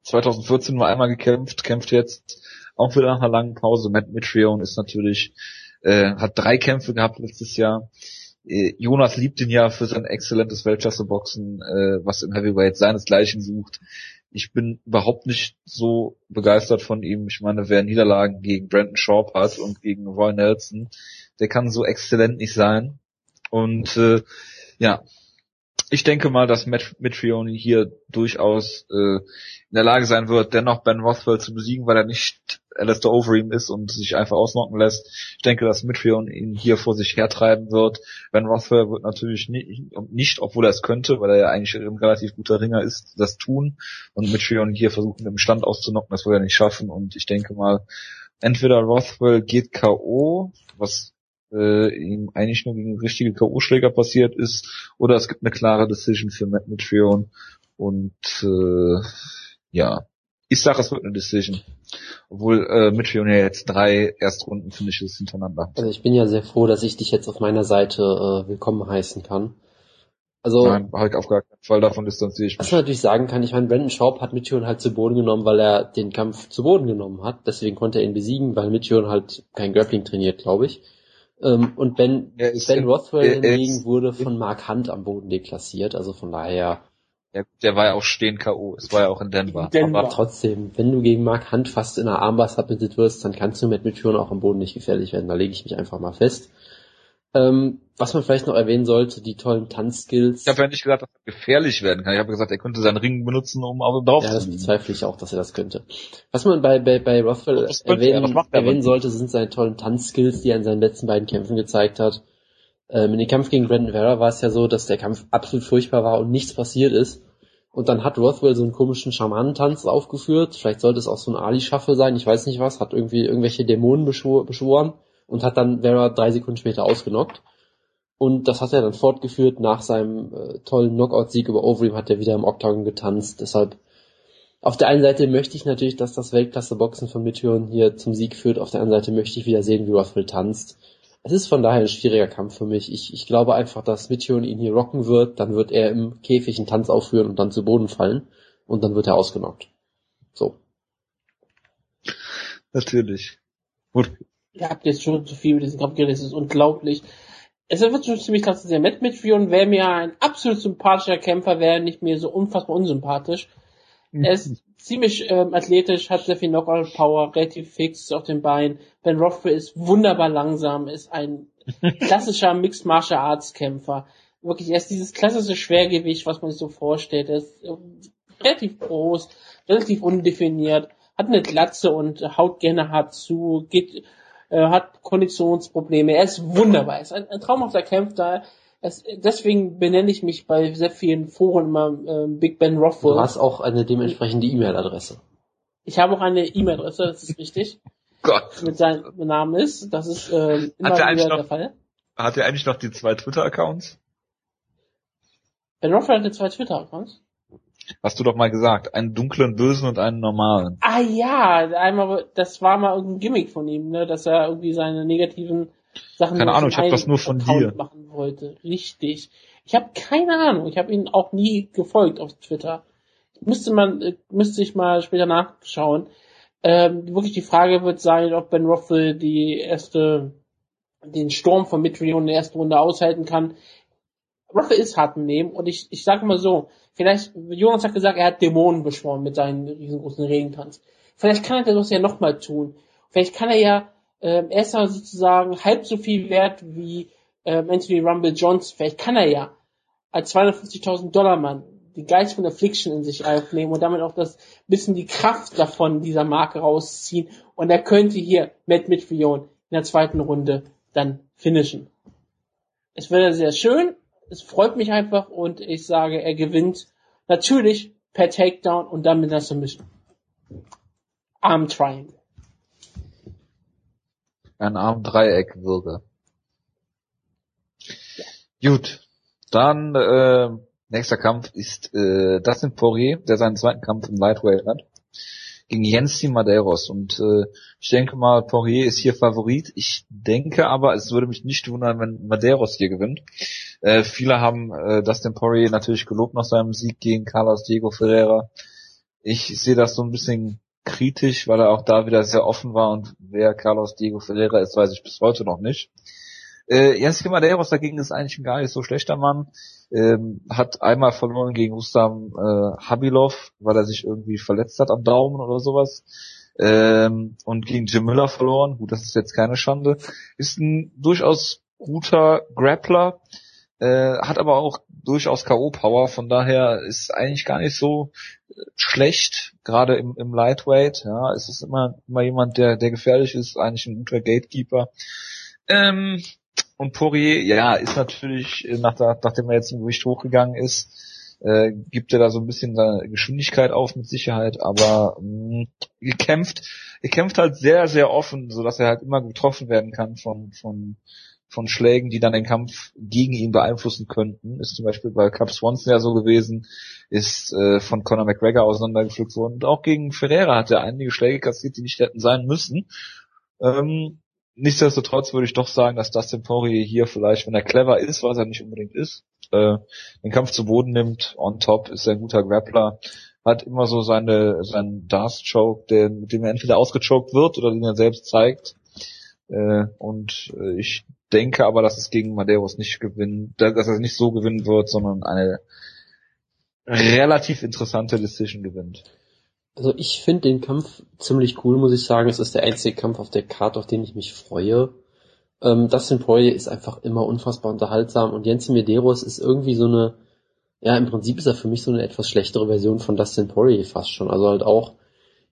2014 nur einmal gekämpft, kämpft jetzt auch wieder nach einer langen Pause. Matt Mitrione ist natürlich, äh, hat drei Kämpfe gehabt letztes Jahr. Äh, Jonas liebt ihn ja für sein exzellentes Weltklasse-Boxen, äh, was im Heavyweight seinesgleichen sucht. Ich bin überhaupt nicht so begeistert von ihm. Ich meine, wer Niederlagen gegen Brandon Sharp hat und gegen Roy Nelson, der kann so exzellent nicht sein. Und äh, ja, ich denke mal, dass Matt Mitrione hier durchaus äh, in der Lage sein wird, dennoch Ben Rothwell zu besiegen, weil er nicht Alistair Overeem ist und sich einfach ausnocken lässt. Ich denke, dass Mitrione ihn hier vor sich hertreiben wird. Ben Rothwell wird natürlich nicht, nicht, obwohl er es könnte, weil er ja eigentlich ein relativ guter Ringer ist, das tun und Mitrione hier versuchen, im Stand auszunocken, das will er nicht schaffen und ich denke mal, entweder Rothwell geht K.O., was äh, ihm eigentlich nur gegen richtige K.O.-Schläger passiert ist, oder es gibt eine klare Decision für Matt Mitrione und äh, ja, ich sage, es wird eine Decision. Obwohl äh, Mitrione ja jetzt drei Erstrunden-Finishes hintereinander Also ich bin ja sehr froh, dass ich dich jetzt auf meiner Seite äh, willkommen heißen kann. Also, Nein, halt auf gar keinen Fall davon distanziere ich was mich. man natürlich sagen kann, ich meine, Brandon Schaub hat Mitchell halt zu Boden genommen, weil er den Kampf zu Boden genommen hat. Deswegen konnte er ihn besiegen, weil Mitchell halt kein Grappling trainiert, glaube ich. Ähm, und Ben, ben in- Rothwell hingegen wurde von Mark Hunt am Boden deklassiert. Also von daher, Ja, der war ja auch stehen K.O. Es war ja auch in Denver. Denver. Aber trotzdem, wenn du gegen Mark Hunt fast in der Armbar submitted wirst, dann kannst du mit Mitchell auch am Boden nicht gefährlich werden. Da lege ich mich einfach mal fest. Ähm, was man vielleicht noch erwähnen sollte, die tollen Tanzskills. ich habe ja nicht gesagt, dass er gefährlich werden kann. Ich habe gesagt, er könnte seinen Ring benutzen, um auf drauf Ja, zu das liegen. bezweifle ich auch, dass er das könnte. Was man bei, bei, bei Das er, erwähnen, das er erwähnen sollte, sind seine tollen Tanzskills, die er in seinen letzten beiden Kämpfen gezeigt hat. Ähm, in dem Kampf gegen Brandon Vera war es ja so, dass der Kampf absolut furchtbar war und nichts passiert ist. Und dann hat Rothwell so einen komischen Schamanentanz aufgeführt. Vielleicht sollte es auch so ein Ali-Shuffle sein, ich weiß nicht was. Hat irgendwie irgendwelche Dämonen beschwor beschworen und hat dann Vera drei Sekunden später ausgenockt. Und das hat er dann fortgeführt. Nach seinem äh, tollen Knockout-Sieg über Overeem hat er wieder im Octagon getanzt. Deshalb auf der einen Seite möchte ich natürlich, dass das Weltklasse-Boxen von Meteoren hier zum Sieg führt. Auf der anderen Seite möchte ich wieder sehen, wie Rothwell tanzt. Es ist von daher ein schwieriger Kampf für mich. Ich, ich glaube einfach, dass Meteoren ihn hier rocken wird. Dann wird er im Käfig einen Tanz aufführen und dann zu Boden fallen. Und dann wird er ausgenockt. So. Natürlich. Gut. Ihr habt jetzt schon zu viel mit diesem Kampf geredet, es ist unglaublich. Es wird schon ziemlich zu sehen. Matt Mitrione wäre mir ein absolut sympathischer Kämpfer, wäre nicht mehr so unfassbar unsympathisch. Ist ziemlich ähm, athletisch, hat sehr viel Knockout-Power, relativ fix auf den Beinen. Ben Rothwell ist wunderbar langsam, ist ein klassischer Mixed Martial Arts Kämpfer. Wirklich, er ist dieses klassische Schwergewicht, was man sich so vorstellt. Er ist ähm, relativ groß, relativ undefiniert, hat eine Glatze und haut gerne hart zu, geht, äh, hat Konditionsprobleme. Er ist wunderbar, er ist ein, ein traumhafter Kämpfer. Es, deswegen benenne ich mich bei sehr vielen Foren immer äh, Big Ben Du Rothwell. hast auch eine dementsprechende E-Mail-Adresse. Ich habe auch eine E-Mail-Adresse, das ist richtig, Gott. mit seinem Namen ist. Das ist ähm, immer Hat er eigentlich wieder noch- der Fall. Hat er eigentlich noch die zwei Twitter-Accounts? Ben Rothwell hatte zwei Twitter-Accounts. Hast du doch mal gesagt. Einen dunklen Bösen und einen normalen. Ah ja, einmal, das war mal irgendein Gimmick von ihm, ne, dass er irgendwie seine negativen Sachen Keine Ahnung, ich hab einen das nur von Account dir. machen wollte. Richtig. Ich habe keine Ahnung. Ich habe ihn auch nie gefolgt auf Twitter. Müsste man, äh, müsste ich mal später nachschauen. Ähm, wirklich die Frage wird sein, ob Ben Rothwell die erste, den Sturm von Mitrione in der ersten Runde aushalten kann. Rothwell ist hart im Nehmen und ich, ich sage mal so, vielleicht, Jonas hat gesagt, er hat Dämonen beschworen mit seinem riesengroßen Regentanz. Vielleicht kann er das ja nochmal tun. Vielleicht kann er ja, ähm, er ist ja sozusagen halb so viel wert wie ähm, Anthony Rumble Jones. Vielleicht kann er ja als 250.000 Dollar Mann die Geist von Affliction in sich aufnehmen und damit auch das bisschen die Kraft davon dieser Marke rausziehen und er könnte hier Matt Mitrione in der zweiten Runde dann finishen. Es wäre sehr schön, es freut mich einfach und ich sage, er gewinnt natürlich per Takedown und dann mit einer Submission. Arm Triangle. Ein Arm-Dreieck-Würger. Gut. Dann, äh, nächster Kampf ist äh, Dustin Poirier, der seinen zweiten Kampf im Lightweight hat gegen Jensi Madeiros. Und äh, ich denke mal, Poirier ist hier Favorit. Ich denke aber, es würde mich nicht wundern, wenn Madeiros hier gewinnt. Äh, viele haben äh, Dustin Poirier natürlich gelobt nach seinem Sieg gegen Carlos Diego Ferreira. Ich sehe das so ein bisschen kritisch, weil er auch da wieder sehr offen war und wer Carlos Diego Ferreira ist, weiß ich bis heute noch nicht. Äh, Jens Madeiros dagegen ist eigentlich ein gar nicht so schlechter Mann. Ähm, hat einmal verloren gegen Rustam äh, Habilov, weil er sich irgendwie verletzt hat am Daumen oder sowas. Ähm, und gegen Jim Miller verloren. Gut, das ist jetzt keine Schande. Ist ein durchaus guter Grappler, äh, hat aber auch durchaus K.O.-Power, von daher ist eigentlich gar nicht so schlecht, gerade im, im Lightweight. Ja, es ist immer, immer jemand, der, der gefährlich ist, eigentlich ein guter Gatekeeper. Ähm, und Poirier, ja, ist natürlich, äh, nach der, nachdem er jetzt im Gewicht hochgegangen ist, äh, gibt er da so ein bisschen Geschwindigkeit auf mit Sicherheit, aber mh, mm, gekämpft, er kämpft halt sehr, sehr offen, so dass er halt immer getroffen werden kann von, von, von Schlägen, die dann den Kampf gegen ihn beeinflussen könnten. Ist zum Beispiel bei Cap Swanson ja so gewesen, ist äh, von Conor McGregor auseinandergepflückt worden. Und auch gegen Ferreira hat er einige Schläge kassiert, die nicht hätten sein müssen. Ähm, Nichtsdestotrotz würde ich doch sagen, dass Dustin Poirier hier vielleicht, wenn er clever ist, was er nicht unbedingt ist, äh, den Kampf zu Boden nimmt, on top, ist er ein guter Grappler, hat immer so seine, seinen Darth Choke, der, mit dem er entweder ausgechoked wird oder den er selbst zeigt. Äh, und äh, ich denke aber, dass es gegen Madeiros nicht gewinnen, dass er nicht so gewinnen wird, sondern eine relativ interessante Decision gewinnt. Also ich finde den Kampf ziemlich cool, muss ich sagen. Es ist der einzige Kampf auf der Karte, auf den ich mich freue. Ähm, Dustin Poirier ist einfach immer unfassbar unterhaltsam und Jensen Medeiros ist irgendwie so eine, ja im Prinzip ist er für mich so eine etwas schlechtere Version von Dustin Poirier fast schon. Also halt auch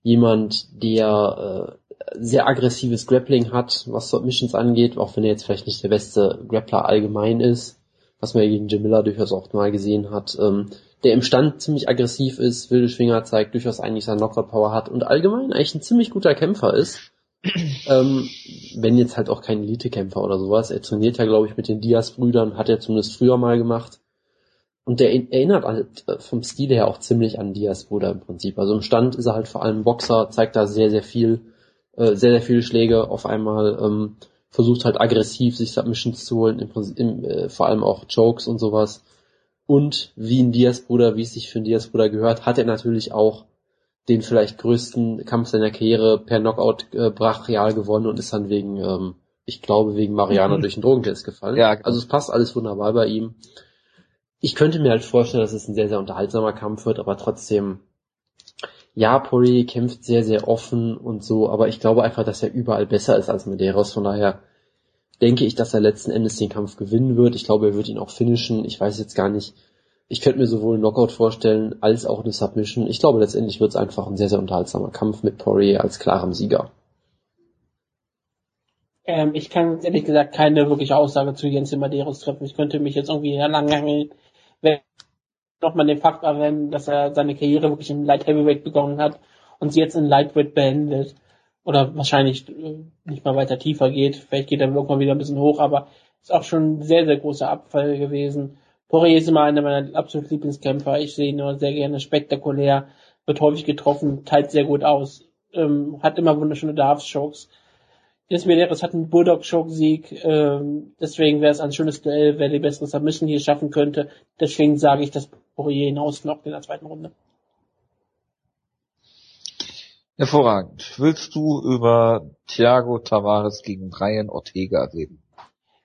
jemand, der äh, sehr aggressives Grappling hat, was Submissions angeht, auch wenn er jetzt vielleicht nicht der beste Grappler allgemein ist, was man ja gegen Jim Miller durchaus auch mal gesehen hat. Ähm, der im Stand ziemlich aggressiv ist, wilde Schwinger zeigt, durchaus eigentlich seine Knockout-Power hat und allgemein eigentlich ein ziemlich guter Kämpfer ist. ähm, wenn jetzt halt auch kein Elite-Kämpfer oder sowas. Er trainiert ja, glaube ich, mit den Diaz-Brüdern, hat er zumindest früher mal gemacht. Und der erinnert halt äh, vom Stil her auch ziemlich an Diaz-Brüder im Prinzip. Also im Stand ist er halt vor allem Boxer, zeigt da sehr, sehr viel, äh, sehr, sehr viele Schläge auf einmal, ähm, versucht halt aggressiv sich Submissions zu holen, im, Prinzip, im, äh, vor allem auch Chokes und sowas. Und wie ein Diaz-Bruder, wie es sich für einen Diaz-Bruder gehört, hat er natürlich auch den vielleicht größten Kampf seiner Karriere per Knockout äh, brachial gewonnen und ist dann wegen, ähm, ich glaube, wegen Mariana mhm. durch den Drogentest gefallen. Ja. Also es passt alles wunderbar bei ihm. Ich könnte mir halt vorstellen, dass es ein sehr, sehr unterhaltsamer Kampf wird, aber trotzdem, ja, Poirier kämpft sehr, sehr offen und so, aber ich glaube einfach, dass er überall besser ist als Medeiros, von daher denke ich, dass er letzten Endes den Kampf gewinnen wird. Ich glaube, er wird ihn auch finishen. Ich weiß jetzt gar nicht. Ich könnte mir sowohl einen Knockout vorstellen als auch eine Submission. Ich glaube, letztendlich wird es einfach ein sehr, sehr unterhaltsamer Kampf mit Poirier als klarem Sieger. Ähm, ich kann ehrlich gesagt keine wirkliche Aussage zu Jens Medeiros treffen. Ich könnte mich jetzt irgendwie herlangen, wenn nochmal den Fakt erwähnen, dass er seine Karriere wirklich im Light Heavyweight begonnen hat und sie jetzt in Lightweight beendet oder wahrscheinlich äh, nicht mal weiter tiefer geht. Vielleicht geht er irgendwann wieder ein bisschen hoch, aber ist auch schon ein sehr, sehr großer Abfall gewesen. Poirier ist immer einer meiner absoluten Lieblingskämpfer. Ich sehe ihn nur sehr gerne spektakulär, wird häufig getroffen, teilt sehr gut aus, ähm, hat immer wunderschöne Darfs-Chokes. Des Medeiros hat einen Bulldog-Choke-Sieg, ähm, deswegen wäre es ein schönes Duell, wer die bessere Submission hier schaffen könnte. Deswegen sage ich, dass Poirier hinausknockt in der zweiten Runde. Hervorragend. Willst du über Thiago Tavares gegen Brian Ortega reden?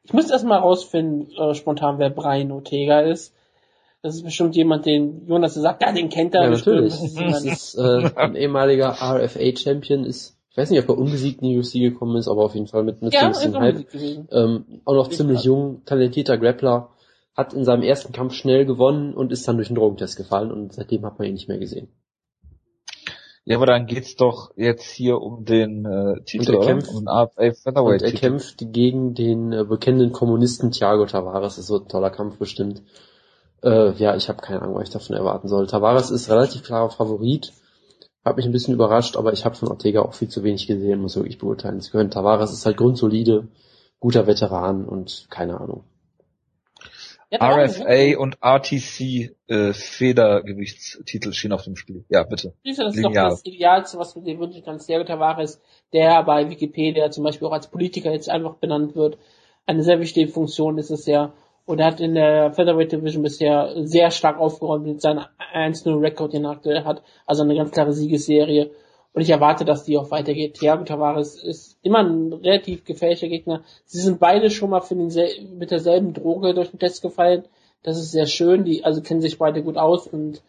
Ich muss erst mal rausfinden, äh, spontan, wer Brian Ortega ist. Das ist bestimmt jemand, den Jonas sagt, ja, den kennt er. Ja, natürlich. Das ist, äh, ein ehemaliger RFA-Champion, ist, ich weiß nicht, ob er unbesiegt in die UFC gekommen ist, aber auf jeden Fall mit, mit ja, so Hype. Ähm, auch noch ich ziemlich jung, talentierter Grappler, hat in seinem ersten Kampf schnell gewonnen und ist dann durch den Drogentest gefallen und seitdem hat man ihn nicht mehr gesehen. Ja, aber dann geht's doch jetzt hier um den äh, Titel, und er kämpft, um den. Und er kämpft gegen den äh, bekannten Kommunisten Thiago Tavares. Das wird ein toller Kampf bestimmt. Äh, ja, ich habe keine Ahnung, was ich davon erwarten soll. Tavares ist relativ klarer Favorit. Hat mich ein bisschen überrascht, aber ich habe von Ortega auch viel zu wenig gesehen, muss wirklich beurteilen zu können. Tavares ist halt grundsolide, guter Veteran und keine Ahnung. Ja, RFA und RTC äh, Federgewichtstitel stehen auf dem Spiel. Ja, bitte. Das ist Lineal. doch das Idealste, was du dir wünschen kannst. Diego Tavares, der bei Wikipedia zum Beispiel auch als Politiker jetzt einfach benannt wird. Eine sehr wichtige Funktion ist es ja. Und er hat in der Featherweight Division bisher sehr stark aufgeräumt mit seinem 1-0-Rekord, den er aktuell hat. Also eine ganz klare Siegesserie. Und ich erwarte, dass die auch weitergeht. Thiago Tavares ist immer ein relativ gefährlicher Gegner. Sie sind beide schon mal für den mit derselben Droge durch den Test gefallen. Das ist sehr schön. Die also kennen sich beide gut aus und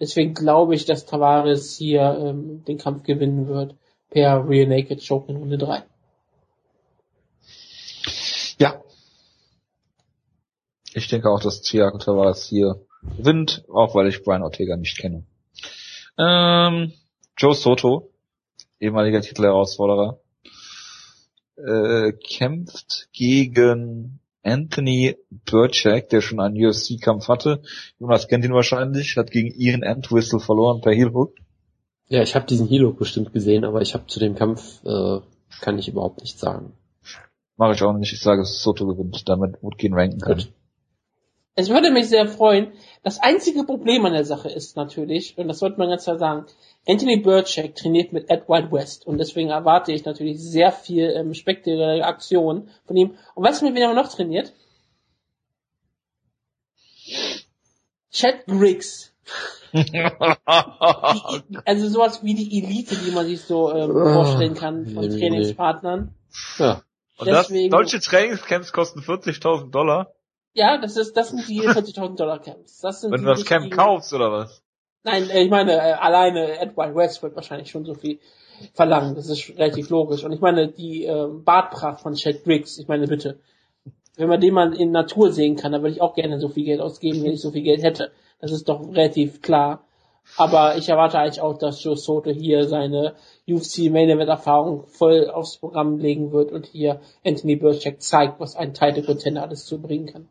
deswegen glaube ich, dass Tavares hier ähm, den Kampf gewinnen wird per Real Naked Choke in Runde 3. Ja. Ich denke auch, dass Thiago Tavares hier gewinnt, auch weil ich Brian Ortega nicht kenne. Ähm, Joe Soto, ehemaliger Titelherausforderer, äh, kämpft gegen Anthony Burchak, der schon einen UFC-Kampf hatte. Jonas kennt ihn wahrscheinlich, hat gegen Ian Entwistle verloren per Heel Hook. Ja, ich habe diesen Heel Hook bestimmt gesehen, aber ich habe zu dem Kampf äh, kann ich überhaupt nichts sagen. Mache ich auch nicht. Ich sage, Soto gewinnt, damit Woodgehen ranken kann. Gut. Es würde mich sehr freuen. Das einzige Problem an der Sache ist natürlich, und das sollte man ganz klar sagen, Anthony Burchak trainiert mit Ed White West und deswegen erwarte ich natürlich sehr viel ähm, spektakuläre Aktion von ihm. Und weißt du, mit wem er noch trainiert? Chad Griggs. also sowas wie die Elite, die man sich so ähm, ah, vorstellen kann von Trainingspartnern. Ja. Und Deswegen, das, deutsche Trainingscamps kosten 40.000 Dollar. Ja, das ist, das sind die 40.000 Dollar Camps. Das sind Wenn du das Camp kaufst oder was? Nein, äh, ich meine, äh, alleine Edward West wird wahrscheinlich schon so viel verlangen. Das ist relativ logisch. Und ich meine, die äh, Bartpracht von Chad Briggs, ich meine, bitte. Wenn man den mal in Natur sehen kann, dann würde ich auch gerne so viel Geld ausgeben, wenn ich so viel Geld hätte. Das ist doch relativ klar. Aber ich erwarte eigentlich auch, dass Joe Soto hier seine UFC Main Event Erfahrung voll aufs Programm legen wird und hier Anthony Burchak zeigt, was ein Title Contender alles zu bringen kann.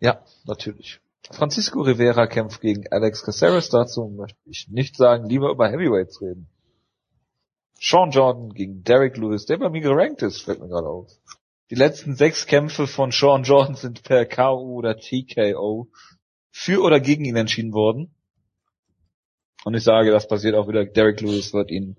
Ja, natürlich. Francisco Rivera kämpft gegen Alex Caceres. Dazu möchte ich nicht sagen, lieber über Heavyweights reden. Sean Jordan gegen Derek Lewis, der bei mir gerankt ist, fällt mir gerade auf. Die letzten sechs Kämpfe von Sean Jordan sind per KO oder TKO für oder gegen ihn entschieden worden. Und ich sage, das passiert auch wieder. Derek Lewis wird ihn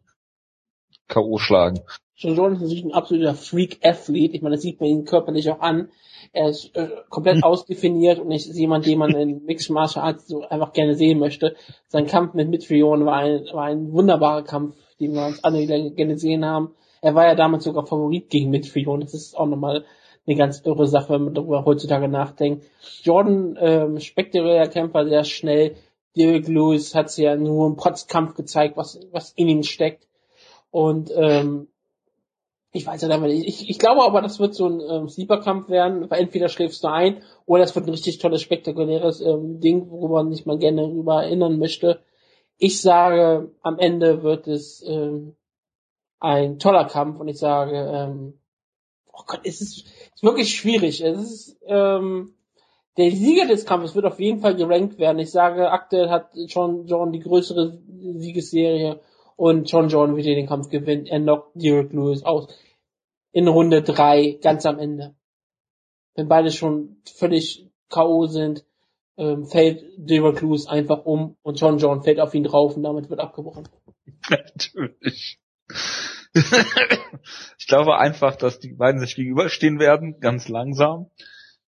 K.O. schlagen. Sean Jordan ist natürlich ein absoluter Freak-Athlet. Ich meine, das sieht man ihn körperlich auch an. Er ist äh, komplett ausdefiniert und ist jemand, den man in Mixed Martial Arts so einfach gerne sehen möchte. Sein Kampf mit Mitrion war ein, war ein wunderbarer Kampf, den wir uns alle gerne gesehen haben. Er war ja damals sogar Favorit gegen Mitrion. Das ist auch nochmal eine ganz irre Sache, wenn man darüber heutzutage nachdenkt. Jordan, ähm, spektakulärer Kämpfer, sehr schnell. Derek Lewis hat ja nur im Protzkampf gezeigt, was, was in ihm steckt. Und ähm, ich weiß ja damit nicht. Ich, ich glaube aber, das wird so ein ähm, Sleeper-Kampf werden, weil entweder schläfst du ein oder es wird ein richtig tolles, spektakuläres ähm, Ding, worüber man sich mal gerne darüber erinnern möchte. Ich sage, am Ende wird es ähm, ein toller Kampf und ich sage, ähm, oh Gott, es ist, es ist wirklich schwierig. Es ist, ähm, der Sieger des Kampfes wird auf jeden Fall gerankt werden. Ich sage, aktuell hat John John die größere Siegesserie und John John wird den Kampf gewinnen. Er knockt Derek Lewis aus in Runde drei ganz am Ende. Wenn beide schon völlig K.O. sind, ähm, fällt Derek Lewis einfach um und John John fällt auf ihn drauf und damit wird abgebrochen. Natürlich. ich glaube einfach, dass die beiden sich gegenüberstehen werden, ganz langsam,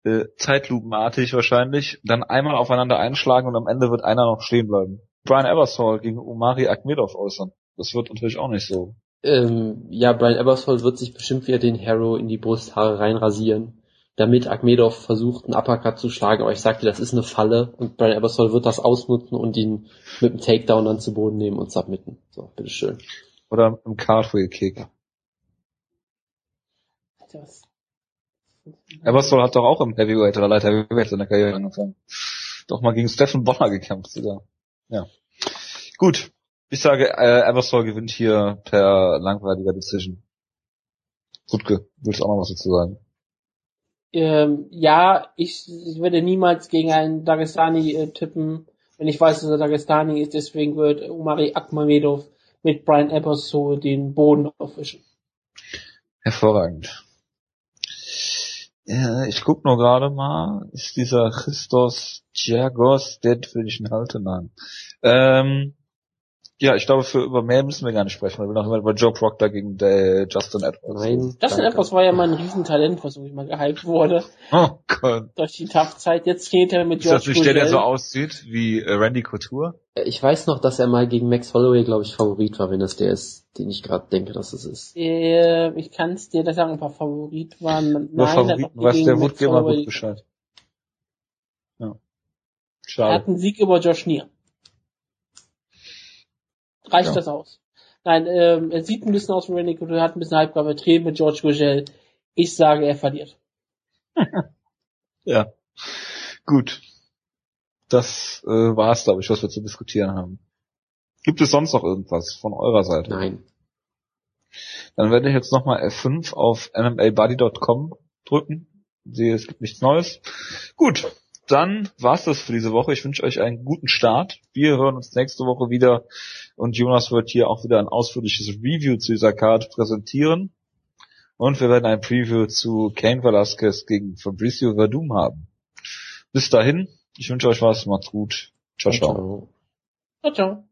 äh, zeitlupenartig wahrscheinlich, dann einmal aufeinander einschlagen und am Ende wird einer noch stehen bleiben. Brian Ebersol gegen Omari Akmedov äußern. Das wird natürlich auch nicht so ähm, ja, Brian Ebersol wird sich bestimmt wieder den Harrow in die Brusthaare reinrasieren, damit Akmedov versucht, einen Uppercut zu schlagen, aber ich sagte, das ist eine Falle und Brian Ebersol wird das ausnutzen und ihn mit dem Takedown dann zu Boden nehmen und submitten. So, bitteschön. Oder im Cartwheel Kick. Das. Ebersol hat doch auch im Heavyweight oder Light Heavyweight seine Karriere angefangen. Doch mal gegen Stephen Bonner gekämpft sogar. Ja. Gut. Ich sage, äh, Eversol gewinnt hier per langweiliger Decision. Gutke, willst du auch noch was dazu sagen? Ähm, ja, ich, ich würde niemals gegen einen Dagestani äh, tippen. wenn ich weiß, dass er Dagestani ist, deswegen wird Umari Akmamedov mit Brian Ebbers so den Boden aufwischen. Hervorragend. Ja, ich guck nur gerade mal, ist dieser Christos Giagos, der will ich einen Haltenamen. Ähm, ja, ich glaube, für über mehr müssen wir gar nicht sprechen. Wir will noch über Joe Proctor gegen der Justin Edwards. Nein. Justin. Edwards war ja mal ein Riesentalent, was irgendwie mal gehypt wurde Oh Gott. durch die Tough-Zeit. Jetzt steht er mit Ist das George nicht der, der so aussieht wie äh, Randy Couture? Ich weiß noch, dass er mal gegen Max Holloway, glaube ich, Favorit war, wenn das der ist, den ich gerade denke, dass es ist. Äh, ich kann es dir da sagen, ein paar Favorit waren. Nein, Favoriten, gegen der Holloway- gut Bescheid. Ja. Er Schade. hat einen Sieg über Josh Neer. Reicht Ja. das aus? Nein, ähm, er sieht ein bisschen aus wie Randy Couture, hat ein bisschen halb übertrieben mit George Gurgel. Ich sage, er verliert. Ja. Gut. Das äh, war's, glaube ich, was wir zu diskutieren haben. Gibt es sonst noch irgendwas von eurer Seite? Nein. Dann werde ich jetzt nochmal F5 auf mmalbuddy.com drücken. Sehe, es gibt nichts Neues. Gut, dann war's das für diese Woche. Ich wünsche euch einen guten Start. Wir hören uns nächste Woche wieder und Jonas wird hier auch wieder ein ausführliches Review zu dieser Card präsentieren. Und wir werden ein Preview zu Kane Velasquez gegen Fabricio Verdum haben. Bis dahin, ich wünsche euch was, macht's gut. Ciao, ciao. Ciao. Ciao, ciao.